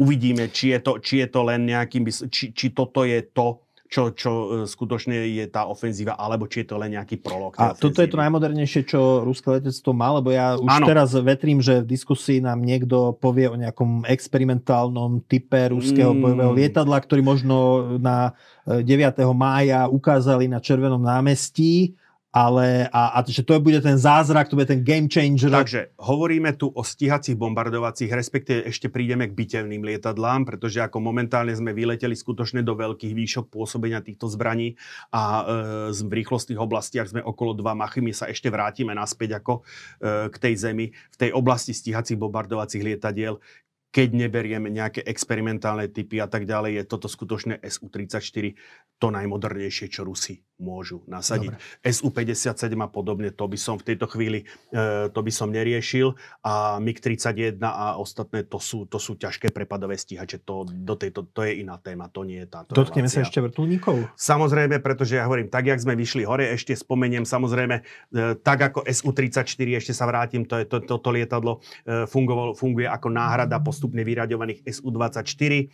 Uvidíme, či je to, či je to len nejakým, či, či toto je to, čo, čo e, skutočne je tá ofenzíva, alebo či je to len nejaký prolog. A ofenzívy. toto je to najmodernejšie, čo ruské letectvo má, lebo ja už ano. teraz vetrím, že v diskusii nám niekto povie o nejakom experimentálnom type ruského mm. bojového lietadla, ktorý možno na 9. E, mája ukázali na Červenom námestí ale a, a že to bude ten zázrak, to bude ten game changer. Takže hovoríme tu o stíhacích bombardovacích, respektíve ešte prídeme k bitevným lietadlám, pretože ako momentálne sme vyleteli skutočne do veľkých výšok pôsobenia týchto zbraní a e, v rýchlostných oblastiach sme okolo 2 machy, my sa ešte vrátime naspäť ako e, k tej zemi. V tej oblasti stíhacích bombardovacích lietadiel keď neberieme nejaké experimentálne typy a tak ďalej, je toto skutočne SU-34 to najmodernejšie, čo Rusi môžu nasadiť. Dobre. SU-57 a podobne, to by som v tejto chvíli, e, to by som neriešil a MiG-31 a ostatné, to sú, to sú ťažké prepadové stíhače, to, do tejto, to je iná téma, to nie je táto Dotkneme sa ešte vrtulníkov? Samozrejme, pretože ja hovorím, tak, jak sme vyšli hore, ešte spomeniem, samozrejme, e, tak ako SU-34, ešte sa vrátim, to je to, toto lietadlo e, fungovalo, funguje ako náhrada postupne vyraďovaných SU-24, e,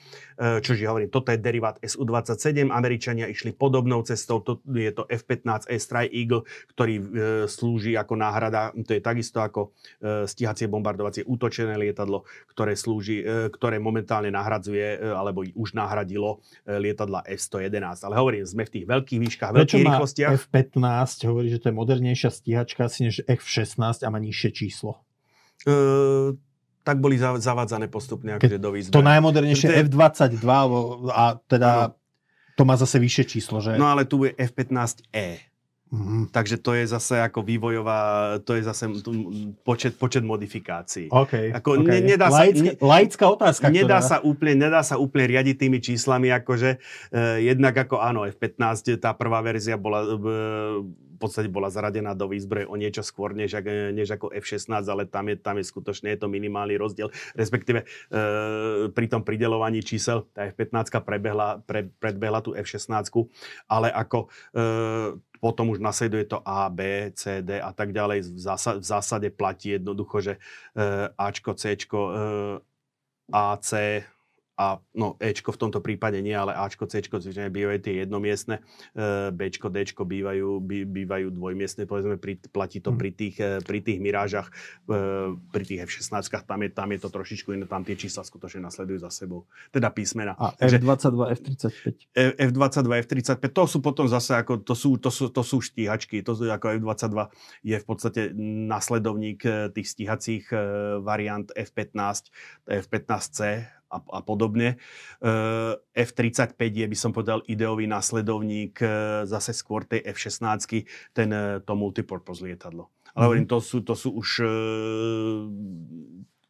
čože hovorím, toto je derivát SU-27, Američania išli podobnou cestou, to, je to F-15 Strike Eagle, ktorý e, slúži ako náhrada, to je takisto ako e, stíhacie bombardovacie útočené lietadlo, ktoré slúži, e, ktoré momentálne nahradzuje, e, alebo už nahradilo e, lietadla F-111. Ale hovorím, sme v tých veľkých výškach, veľkých rýchlostiach. F-15 hovorí, že to je modernejšia stíhačka asi než F-16 a má nižšie číslo. E, tak boli zavádzané postupne akože do výzbe. To najmodernejšie F-22 a teda to má zase vyššie číslo, že? No ale tu je F-15E. Mm-hmm. Takže to je zase ako vývojová, to je zase počet, počet modifikácií. Okay, ako okay. Ne, nedá sa, ne, laická otázka. Nedá ktorá... sa, úplne, nedá sa úplne riadiť tými číslami, akože eh, jednak ako áno, F-15, tá prvá verzia bola eh, v podstate bola zaradená do výzbroje o niečo skôr, než, než ako F-16, ale tam je, tam je skutočne je to minimálny rozdiel. Respektíve e, pri tom pridelovaní čísel tá F-15 prebehla, pre, predbehla tú F-16, ale ako e, potom už nasleduje to A, B, C, D a tak ďalej. V zásade, v zásade platí jednoducho, že e, Ačko, Cčko, e, A, C, a no Ečko v tomto prípade nie, ale Ačko, Cčko zvyčajne bývajú tie jednomiestne, e, Bčko, Dčko bývajú, bý, bývajú dvojmiestne, povedzme, pri, platí to hm. pri tých, e, pri tých Mirážach, e, pri tých F-16, tam je, tam je to trošičku iné, tam tie čísla skutočne nasledujú za sebou, teda písmena. A F-22, F-35? F-22, F-35, to sú potom zase ako, to sú, to sú, to sú štíhačky, to sú ako F-22 je v podstate nasledovník tých stíhacích variant F-15, F-15C, a, a podobne. Uh, F-35 je, by som povedal, ideový následovník uh, zase skôr tej F-16, ten, uh, to multipurpose lietadlo. Ale hovorím, mm-hmm. to sú, to sú už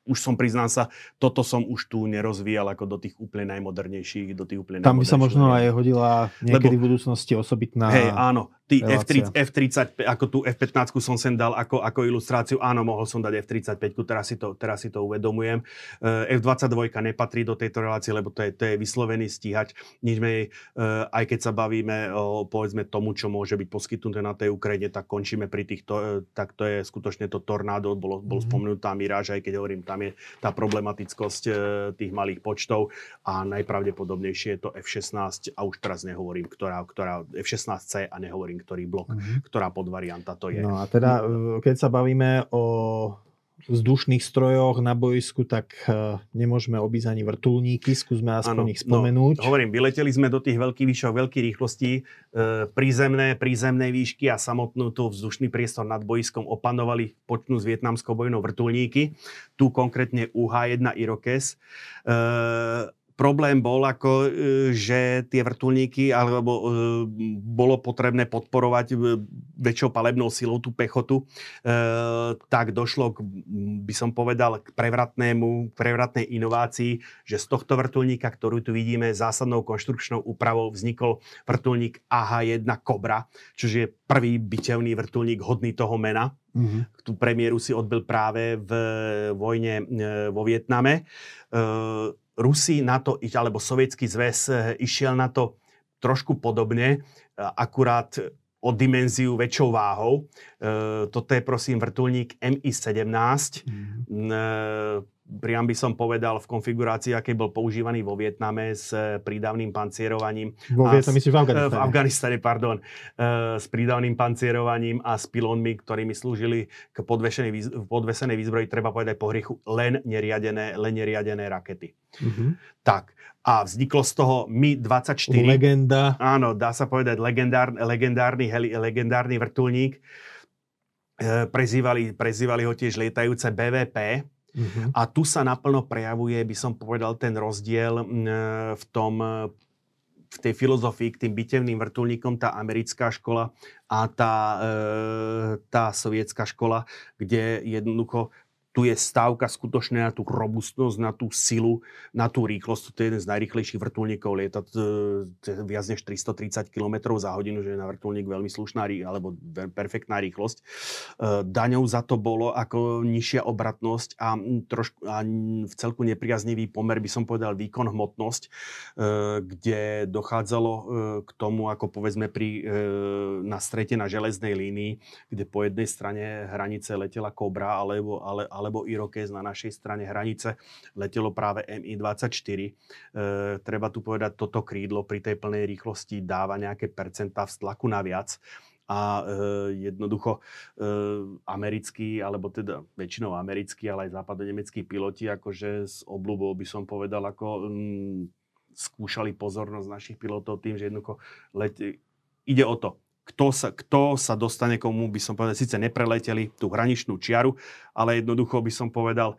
už som, priznám sa, toto som už tu nerozvíjal ako do tých úplne najmodernejších, do tých úplne Tam by sa možno aj hodila niekedy Lebo, v budúcnosti osobitná... Hej, áno, Ty F30, F35, ako tú F15 som sem dal ako, ako ilustráciu. Áno, mohol som dať F35, teraz si to, teraz si to uvedomujem. Eh, F22 nepatrí do tejto relácie, lebo to je, to je vyslovený stíhač. Nič menej, eh, aj keď sa bavíme o povedzme tomu, čo môže byť poskytnuté na tej Ukrajine, tak končíme pri týchto, eh, tak to je skutočne to tornádo, bolo, bol mm-hmm. spomenutá Miráž, aj keď hovorím, tam je tá problematickosť tých malých počtov a najpravdepodobnejšie je to F16 a už teraz nehovorím, ktorá, ktorá F16C a nehovorím ktorý blok, mm-hmm. ktorá podvarianta to je. No a teda, e, keď sa bavíme o vzdušných strojoch na boisku, tak e, nemôžeme obísť ani vrtulníky, skúsme aspoň ano, ich no, spomenúť. No, hovorím, vyleteli sme do tých veľkých výšok, veľkých rýchlostí, e, prízemné, prízemné výšky a samotnú tú vzdušný priestor nad boiskom opanovali počnú s vietnamskou bojnou vrtulníky, tu konkrétne UH-1 Irokes. E, problém bol, ako, e, že tie vrtulníky, alebo e, bolo potrebné podporovať e, väčšou palebnou silou tú pechotu, tak došlo, k, by som povedal, k prevratnému, prevratnej inovácii, že z tohto vrtulníka, ktorú tu vidíme, zásadnou konštrukčnou úpravou vznikol vrtulník AH-1 Cobra, čo je prvý bitevný vrtulník hodný toho mena. Mm-hmm. Tú premiéru si odbil práve v vojne vo Vietname Rusi na to, alebo Sovietský zväz eh, išiel na to trošku podobne, eh, akurát o dimenziu väčšou váhou. E, toto je prosím vrtulník Mi-17. Mm. E, priam by som povedal v konfigurácii, aký bol používaný vo Vietname s prídavným pancierovaním. Vo Vietname, v Afganistane. V Afganistane, pardon. E, s prídavným pancierovaním a s pilónmi, ktorými slúžili k podvesenej, podvesenej výzbroji, treba povedať po hrychu, len neriadené, len neriadené rakety. Mm-hmm. Tak, a vzniklo z toho Mi-24. Legenda. Áno, dá sa povedať legendár, legendárny, heli, legendárny vrtulník. E, prezývali, prezývali ho tiež lietajúce BVP. Uh-huh. A tu sa naplno prejavuje, by som povedal, ten rozdiel e, v tom v tej filozofii k tým bitevným vrtulníkom tá americká škola a tá, e, tá sovietská škola, kde jednoducho tu je stávka skutočne na tú robustnosť, na tú silu, na tú rýchlosť. To je jeden z najrýchlejších vrtulníkov. Lieta viac než 330 km za hodinu, že je na vrtulník veľmi slušná alebo perfektná rýchlosť. E, daňou za to bolo ako nižšia obratnosť a, trošku, a v celku nepriaznivý pomer, by som povedal, výkon hmotnosť, e, kde dochádzalo e, k tomu, ako povedzme pri, na strete na železnej línii, kde po jednej strane hranice letela Kobra alebo, ale, ale alebo Irokez na našej strane hranice. Letelo práve Mi-24. E, treba tu povedať, toto krídlo pri tej plnej rýchlosti dáva nejaké percentá vztlaku naviac. A e, jednoducho e, americkí, alebo teda väčšinou americkí, ale aj západonemeckí piloti, akože s obľubou by som povedal, ako mm, skúšali pozornosť našich pilotov tým, že jednoducho lete, ide o to, kto sa, kto sa dostane komu, by som povedal, síce nepreleteli tú hraničnú čiaru, ale jednoducho by som povedal,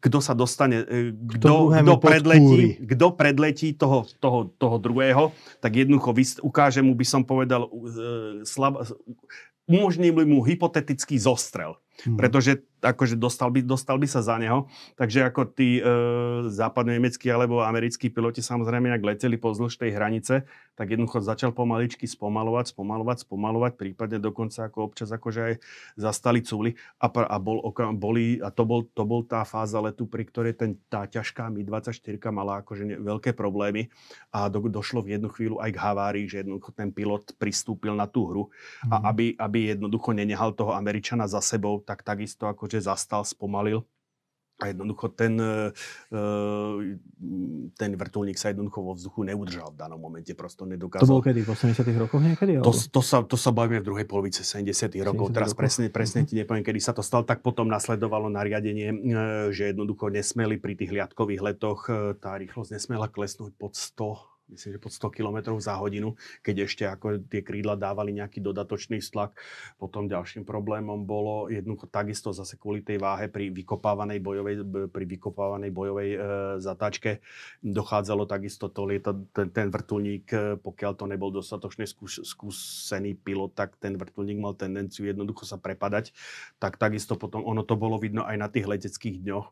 kto sa dostane, e, kto, kto, predletí, kto predletí toho, toho, toho druhého, tak jednoducho ukáže mu, by som povedal, uh, slab, umožní mu hypotetický zostrel. Hmm. Pretože akože dostal by, dostal by sa za neho. Takže ako tí e, západnonemeckí alebo americkí piloti samozrejme, ak leteli pozdĺž tej hranice, tak jednoducho začal pomaličky spomalovať, spomalovať, spomalovať, prípadne dokonca ako občas akože aj zastali cúly a, a, bol, boli, a to, bol, to bol tá fáza letu, pri ktorej ten, tá ťažká Mi-24 mala akože ne, veľké problémy a do, došlo v jednu chvíľu aj k havárii, že jednoducho ten pilot pristúpil na tú hru hmm. a mhm. aby, aby jednoducho nenehal toho Američana za sebou, tak takisto akože zastal, spomalil. A jednoducho ten, e, e, ten vrtulník sa jednoducho vo vzduchu neudržal v danom momente, prosto nedokázal. To bolo kedy? V 80 rokoch niekedy? To, to, sa, to sa bavíme v druhej polovice 70 rokov. 70 Teraz rokov. presne, presne uh-huh. ti nepoviem, kedy sa to stalo. Tak potom nasledovalo nariadenie, e, že jednoducho nesmeli pri tých liatkových letoch, tá rýchlosť nesmela klesnúť pod 100 myslím, že pod 100 km za hodinu, keď ešte ako tie krídla dávali nejaký dodatočný stlak. Potom ďalším problémom bolo jednoducho takisto zase kvôli tej váhe pri vykopávanej bojovej, pri vykopávanej bojovej e, zatáčke dochádzalo takisto to lieta, ten, ten vrtulník, e, pokiaľ to nebol dostatočne skús, skúsený pilot, tak ten vrtulník mal tendenciu jednoducho sa prepadať. Tak takisto potom ono to bolo vidno aj na tých leteckých dňoch,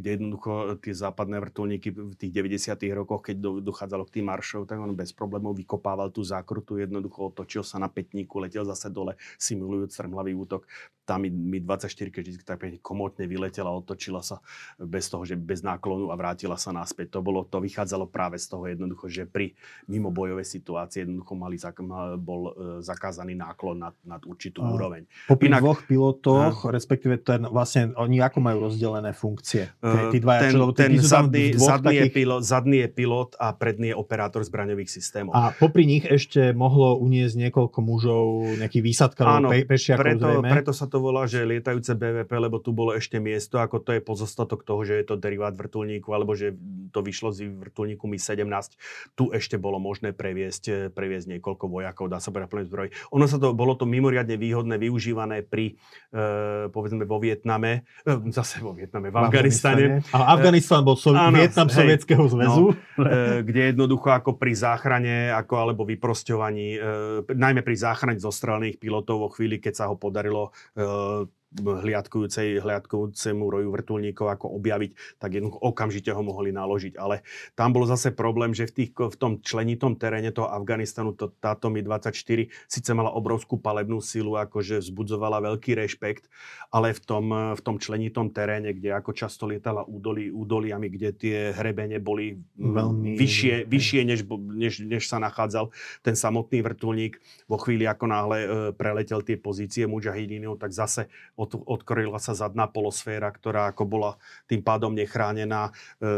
kde jednoducho tie západné vrtulníky v tých 90. rokoch, keď do, dochádzalo k tým maršov, tak on bez problémov vykopával tú zákrutu, jednoducho otočil sa na petníku, letel zase dole, simulujúc strmlavý útok. Tam mi, mi 24 keď tak komotne vyletela, otočila sa bez toho, že bez náklonu a vrátila sa naspäť. To, bolo, to vychádzalo práve z toho jednoducho, že pri mimo bojové situácii jednoducho mali, bol e, zakázaný náklon nad, nad určitú a, úroveň. Popri Inak, dvoch pilotoch, a, respektíve ten, vlastne oni ako majú rozdelené funkcie? Tí, tí dvaja, ten, čo, ten zadný, zadný, takých... je pilot, zadný je pilot a predný je operátor zbraňových systémov. A popri nich ešte mohlo uniesť niekoľko mužov, nejakých výsadkárov, pe, pešiakov preto, zrejme. preto sa to volá, že lietajúce BVP, lebo tu bolo ešte miesto, ako to je pozostatok toho, že je to derivát vrtulníku, alebo že to vyšlo z vrtulníku Mi-17. Tu ešte bolo možné previesť, previesť niekoľko vojakov, dá sa povedať plný zbroj. Ono sa to, bolo to mimoriadne výhodné, využívané pri, e, povedzme, vo Vietname, e, zase vo Vietname, v, v Afganistane. A Afganistan bol so, áno, Vietnam hej, Sovietskeho zväzu. No, e, kde jednoducho ako pri záchrane, ako alebo vyprosťovaní, e, najmä pri záchrane zostrelených pilotov vo chvíli, keď sa ho podarilo e, hliadkujúcej, hliadkujúcemu roju vrtulníkov ako objaviť, tak jednoducho okamžite ho mohli naložiť. Ale tam bol zase problém, že v, tých, v tom členitom teréne toho Afganistanu to, táto Mi-24 síce mala obrovskú palebnú silu, akože vzbudzovala veľký rešpekt, ale v tom, v tom členitom teréne, kde ako často lietala údolí, údoliami, kde tie hrebene boli Veľmi... vyššie, vyššie než, než, než sa nachádzal ten samotný vrtulník, vo chvíli ako náhle e, preletel tie pozície Mujahidinov, tak zase od, odkryla sa zadná polosféra, ktorá ako bola tým pádom nechránená. E,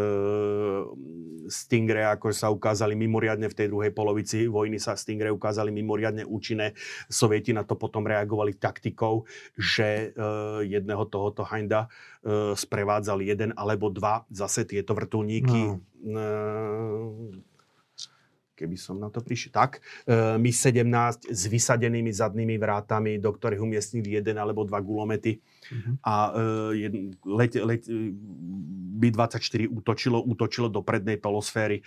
Stingre, ako sa ukázali mimoriadne v tej druhej polovici vojny, sa Stingre ukázali mimoriadne účinné. Sovieti na to potom reagovali taktikou, že e, jedného tohoto Heinda e, sprevádzali jeden alebo dva zase tieto vrtulníky. No. E, keby som na to prišiel. Tak, e, my 17 s vysadenými zadnými vrátami, do ktorých umiestnili jeden alebo dva gulomety uh-huh. a e, let, let, B-24 útočilo, útočilo do prednej polosféry. E,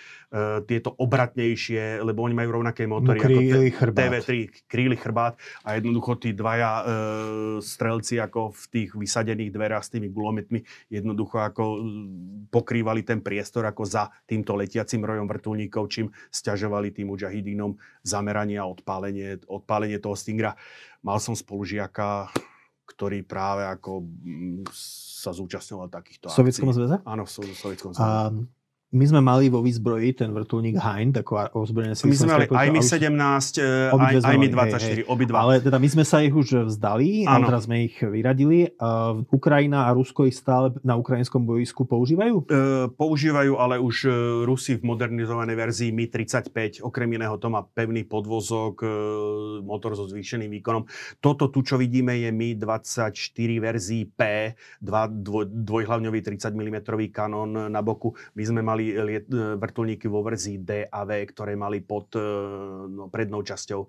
tieto obratnejšie, lebo oni majú rovnaké motory no, ako chrbát. TV3, kríli chrbát a jednoducho tí dvaja e, strelci ako v tých vysadených dverách s tými gulometmi jednoducho ako pokrývali ten priestor ako za týmto letiacim rojom vrtulníkov, čím stiažovali tým mujahidínom zameranie a odpálenie, odpálenie toho Stingra. Mal som spolužiaka, ktorý práve ako mm, sa zúčastňoval takýchto. V Sovietskom zväze? Áno, v Sovietskom zväze. A my sme mali vo výzbroji ten vrtulník Hind, ako ozbrojené sily. My sme mali aj Mi-17, aj, aj Mi-24, obidva. Ale teda my sme sa ich už vzdali, a teraz sme ich vyradili. Uh, Ukrajina a Rusko ich stále na ukrajinskom bojisku používajú? Uh, používajú, ale už Rusi v modernizovanej verzii Mi-35, okrem iného to má pevný podvozok, uh, motor so zvýšeným výkonom. Toto tu, čo vidíme, je Mi-24 verzii P, dva, dvoj, dvojhlavňový 30 mm kanón na boku. My sme mali mali liet, e, vrtulníky vo verzii D a V, ktoré mali pod e, no, prednou časťou e,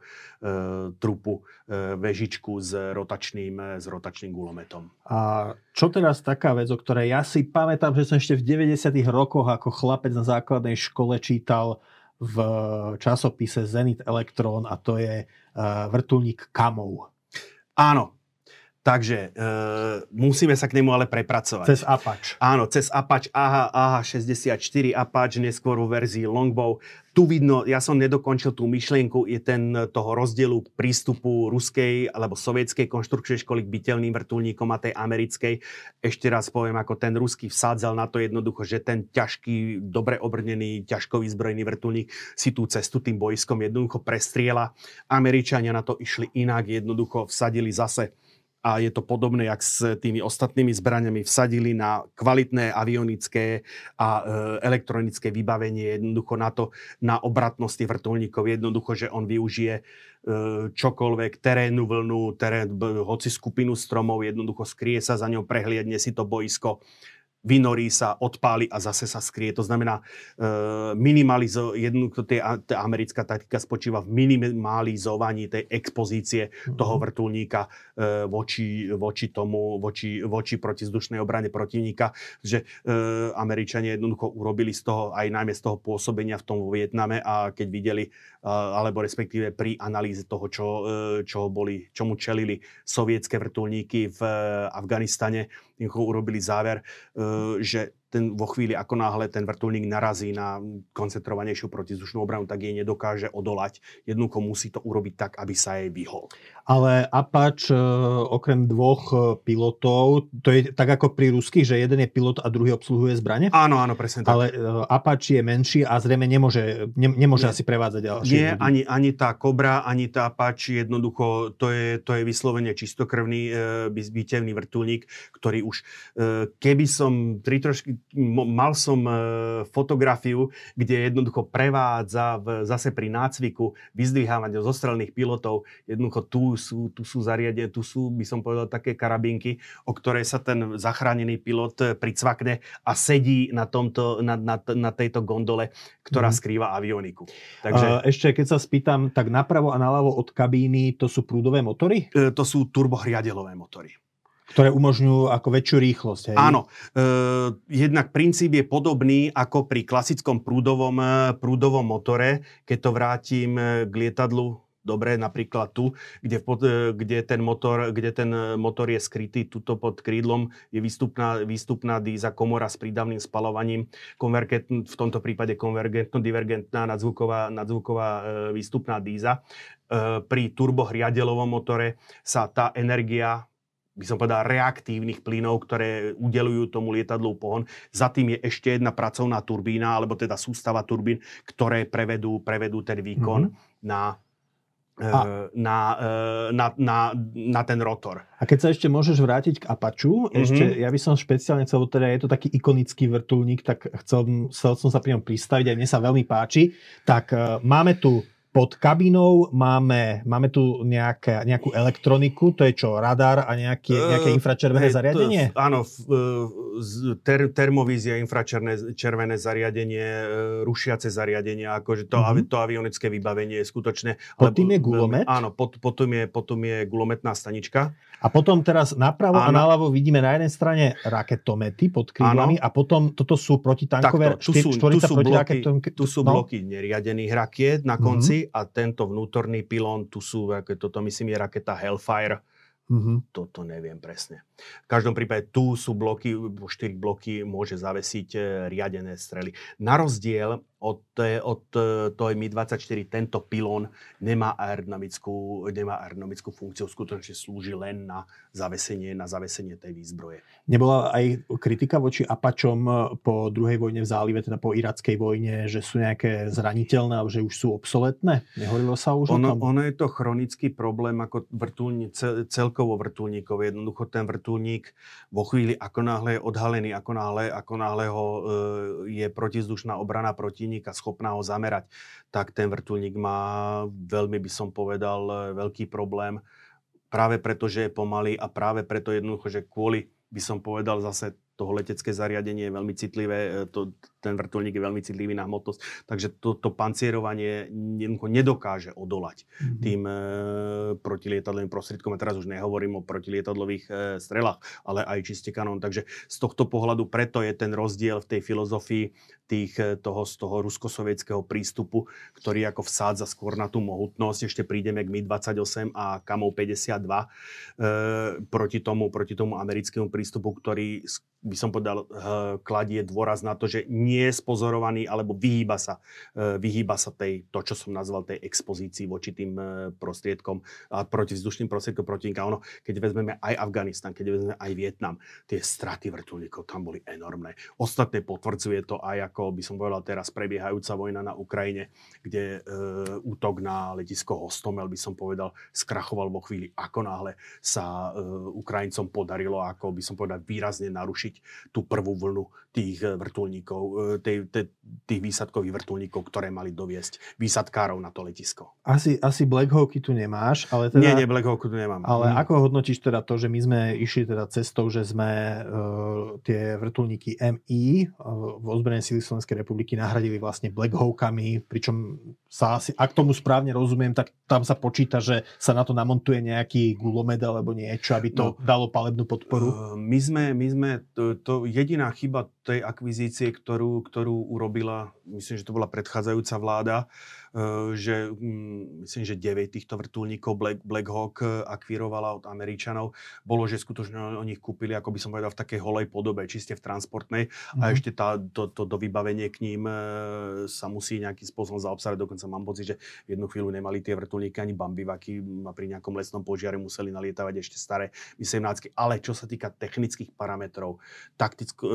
trupu e, vežičku s rotačným, s rotačným gulometom. A čo teraz taká vec, o ktorej ja si pamätám, že som ešte v 90. rokoch ako chlapec na základnej škole čítal v časopise Zenit Electron a to je uh, vrtulník Kamov. Áno, Takže e, musíme sa k nemu ale prepracovať. Cez Apache. Áno, cez Apache AH, AH64 Apache, neskôr v verzii Longbow. Tu vidno, ja som nedokončil tú myšlienku, je ten toho rozdielu prístupu ruskej alebo sovietskej konštrukčnej školy k bytelným vrtulníkom a tej americkej. Ešte raz poviem, ako ten ruský vsádzal na to jednoducho, že ten ťažký, dobre obrnený, ťažko vyzbrojený vrtulník si tú cestu tým bojskom jednoducho prestriela. Američania na to išli inak, jednoducho vsadili zase a je to podobné, jak s tými ostatnými zbraniami. Vsadili na kvalitné avionické a e, elektronické vybavenie, jednoducho na to, na obratnosti vrtulníkov, jednoducho, že on využije e, čokoľvek, terénu vlnu, terén, hoci skupinu stromov, jednoducho skrie sa za ňou, prehliadne si to boisko vynorí sa, odpáli a zase sa skrie. To znamená, e, minimalizo, jednoducho tá americká taktika spočíva v minimalizovaní tej expozície mm-hmm. toho vrtulníka e, voči, voči tomu, voči, voči protizdušnej obrane protivníka. Že e, Američania jednoducho urobili z toho, aj najmä z toho pôsobenia v tom Vietname a keď videli, alebo respektíve pri analýze toho, čo, čo boli, čomu čelili sovietské vrtulníky v Afganistane, urobili záver, že ten vo chvíli, ako náhle ten vrtulník narazí na koncentrovanejšiu protizdušnú obranu, tak jej nedokáže odolať. Jednoducho musí to urobiť tak, aby sa jej vyhol. Ale Apač, e, okrem dvoch e, pilotov, to je tak ako pri ruských, že jeden je pilot a druhý obsluhuje zbranie? Áno, áno, presne tak. Ale Apač je menší a zrejme nemôže, ne, nemôže Nie. asi prevádzať ďalšie Nie, ani, ani tá Kobra, ani tá Apač, jednoducho, to je, to je vyslovene čistokrvný e, bitevný vrtulník, ktorý už, e, keby som tri trošky, mal som e, fotografiu, kde jednoducho prevádza v, zase pri nácviku vyzdvihávania zostrelných pilotov, jednoducho tu sú, tu sú zariadenie, tu sú, by som povedal, také karabinky, o ktoré sa ten zachránený pilot e, pricvakne a sedí na, tomto, na, na, na tejto gondole, ktorá mm. skrýva avioniku. Takže... Ešte keď sa spýtam, tak napravo a naľavo od kabíny to sú prúdové motory? To sú turbohriadelové motory ktoré umožňujú ako väčšiu rýchlosť. Hej? Áno. E, jednak princíp je podobný ako pri klasickom prúdovom, e, prúdovom motore. Keď to vrátim e, k lietadlu, dobre, napríklad tu, kde, e, kde, ten motor, kde ten motor je skrytý, tuto pod krídlom je výstupná, výstupná díza komora s prídavným spalovaním, v tomto prípade konvergentno-divergentná nadzvuková, nadzvuková výstupná díza. Pri turbohriadelovom motore sa tá energia by som povedal, reaktívnych plynov, ktoré udelujú tomu lietadlu pohon. Za tým je ešte jedna pracovná turbína, alebo teda sústava turbín, ktoré prevedú, prevedú ten výkon mm-hmm. na a... Na, na, na, na ten rotor. A keď sa ešte môžeš vrátiť k Apaču, mm-hmm. ešte ja by som špeciálne chcel, teda je to taký ikonický vrtulník, tak chcel, chcel som sa pri ňom pristaviť, aj mne sa veľmi páči. Tak uh, máme tu pod kabinou máme, máme tu nejaké, nejakú elektroniku, to je čo, radar a nejaké, nejaké infračervené uh, zariadenie? To, áno, ter, termovízia, infračervené zariadenie, e, rušiace zariadenie, akože to, uh-huh. to avionické vybavenie je skutočné. Pod tým je gulomet? Áno, pod, potom, je, potom je gulometná stanička. A potom teraz napravo áno. a naľavo vidíme na jednej strane raketomety pod krídlami a potom toto sú protitankové Takto, tu sú, tu sú bloky, tu sú no? bloky neriadených rakiet na konci a tento vnútorný pilón, tu sú, toto myslím je raketa Hellfire, Mm-hmm. Toto neviem presne. V každom prípade tu sú bloky, 4 bloky môže zavesiť e, riadené strely. Na rozdiel od, od toho Mi-24 tento pilón nemá aerodynamickú, nemá aerodynamickú funkciu, skutočne slúži len na zavesenie, na zavesenie tej výzbroje. Nebola aj kritika voči Apačom po druhej vojne v zálive, teda po irackej vojne, že sú nejaké zraniteľné a že už sú obsoletné? Nehovorilo sa už ono, o tom? Ono je to chronický problém ako vrtulní, celkovo vrtulníkov. Jednoducho ten vrtulník vo chvíli, ako náhle je odhalený, ako náhle, ako náhle ho, e, je protizdušná obrana proti vrtulníka schopná ho zamerať, tak ten vrtulník má veľmi, by som povedal, veľký problém. Práve preto, že je pomalý a práve preto jednoducho, že kvôli, by som povedal zase toho letecké zariadenie je veľmi citlivé, e, to, ten vrtulník je veľmi citlivý na hmotnosť, takže to, to pancierovanie nedokáže odolať mm-hmm. tým e, protilietadlovým prostriedkom. A teraz už nehovorím o protilietadlových e, strelách, ale aj čiste kanón. Takže z tohto pohľadu preto je ten rozdiel v tej filozofii tých, e, toho, z toho ruskosovietského prístupu, ktorý ako vsádza skôr na tú mohutnosť. Ešte prídeme k Mi-28 a Kamov 52 e, proti, tomu, proti tomu americkému prístupu, ktorý by som povedal, eh, kladie dôraz na to, že nie je spozorovaný alebo vyhýba sa, eh, vyhýba sa tej, to, čo som nazval tej expozícii voči tým eh, prostriedkom a proti vzdušným prostriedkom protivníka. Ono, keď vezmeme aj Afganistan, keď vezmeme aj Vietnam, tie straty vrtulníkov tam boli enormné. Ostatné potvrdzuje to aj ako by som povedal teraz prebiehajúca vojna na Ukrajine, kde e, útok na letisko Hostomel by som povedal skrachoval vo chvíli, ako náhle sa e, Ukrajincom podarilo, ako by som povedal výrazne narušiť tú prvú vlnu tých eh, vrtulníkov, eh, tej, tej, tých výsadkových vrtulníkov, ktoré mali doviesť výsadkárov na to letisko. Asi, asi Black Hawky tu nemáš, ale teda... Nie, nie, Black Hawky tu nemám. Ale hmm. ako hodnotíš teda to, že my sme išli teda cestou, že sme uh, tie vrtulníky MI uh, v ozbrojenej síly Slovenskej republiky nahradili vlastne Black Hawkami, pričom sa asi, ak tomu správne rozumiem, tak tam sa počíta, že sa na to namontuje nejaký gulomed alebo niečo, aby to no, dalo palebnú podporu. Uh, my sme, my sme to, to jediná chyba tej akvizície, ktorú, ktorú urobila, myslím, že to bola predchádzajúca vláda, Eh, že mm, myslím, že 9 týchto vrtulníkov Black, Black Hawk eh, akvírovala od Američanov. Bolo, že skutočne oni ich kúpili, ako by som povedal, v takej holej podobe, čiste v transportnej mm-hmm. a mhm. ešte tá, to, to, to vybavenie k ním eh, sa musí nejakým spôsobom zaobstarať. Dokonca mám pocit, že jednu chvíľu nemali tie vrtulníky ani bambivaky a pri nejakom lesnom požiare museli nalietavať ešte staré vysemnácky. Ale čo sa týka technických parametrov, taktick, e,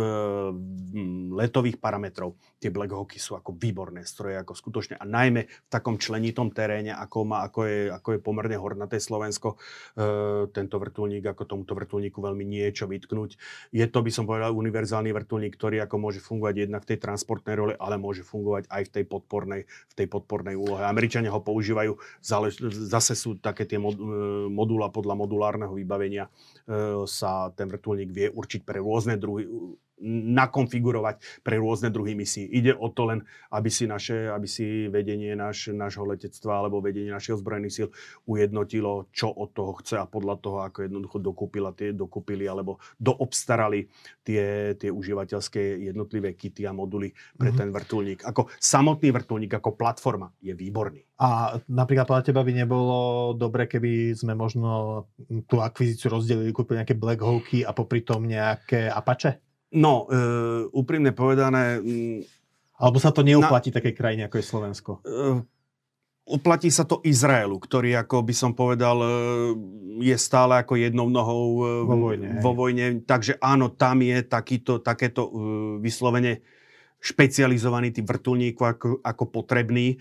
letových parametrov, tie Black Hawky sú ako výborné stroje, ako skutočne. A najmä v takom členitom teréne, ako, má, ako, je, ako je pomerne hornaté Slovensko, e, tento vrtulník, ako tomuto vrtulníku veľmi niečo vytknúť. Je to, by som povedal, univerzálny vrtulník, ktorý ako môže fungovať jednak v tej transportnej role, ale môže fungovať aj v tej podpornej, v tej podpornej úlohe. Američania ho používajú, zase sú také tie e, modula podľa modulárneho vybavenia e, sa ten vrtulník vie určiť pre rôzne druhy nakonfigurovať pre rôzne druhy misií. Ide o to len, aby si, naše, aby si vedenie naš, našho letectva alebo vedenie našich ozbrojených síl ujednotilo, čo od toho chce a podľa toho, ako jednoducho dokúpila tie, dokúpili alebo doobstarali tie, tie užívateľské jednotlivé kity a moduly pre mm-hmm. ten vrtulník. Ako samotný vrtulník, ako platforma je výborný. A napríklad podľa teba by nebolo dobre, keby sme možno tú akvizíciu rozdelili, kúpili nejaké Black Hawky a popri tom nejaké Apache? No, uh, úprimne povedané... Um, Alebo sa to neuplatí na, takej krajine, ako je Slovensko? Uh, uplatí sa to Izraelu, ktorý, ako by som povedal, je stále ako jednou nohou vo vojne. Vo vojne. Takže áno, tam je takýto, takéto vyslovene špecializovaný tým vrtulníku ako, ako potrebný. E,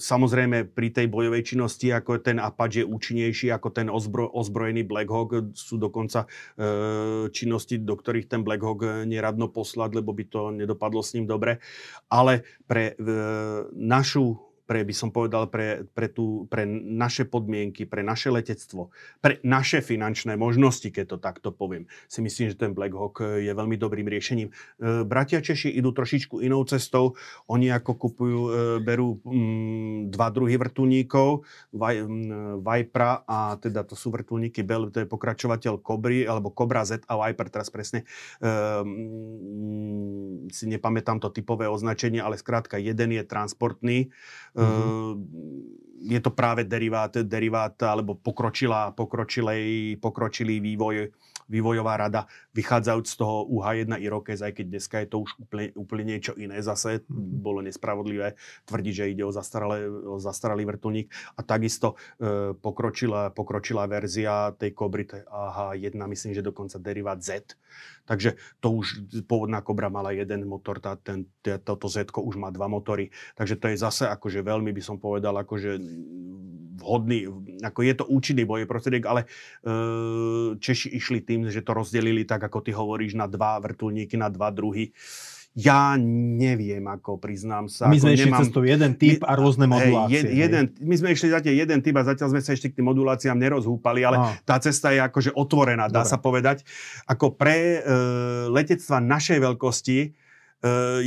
samozrejme pri tej bojovej činnosti ako ten Apache je účinnejší ako ten ozbro, ozbrojený Black Hawk. Sú dokonca e, činnosti, do ktorých ten Black Hawk neradno poslať, lebo by to nedopadlo s ním dobre. Ale pre e, našu pre, by som povedal, pre, pre, tú, pre naše podmienky, pre naše letectvo, pre naše finančné možnosti, keď to takto poviem, si myslím, že ten Black Hawk je veľmi dobrým riešením. E, bratia Češi idú trošičku inou cestou. Oni ako kupujú, e, berú mm, dva druhy vrtulníkov, mm, Vipera a teda to sú vrtulníky Bell, to je pokračovateľ Cobry, alebo Cobra Z a Viper, teraz presne um, si nepamätám to typové označenie, ale skrátka jeden je transportný, Mm-hmm. Je to práve derivát, derivát alebo pokročilá, pokročilej, pokročilý vývoj vývojová rada, vychádzajúc z toho UH1 Irokez, aj keď dneska je to už úplne, úplne niečo iné zase, mm-hmm. bolo nespravodlivé tvrdiť, že ide o, zastaralé, o zastaralý vrtulník. A takisto e, pokročilá, pokročilá verzia tej Kobry, AH1, myslím, že dokonca derivát Z. Takže to už pôvodná Kobra mala jeden motor, tá, ten, toto Z už má dva motory. Takže to je zase akože veľmi by som povedal, akože vhodný, ako je to účinný boj prostriedok, ale e, Češi išli tým, že to rozdelili tak, ako ty hovoríš, na dva vrtulníky, na dva druhy. Ja neviem, ako priznám sa. My sme išli nemám... cestou jeden typ a rôzne modulácie. Hej, jeden, my sme išli zatiaľ jeden typ a zatiaľ sme sa ešte k tým moduláciám nerozhúpali, ale Aha. tá cesta je akože otvorená, dá Dobre. sa povedať. Ako pre e, letectva našej veľkosti, e,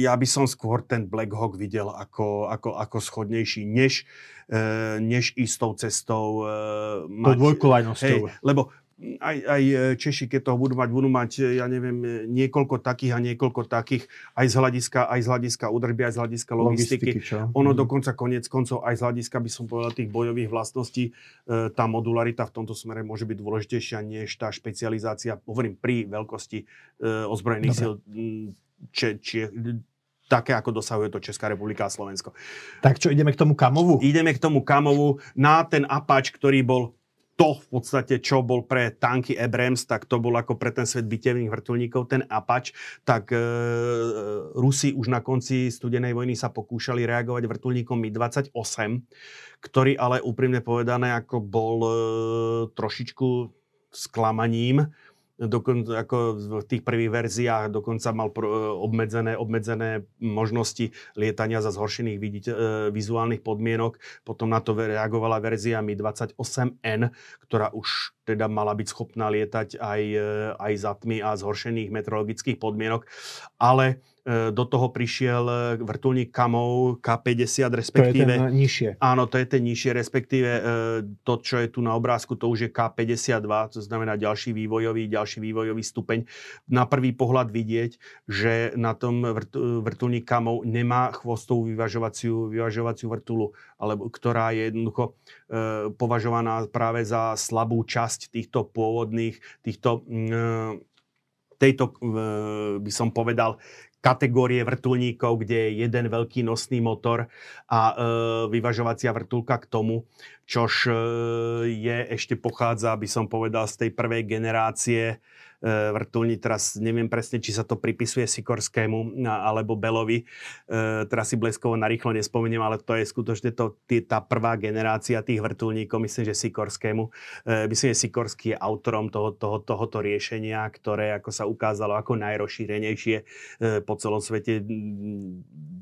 ja by som skôr ten Black Hawk videl ako, ako, ako schodnejší, než E, než istou cestou e, mať... dvojkolajnosťou. Hej, lebo aj, aj e, Češi, keď toho budú mať, budú mať, ja neviem, niekoľko takých a niekoľko takých, aj z hľadiska, aj z hľadiska údrby, aj z hľadiska logistiky. logistiky ono mm. dokonca konec koncov, aj z hľadiska, by som povedal, tých bojových vlastností, tá modularita v tomto smere môže byť dôležitejšia než tá špecializácia, hovorím, pri veľkosti ozbrojených síl také, ako dosahuje to Česká republika a Slovensko. Tak čo, ideme k tomu Kamovu? Ideme k tomu Kamovu na ten Apač, ktorý bol to v podstate, čo bol pre tanky Abrams, tak to bol ako pre ten svet bitevných vrtulníkov, ten Apač, tak e, Rusi už na konci studenej vojny sa pokúšali reagovať vrtulníkom Mi-28, ktorý ale úprimne povedané ako bol e, trošičku sklamaním, dokonca ako v tých prvých verziách dokonca mal obmedzené, obmedzené možnosti lietania za zhoršených viditeľ, e, vizuálnych podmienok. Potom na to reagovala verzia Mi 28N, ktorá už teda mala byť schopná lietať aj, e, aj za tmy a zhoršených meteorologických podmienok. Ale E, do toho prišiel e, vrtulník Kamov K50, respektíve... To je ten nižšie. Áno, to je ten nižšie, respektíve e, to, čo je tu na obrázku, to už je K52, to znamená ďalší vývojový, ďalší vývojový stupeň. Na prvý pohľad vidieť, že na tom vrtulník Kamov nemá chvostovú vyvažovaciu, vyvažovaciu vrtulu, alebo, ktorá je jednoducho považovaná práve za slabú časť týchto pôvodných, týchto tejto, by som povedal, kategórie vrtulníkov, kde je jeden veľký nosný motor a e, vyvažovacia vrtulka k tomu, čož e, je ešte pochádza, by som povedal, z tej prvej generácie vrtulní, teraz neviem presne, či sa to pripisuje Sikorskému alebo Belovi, e, teraz si bleskovo narýchlo nespomeniem, ale to je skutočne to, tá prvá generácia tých vrtulníkov, myslím, že Sikorskému. E, myslím, že Sikorský je autorom toho, toho, tohoto riešenia, ktoré ako sa ukázalo ako najrozšírenejšie po celom svete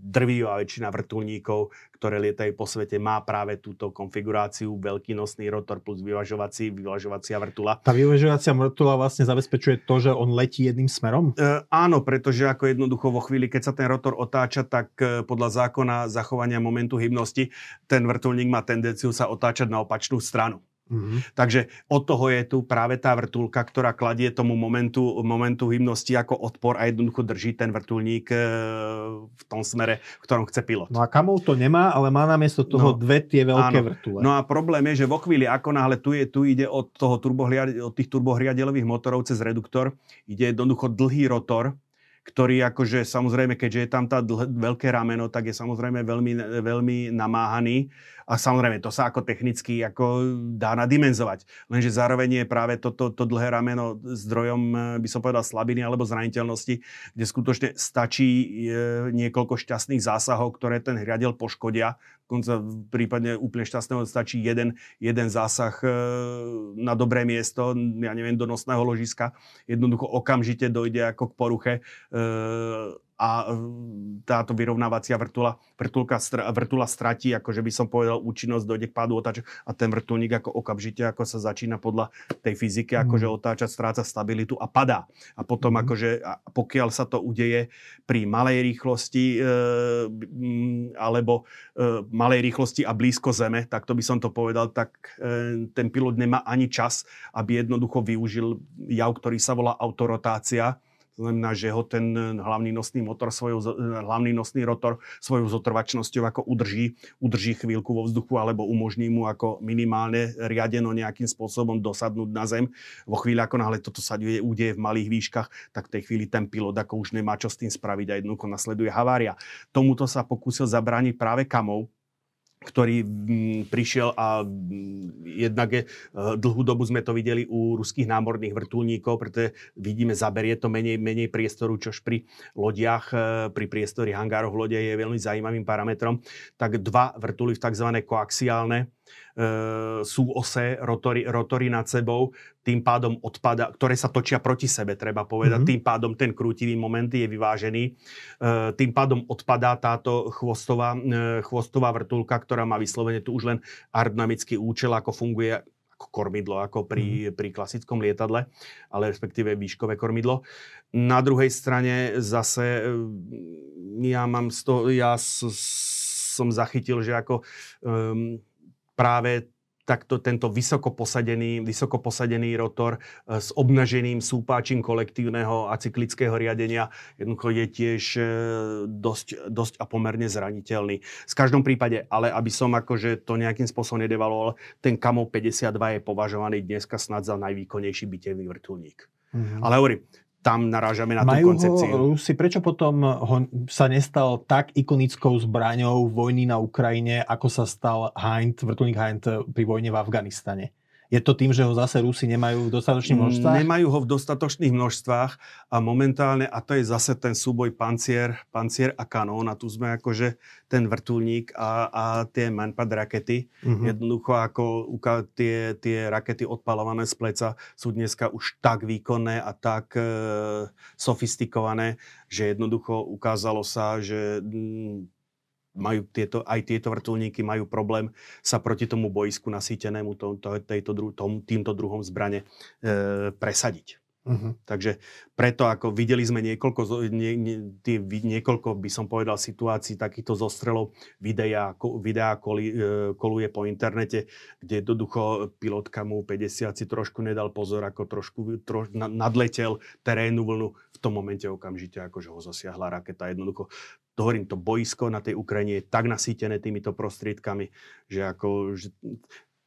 drvivá väčšina vrtulníkov, ktoré lietajú po svete, má práve túto konfiguráciu, veľký nosný rotor plus vyvažovací, vyvažovacia vrtula. Tá vyvažovacia vrtula vlastne zabezpečuje to, že on letí jedným smerom? E, áno, pretože ako jednoducho vo chvíli, keď sa ten rotor otáča, tak e, podľa zákona zachovania momentu hybnosti ten vrtulník má tendenciu sa otáčať na opačnú stranu. Mm-hmm. Takže od toho je tu práve tá vrtulka, ktorá kladie tomu momentu, momentu hybnosti ako odpor a jednoducho drží ten vrtulník e, v tom smere, v ktorom chce pilot. No a kamov to nemá, ale má namiesto toho no, dve tie veľké áno. vrtule. No a problém je, že vo chvíli, ako náhle tu, je, tu ide od, toho od tých turbohriadelových motorov cez reduktor, ide jednoducho dlhý rotor, ktorý akože samozrejme, keďže je tam tá dl- veľké rameno, tak je samozrejme veľmi, veľmi namáhaný a samozrejme to sa ako technicky ako dá nadimenzovať. Lenže zároveň je práve toto to, to dlhé rameno zdrojom, eh, by som povedal, slabiny alebo zraniteľnosti, kde skutočne stačí e, niekoľko šťastných zásahov, ktoré ten hriadel poškodia. Konca prípadne úplne šťastného stačí jeden, jeden zásah e, na dobré miesto, ja neviem, do nosného ložiska. Jednoducho okamžite dojde ako k poruche e, a táto vyrovnávacia vrtula, vrtulka, vrtula stratí, akože by som povedal, účinnosť, dojde k pádu otáča a ten vrtulník ako okamžite, ako sa začína podľa tej fyziky, mm. akože otáčať, stráca stabilitu a padá. A potom mm. akože, pokiaľ sa to udeje pri malej rýchlosti e, alebo e, malej rýchlosti a blízko zeme, tak to by som to povedal, tak e, ten pilot nemá ani čas, aby jednoducho využil jav, ktorý sa volá autorotácia, to znamená, že ho ten hlavný nosný motor, svojou, hlavný nosný rotor svojou zotrvačnosťou ako udrží, udrží chvíľku vo vzduchu alebo umožní mu ako minimálne riadeno nejakým spôsobom dosadnúť na zem. Vo chvíli, ako náhle toto sa deje, udeje v malých výškach, tak v tej chvíli ten pilot ako už nemá čo s tým spraviť a jednoducho nasleduje havária. Tomuto sa pokúsil zabrániť práve Kamov, ktorý mm, prišiel a mm, jednak je, eh, dlhú dobu sme to videli u ruských námorných vrtulníkov, pretože vidíme, zaberie to menej, menej priestoru, čož pri lodiach, eh, pri priestore hangároch lode je veľmi zaujímavým parametrom. Tak dva vrtuly v tzv. koaxiálne E, sú ose, rotory, rotory nad sebou, tým pádom odpada, ktoré sa točia proti sebe, treba povedať, mm-hmm. tým pádom ten krútivý moment je vyvážený, e, tým pádom odpadá táto chvostová, e, chvostová vrtulka, ktorá má vyslovene tu už len aerodynamický účel, ako funguje ako kormidlo, ako pri, mm. pri klasickom lietadle, ale respektíve výškové kormidlo. Na druhej strane zase ja mám toho, ja s, som zachytil, že ako um, práve takto tento vysoko posadený, vysoko posadený rotor e, s obnaženým súpáčim kolektívneho a cyklického riadenia jednoducho je tiež e, dosť, dosť a pomerne zraniteľný. V každom prípade, ale aby som akože to nejakým spôsobom nedevaloval, ten Kamo 52 je považovaný dneska snad za najvýkonnejší bitevný vrtulník. Mm-hmm. Ale hovorím, tam narážame na Majú tú koncepciu. Ho Rusi, prečo potom ho, sa nestal tak ikonickou zbraňou vojny na Ukrajine, ako sa stal Hind, vrtulník Hind pri vojne v Afganistane? Je to tým, že ho zase Rusi nemajú v dostatočných mm, množstvách? Nemajú ho v dostatočných množstvách a momentálne, a to je zase ten súboj pancier, pancier a kanón a tu sme akože ten vrtulník a, a tie manpad rakety. Mm-hmm. Jednoducho ako tie, tie rakety odpalované z pleca sú dneska už tak výkonné a tak e, sofistikované, že jednoducho ukázalo sa, že mm, majú tieto, aj tieto vrtulníky majú problém sa proti tomu boisku nasýtenému to, to, tejto, tom, týmto druhom zbrane e, presadiť. Uh-huh. Takže preto ako videli sme niekoľko, nie, nie, tie, niekoľko, by som povedal, situácií takýchto zostrelov, videa, videa koli, e, koluje po internete, kde jednoducho pilotka mu 50 si trošku nedal pozor, ako trošku troš, nadletel terénu vlnu. V tom momente okamžite akože ho zasiahla raketa. Jednoducho to hovorím, to boisko na tej Ukrajine je tak nasýtené týmito prostriedkami, že ako, že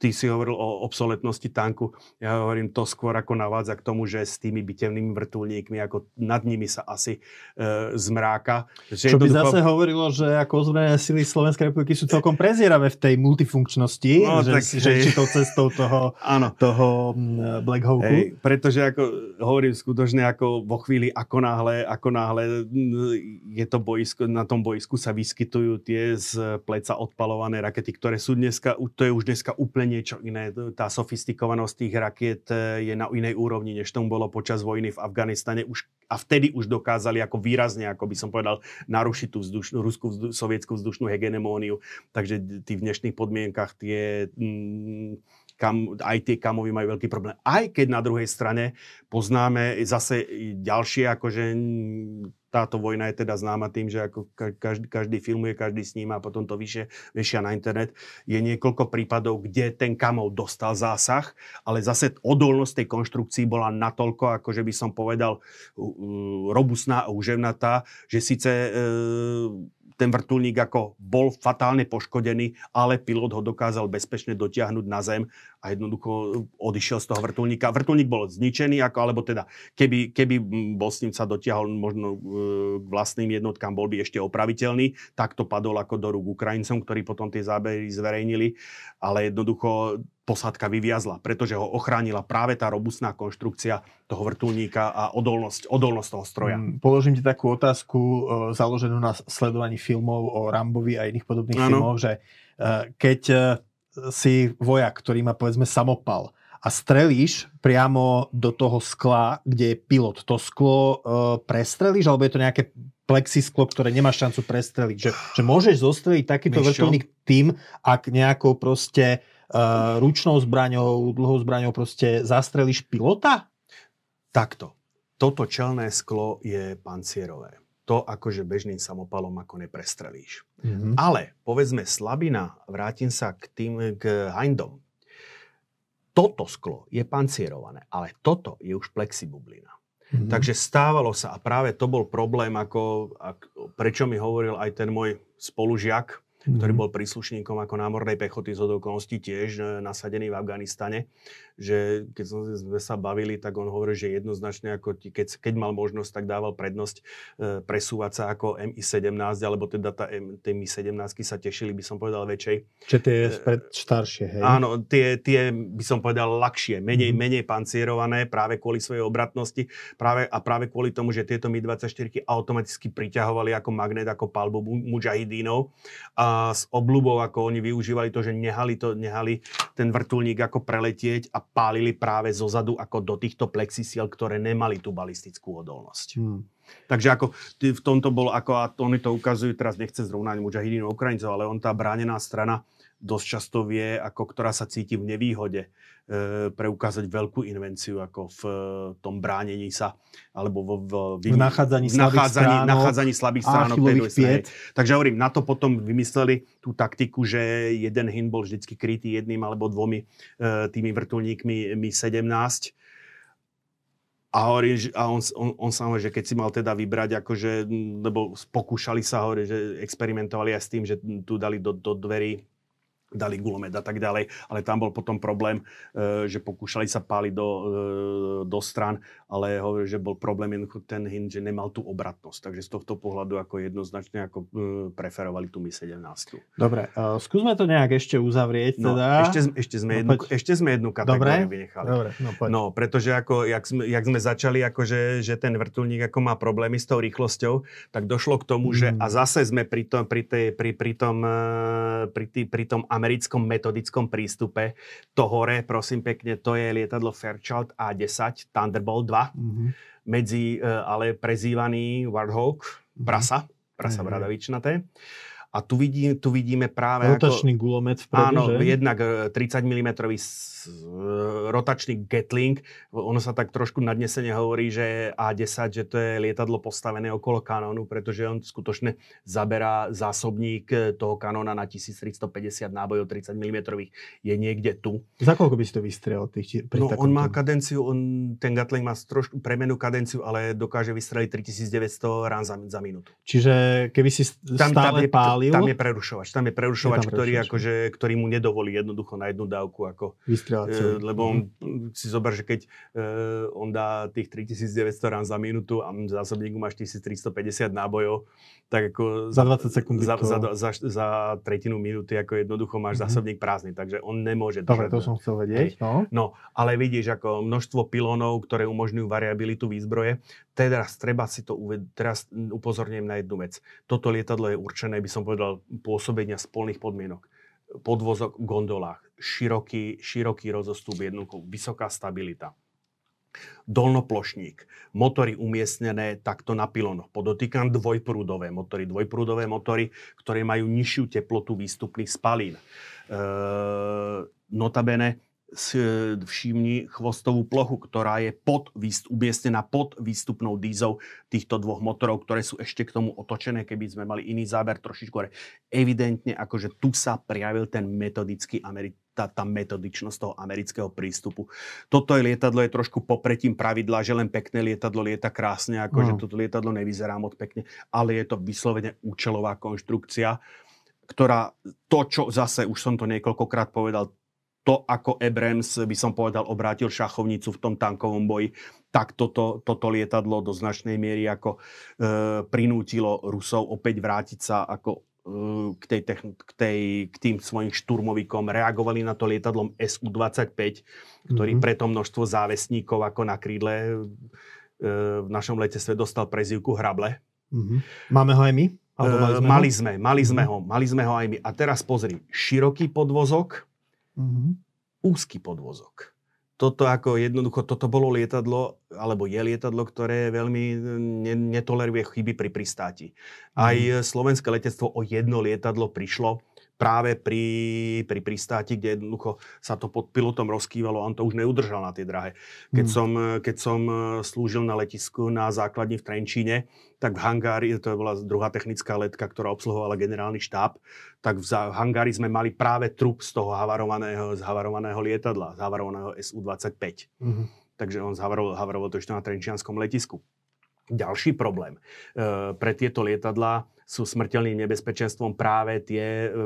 ty si hovoril o obsoletnosti tanku. Ja hovorím to skôr ako navádza k tomu, že s tými bitevnými vrtulníkmi, ako nad nimi sa asi e, zmráka. Že Čo by zase hovorilo, že ako ozbrojené sily Slovenskej republiky sú celkom prezieravé v tej multifunkčnosti, no, že, tak, že či tou cestou toho, toho mm, Black Hawku. Hej, pretože ako hovorím skutočne, ako vo chvíli, ako náhle, ako náhle mm, je to boisko, na tom boisku sa vyskytujú tie z pleca odpalované rakety, ktoré sú dneska, to je už dneska úplne niečo iné. Tá sofistikovanosť tých rakiet e, je na inej úrovni, než tomu bolo počas vojny v Afganistane. Už, a vtedy už dokázali ako výrazne, ako by som povedal, narušiť tú vzdušnú, ruskú, vzdu, sovietskú vzdušnú hegenemóniu. Takže tí v dnešných podmienkach tie... Mm, kam, aj tie kamovy majú veľký problém. Aj keď na druhej strane poznáme zase ďalšie akože táto vojna je teda známa tým, že ako každý, každý filmuje, každý sníma a potom to vyššie, vyššia na internet. Je niekoľko prípadov, kde ten kamov dostal zásah, ale zase odolnosť tej konštrukcii bola natoľko, ako že by som povedal, robustná a uževnatá, že síce e, ten vrtulník ako bol fatálne poškodený, ale pilot ho dokázal bezpečne dotiahnuť na zem a jednoducho odišiel z toho vrtulníka. Vrtulník bol zničený, ako, alebo teda keby, keby bol s ním sa dotiahol možno e, k vlastným jednotkám, bol by ešte opraviteľný, tak to padol ako do rúk Ukrajincom, ktorí potom tie zábery zverejnili, ale jednoducho posádka vyviazla, pretože ho ochránila práve tá robustná konštrukcia toho vrtulníka a odolnosť, odolnosť toho stroja. Mm, položím ti takú otázku e, založenú na sledovaní filmov o Rambovi a iných podobných ano. filmov, že e, keď e, si vojak, ktorý má povedzme samopal a strelíš priamo do toho skla, kde je pilot, to sklo e, prestrelíš, alebo je to nejaké plexisklo, ktoré nemáš šancu prestreliť? Že, že môžeš zostreliť takýto vrtulník tým, ak nejakou proste uh, ručnou zbraňou, dlhou zbraňou proste zastrelíš pilota? Takto. Toto čelné sklo je pancierové. To akože bežným samopalom ako neprestrelíš. Mm-hmm. Ale povedzme slabina, vrátim sa k tým, k Hindom. Toto sklo je pancierované, ale toto je už plexibublina. Mm-hmm. Takže stávalo sa a práve to bol problém, ako, ako, prečo mi hovoril aj ten môj spolužiak. Ktorý bol príslušníkom ako námornej pechoty z okolností tiež e, nasadený v Afganistane, že keď sme sa bavili, tak on hovoril, že jednoznačne, ako keď, keď mal možnosť, tak dával prednosť e, presúvať sa ako MI-17, alebo teda tá, tie MI-17 sa tešili, by som povedal, väčšej. Čiže tie e, staršie, hej? Áno, tie, tie by som povedal ľahšie, menej, mm-hmm. menej pancierované, práve kvôli svojej obratnosti práve, a práve kvôli tomu, že tieto Mi-24 automaticky priťahovali ako magnet, ako palbu mujahidínov. A s obľubou, ako oni využívali to, že nehali, to, nehali ten vrtulník ako preletieť a pálili práve zo zadu ako do týchto plexisiel, ktoré nemali tú balistickú odolnosť. Hmm. Takže ako v tomto bol, ako a oni to ukazujú, teraz nechce zrovnať mujahidínu Ukrajincov, ale on tá bránená strana dosť často vie, ako ktorá sa cíti v nevýhode, e, preukázať veľkú invenciu ako v e, tom bránení sa, alebo v, v, v, v nachádzaní, v nachádzaní, stránok, nachádzaní slabých stránok Takže hovorím, na to potom vymysleli tú taktiku, že jeden hin bol vždycky krytý jedným alebo dvomi e, tými vrtulníkmi Mi-17 a, hovorí, a on, on, on sa hovorí, že keď si mal teda vybrať, akože, lebo pokúšali sa, hovorí, že experimentovali aj s tým, že tu dali do, do dverí dali gulomet a tak ďalej, ale tam bol potom problém, e, že pokúšali sa páliť do, e, do stran, ale hovorí, že bol problém jednoducho ten hin, že nemal tú obratnosť, takže z tohto pohľadu ako jednoznačne ako e, preferovali tú Mi 17. Dobre, uh, skúsme to nejak ešte uzavrieť. No, teda. ešte, ešte, sme no, jednu, ešte sme jednu kategóriu Dobre? vynechali. Dobre, no, poď. no pretože ako, jak, sme, jak sme začali, akože, že ten vrtulník ako má problémy s tou rýchlosťou, tak došlo k tomu, mm. že a zase sme pri tom, pri tej, pri, pri tom, pri, tý, pri tom americkom metodickom prístupe. To hore, prosím pekne, to je lietadlo Fairchild A10 Thunderbolt 2, mm-hmm. medzi, e, ale prezývaný Warthog, mm-hmm. prasa, prasa mm-hmm. bradavičnaté. A tu, vidí, tu vidíme práve Rotačný ako, gulomet vpredu, Áno, že? jednak 30 e, mm rotačný Gatling. Ono sa tak trošku nadnesene hovorí, že A10, že to je lietadlo postavené okolo kanónu, pretože on skutočne zaberá zásobník e, toho kanóna na 1350 nábojov 30 mm je niekde tu. Za koľko by si to vystrelil? Tých, no on má kadenciu, on, ten Gatling má trošku premenú kadenciu, ale dokáže vystreliť 3900 rán za, za minútu. Čiže keby si tam, stále tam je, pálil... Tam je prerušovač, tam je prerušovač, je tam ktorý, akože, ktorý mu nedovolí jednoducho na jednu dávku. Ako, e, lebo on mm-hmm. si zober, že keď e, on dá tých 3900 rán za minútu a zásobníku máš 1350 nábojov, tak ako... Za 20 sekúnd. Za, to... za, za, za tretinu minúty ako jednoducho máš mm-hmm. zásobník prázdny, takže on nemôže... Dobre, to som chcel vedieť. No. no, ale vidíš, ako množstvo pilónov, ktoré umožňujú variabilitu výzbroje, teraz treba si to uved- teraz upozorním na jednu vec. Toto lietadlo je určené, by som povedal, pôsobenia z polných podmienok podvozok v gondolách, široký, široký rozostup jednoducho, vysoká stabilita. Dolnoplošník, motory umiestnené takto na pilónoch. Podotýkam dvojprúdové motory. Dvojprúdové motory, ktoré majú nižšiu teplotu výstupných spalín. E, notabene všimni chvostovú plochu, ktorá je pod, umiestnená pod výstupnou dízou týchto dvoch motorov, ktoré sú ešte k tomu otočené, keby sme mali iný záber trošičku. Evidentne, akože tu sa prijavil ten metodický Ameri- tá, tá metodičnosť toho amerického prístupu. Toto je lietadlo, je trošku popretím pravidla, že len pekné lietadlo lieta krásne, akože no. toto lietadlo nevyzerá moc pekne, ale je to vyslovene účelová konštrukcia, ktorá to, čo zase, už som to niekoľkokrát povedal, to, ako Abrams, by som povedal, obrátil šachovnicu v tom tankovom boji, tak toto, toto lietadlo do značnej miery ako e, prinútilo Rusov opäť vrátiť sa ako e, k, tej, k, tej, k tým svojim šturmovikom. Reagovali na to lietadlom Su-25, ktorý mm-hmm. pre to množstvo závesníkov ako na krídle e, v našom letectve dostal prezivku Hrable. Mm-hmm. Máme ho aj my? Alebo mali sme, mali sme, mali sme ho, mali sme ho aj my. A teraz pozri, široký podvozok, Mm-hmm. Úzky podvozok. Toto ako jednoducho, toto bolo lietadlo, alebo je lietadlo, ktoré veľmi ne, netoleruje chyby pri pristáti. Aj mm. slovenské letectvo o jedno lietadlo prišlo, práve pri, pri pristáti, kde jednoducho sa to pod pilotom rozkývalo a on to už neudržal na tej drahe. Keď, mm. som, keď som e, slúžil na letisku na základni v Trenčíne, tak v hangári, to bola druhá technická letka, ktorá obsluhovala generálny štáb, tak v hangári sme mali práve trup z toho havarovaného, zhavarovaného lietadla, zhavarovaného Su-25. Mm-hmm. Takže on zhavaroval, havaroval to ešte na Trenčianskom letisku. Ďalší problém. E, pre tieto lietadlá sú smrteľným nebezpečenstvom práve tie e,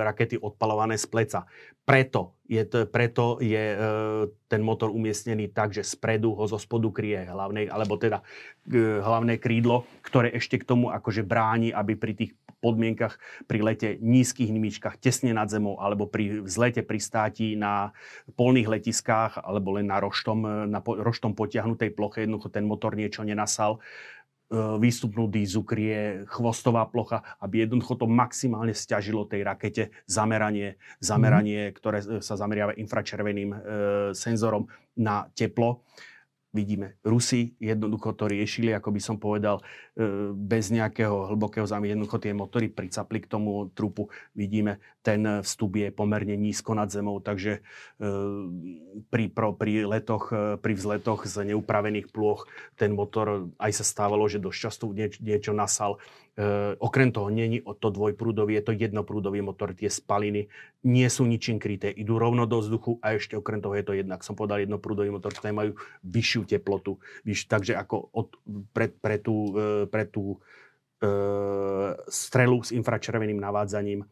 rakety odpalované z pleca. Preto je, to, preto je e, ten motor umiestnený tak, že spredu ho zo spodu kryje hlavné, alebo teda e, hlavné krídlo, ktoré ešte k tomu akože bráni, aby pri tých podmienkach pri lete nízkych nimičkách tesne nad zemou alebo pri vzlete pristáti na polných letiskách alebo len na roštom, na po, roštom potiahnutej ploche jednoducho ten motor niečo nenasal E, výstupnú dízu kryje chvostová plocha, aby jednoducho to maximálne stiažilo tej rakete zameranie, zameranie mm. ktoré sa zameriava infračerveným e, senzorom na teplo vidíme, Rusi jednoducho to riešili, ako by som povedal, e, bez nejakého hlbokého zámy. Jednoducho tie motory pricapli k tomu trupu. Vidíme, ten vstup je pomerne nízko nad zemou, takže e, pri, pro, pri letoch, e, pri vzletoch z neupravených plôch ten motor aj sa stávalo, že dosť často nieč, niečo nasal. Okrem toho, je to dvojprúdový, je to jednoprúdový motor. Tie spaliny nie sú ničím kryté, idú rovno do vzduchu a ešte okrem toho je to jednak, som povedal, jednoprúdový motor, ktoré majú vyššiu teplotu. Víš, takže ako od, pre, pre tú, pre tú e, strelu s infračerveným navádzaním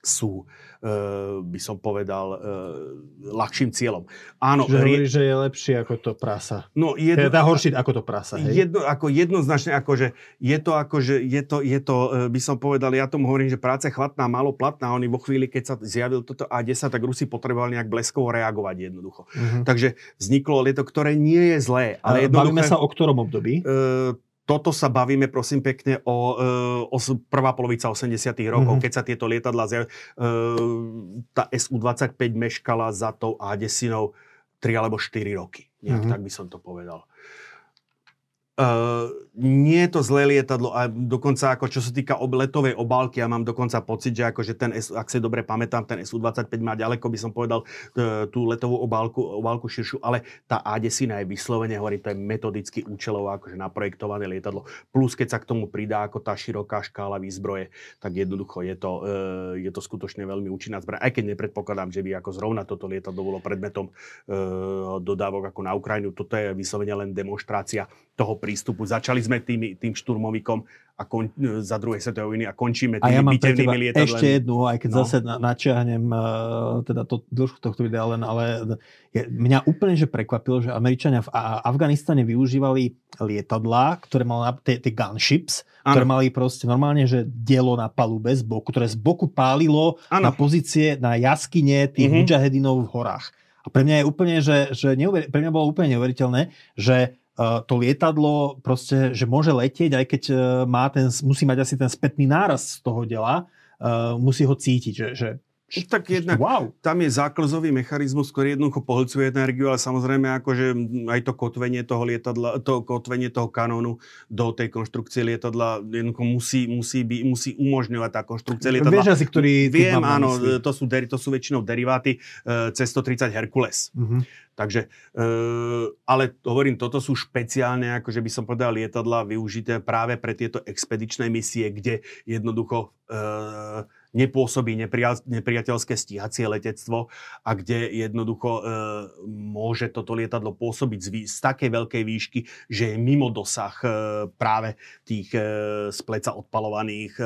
sú, e, by som povedal, e, ľahším cieľom. Áno, Čiže rie... že je lepšie ako to prasa. No, jedno, teda horšie ako to prasa, hej? Jedno, ako jednoznačne, akože je to, akože je to, je to, e, by som povedal, ja tomu hovorím, že práca chvatná, malo platná. Oni vo chvíli, keď sa zjavil toto A10, tak Rusi potrebovali nejak bleskovo reagovať jednoducho. Uh-huh. Takže vzniklo lieto, ktoré nie je zlé. Ale, ale Bavíme sa o ktorom období? E, toto sa bavíme, prosím pekne, o, e, o prvá polovica 80 rokov, mm-hmm. keď sa tieto lietadla zjav, e, tá SU-25 meškala za tou A10 3 alebo 4 roky. Nejak mm-hmm. tak by som to povedal. Uh, nie je to zlé lietadlo a dokonca ako čo sa týka ob, letovej obálky, ja mám dokonca pocit, že akože ten, ak si dobre pamätám, ten SU-25 má ďaleko, by som povedal, t- tú letovú obálku, obálku širšiu, ale tá A10 je vyslovene, hovorí, to je metodicky účelovo akože naprojektované lietadlo. Plus keď sa k tomu pridá ako tá široká škála výzbroje, tak jednoducho je to, uh, je to skutočne veľmi účinná zbraň. Aj keď nepredpokladám, že by ako zrovna toto lietadlo bolo predmetom uh, dodávok ako na Ukrajinu. Toto je vyslovene len demonstrácia toho prístupu. Začali sme tým, tým šturmovikom a kon, za druhej svetovej vojny a končíme tými a ja mám bitevnými lietadlami. ešte jednu, aj keď no. zase na, načiahnem uh, teda to, dĺžku tohto videa len, ale je, mňa úplne že prekvapilo, že Američania v Afganistane využívali lietadlá, ktoré mali tie, tie gunships, ano. ktoré mali proste normálne, že dielo na palube z boku, ktoré z boku pálilo ano. na pozície, na jaskyne tých uh-huh. mujahedinov v horách. A pre mňa je úplne, že, že neuver, pre mňa bolo úplne neuveriteľné, že to lietadlo proste, že môže letieť, aj keď e, má ten, musí mať asi ten spätný náraz z toho dela, uh, musí ho cítiť, že, že tak jednak wow. tam je záklzový mechanizmus, ktorý jednoducho pohlcuje energiu, ale samozrejme akože aj to kotvenie toho lietadla, to kotvenie toho kanónu do tej konštrukcie lietadla jednoducho musí, musí, by, musí umožňovať tá konštrukcia lietadla. Vieš asi, ktorý... Viem, áno, to sú, to sú väčšinou deriváty uh, C-130 Hercules. Uh-huh. Takže, e, ale hovorím, toto sú špeciálne, akože by som povedal, lietadla využité práve pre tieto expedičné misie, kde jednoducho e, nepôsobí nepriateľské stíhacie letectvo a kde jednoducho e, môže toto lietadlo pôsobiť z, z takej veľkej výšky, že je mimo dosah e, práve tých e, z pleca odpalovaných e,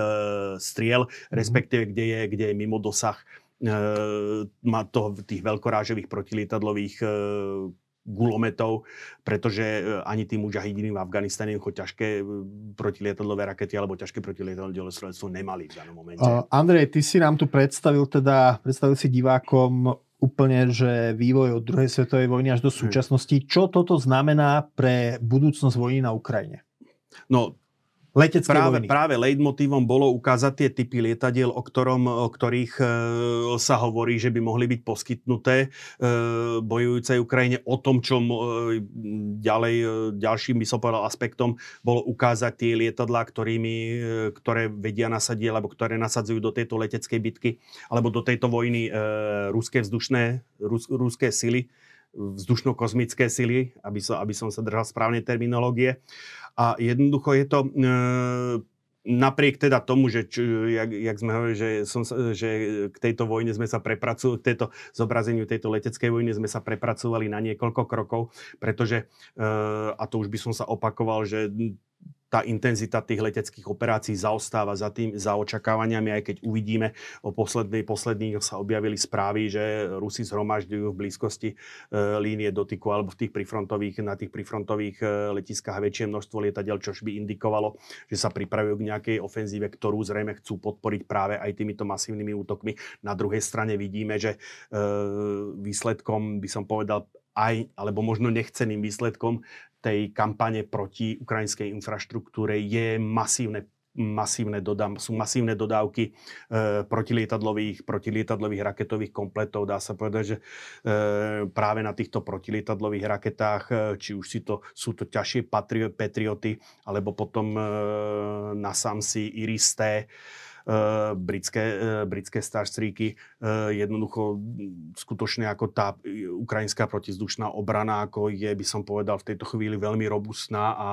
striel, mm-hmm. respektíve kde je, kde je mimo dosah má to tých veľkorážových protilietadlových e, gulometov, pretože e, ani tí mužahidiny v Afganistane ako ťažké e, protilietadlové rakety alebo ťažké protilietadlové strelstvo nemali v danom momente. Uh, Andrej, ty si nám tu predstavil teda, predstavil si divákom úplne, že vývoj od druhej svetovej vojny až do súčasnosti. Čo toto znamená pre budúcnosť vojny na Ukrajine? No, letecké práve, vojny. Práve leitmotívom bolo ukázať tie typy lietadiel, o, ktorom, o ktorých e, sa hovorí, že by mohli byť poskytnuté e, bojujúcej Ukrajine. O tom, čo e, ďalej, e, ďalším by som povedal aspektom, bolo ukázať tie lietadlá, ktorými, e, ktoré vedia nasadiť, alebo ktoré nasadzujú do tejto leteckej bitky, alebo do tejto vojny e, ruské vzdušné, rus, ruské sily vzdušno kozmické sily, aby som, aby som sa držal správnej terminológie. A jednoducho je to... E, napriek teda tomu, že čo, jak, jak sme hovorili, že, som, že k tejto vojne sme sa prepracovali, k tejto zobrazeniu tejto leteckej vojny sme sa prepracovali na niekoľko krokov, pretože, e, a to už by som sa opakoval, že tá intenzita tých leteckých operácií zaostáva za tým, za očakávaniami, aj keď uvidíme, o poslednej, posledných sa objavili správy, že Rusi zhromažďujú v blízkosti e, línie dotyku alebo v tých prifrontových, na tých prifrontových e, letiskách väčšie množstvo lietadiel, čož by indikovalo, že sa pripravujú k nejakej ofenzíve, ktorú zrejme chcú podporiť práve aj týmito masívnymi útokmi. Na druhej strane vidíme, že e, výsledkom by som povedal aj, alebo možno nechceným výsledkom tej kampane proti ukrajinskej infraštruktúre je masívne masívne dodám, sú masívne dodávky e, protilietadlových, protilietadlových raketových kompletov. Dá sa povedať, že e, práve na týchto protilietadlových raketách, e, či už si to, sú to ťažšie patrioty, alebo potom e, na Samsi Iris-T, britské, eh, britské starstríky. Eh, jednoducho skutočne ako tá ukrajinská protizdušná obrana, ako je, by som povedal, v tejto chvíli veľmi robustná a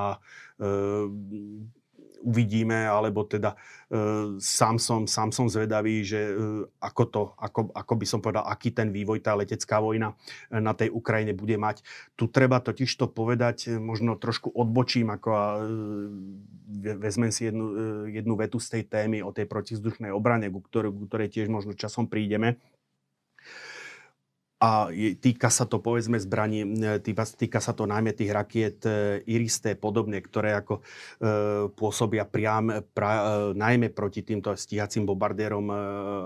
uvidíme, alebo teda e, sám, som, sám som zvedavý, že e, ako to, ako, ako by som povedal, aký ten vývoj tá letecká vojna e, na tej Ukrajine bude mať. Tu treba totiž to povedať, e, možno trošku odbočím, ako a, e, vezmem si jednu, e, jednu vetu z tej témy o tej protizdušnej obrane, ku ktorej, ku ktorej tiež možno časom prídeme a týka sa to povedzme zbraní, e, týka, sa to najmä tých rakiet e, Iristé podobne, ktoré ako e, pôsobia priam, pra, e, najmä proti týmto stíhacím bombardérom e,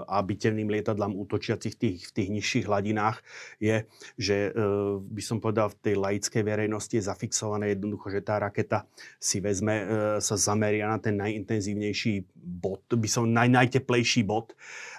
a bitevným lietadlám útočiacich tých, v tých nižších hladinách, je, že e, by som povedal v tej laickej verejnosti je zafixované jednoducho, že tá raketa si vezme, e, sa zameria na ten najintenzívnejší bod, by som naj, najteplejší bod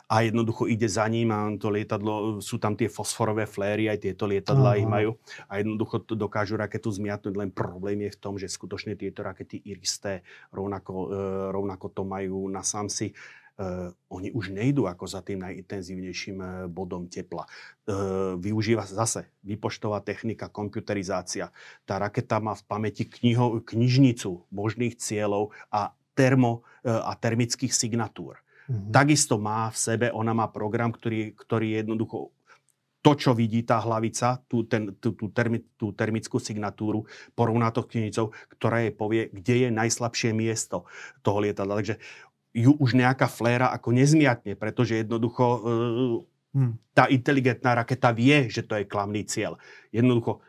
a jednoducho ide za ním a to lietadlo, sú tam tie fosforové fléry, aj tieto lietadla ich majú a jednoducho to dokážu raketu zmiatnúť, len problém je v tom, že skutočne tieto rakety Iris-T rovnako, e, rovnako to majú na SAMSI Uh, oni už nejdú ako za tým najintenzívnejším uh, bodom tepla. Uh, využíva zase výpočtová technika, komputerizácia. Tá raketa má v pamäti kniho, knižnicu možných cieľov a termo a termických signatúr. Mm-hmm. Takisto má v sebe, ona má program, ktorý, ktorý jednoducho to, čo vidí tá hlavica, tú, ten, tú, tú, termi, tú termickú signatúru, porovná to knižnicou, ktorá jej povie, kde je najslabšie miesto toho lietadla. Takže ju už nejaká fléra ako nezmiatne, pretože jednoducho uh, hmm. tá inteligentná raketa vie, že to je klamný cieľ. Jednoducho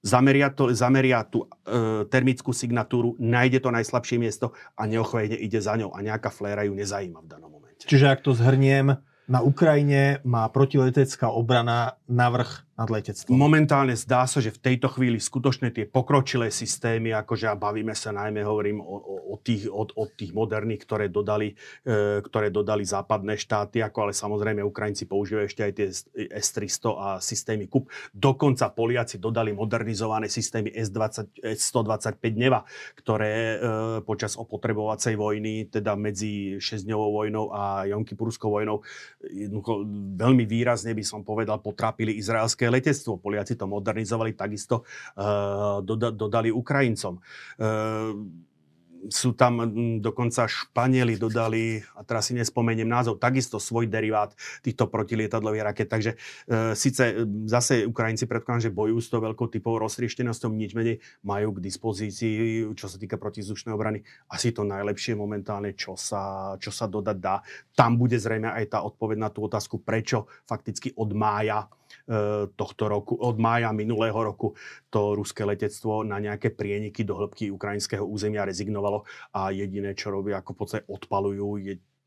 zameria, to, zameria tú uh, termickú signatúru, nájde to najslabšie miesto a neochvejne ide za ňou a nejaká fléra ju nezajíma v danom. Čiže ak to zhrniem, na Ukrajine má protiletecká obrana navrh nad letectvom? Momentálne zdá sa, že v tejto chvíli skutočne tie pokročilé systémy, akože a bavíme sa najmä, hovorím o, o, o, tých, o, o tých moderných, ktoré dodali, e, ktoré dodali západné štáty, ako ale samozrejme Ukrajinci používajú ešte aj tie S-300 a systémy KUP. Dokonca Poliaci dodali modernizované systémy S-20, S-125 Neva, ktoré e, počas opotrebovacej vojny, teda medzi 6-dňovou vojnou a Jonkypurskou vojnou, veľmi výrazne by som povedal, potrápili izraelské letectvo. Poliaci to modernizovali, takisto uh, dodali Ukrajincom. Uh, sú tam dokonca Španieli dodali, a teraz si nespomeniem názov, takisto svoj derivát týchto protilietadlových raket. Takže e, síce zase Ukrajinci predkladám, že bojujú s tou veľkou typou roztrieštenosťou, nič menej majú k dispozícii, čo sa týka protizdušnej obrany, asi to najlepšie momentálne, čo sa, čo sa dodať dá. Tam bude zrejme aj tá odpoveď na tú otázku, prečo fakticky od mája tohto roku, od mája minulého roku to ruské letectvo na nejaké prieniky do hĺbky ukrajinského územia rezignovalo a jediné, čo robia, ako v podstate odpalujú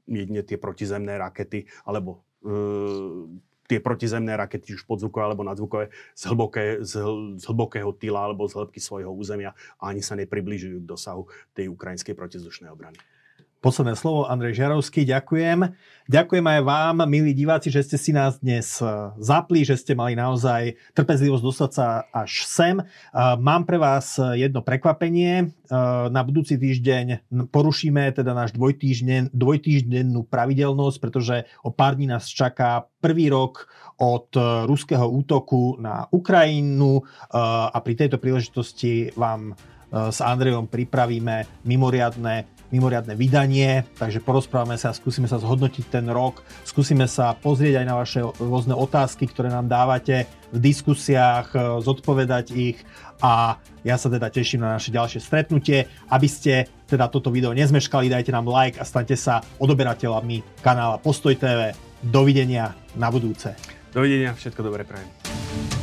jedine tie protizemné rakety alebo e, tie protizemné rakety, už podzvukové alebo nadzvukové, z, hlboké, z, hl, z hlbokého tyla alebo z hĺbky svojho územia a ani sa nepribližujú k dosahu tej ukrajinskej protizdušnej obrany. Posledné slovo, Andrej Žarovský, ďakujem. Ďakujem aj vám, milí diváci, že ste si nás dnes e, zapli, že ste mali naozaj trpezlivosť dostať sa až sem. E, mám pre vás jedno prekvapenie. E, na budúci týždeň porušíme teda náš dvojtýžden, dvojtýždennú pravidelnosť, pretože o pár dní nás čaká prvý rok od ruského útoku na Ukrajinu a pri tejto príležitosti vám s Andrejom pripravíme mimoriadne mimoriadne vydanie, takže porozprávame sa, skúsime sa zhodnotiť ten rok, skúsime sa pozrieť aj na vaše rôzne otázky, ktoré nám dávate v diskusiách, e, zodpovedať ich a ja sa teda teším na naše ďalšie stretnutie. Aby ste teda toto video nezmeškali, dajte nám like a stante sa odoberateľami kanála Postoj TV. Dovidenia na budúce. Dovidenia, všetko dobré prajem.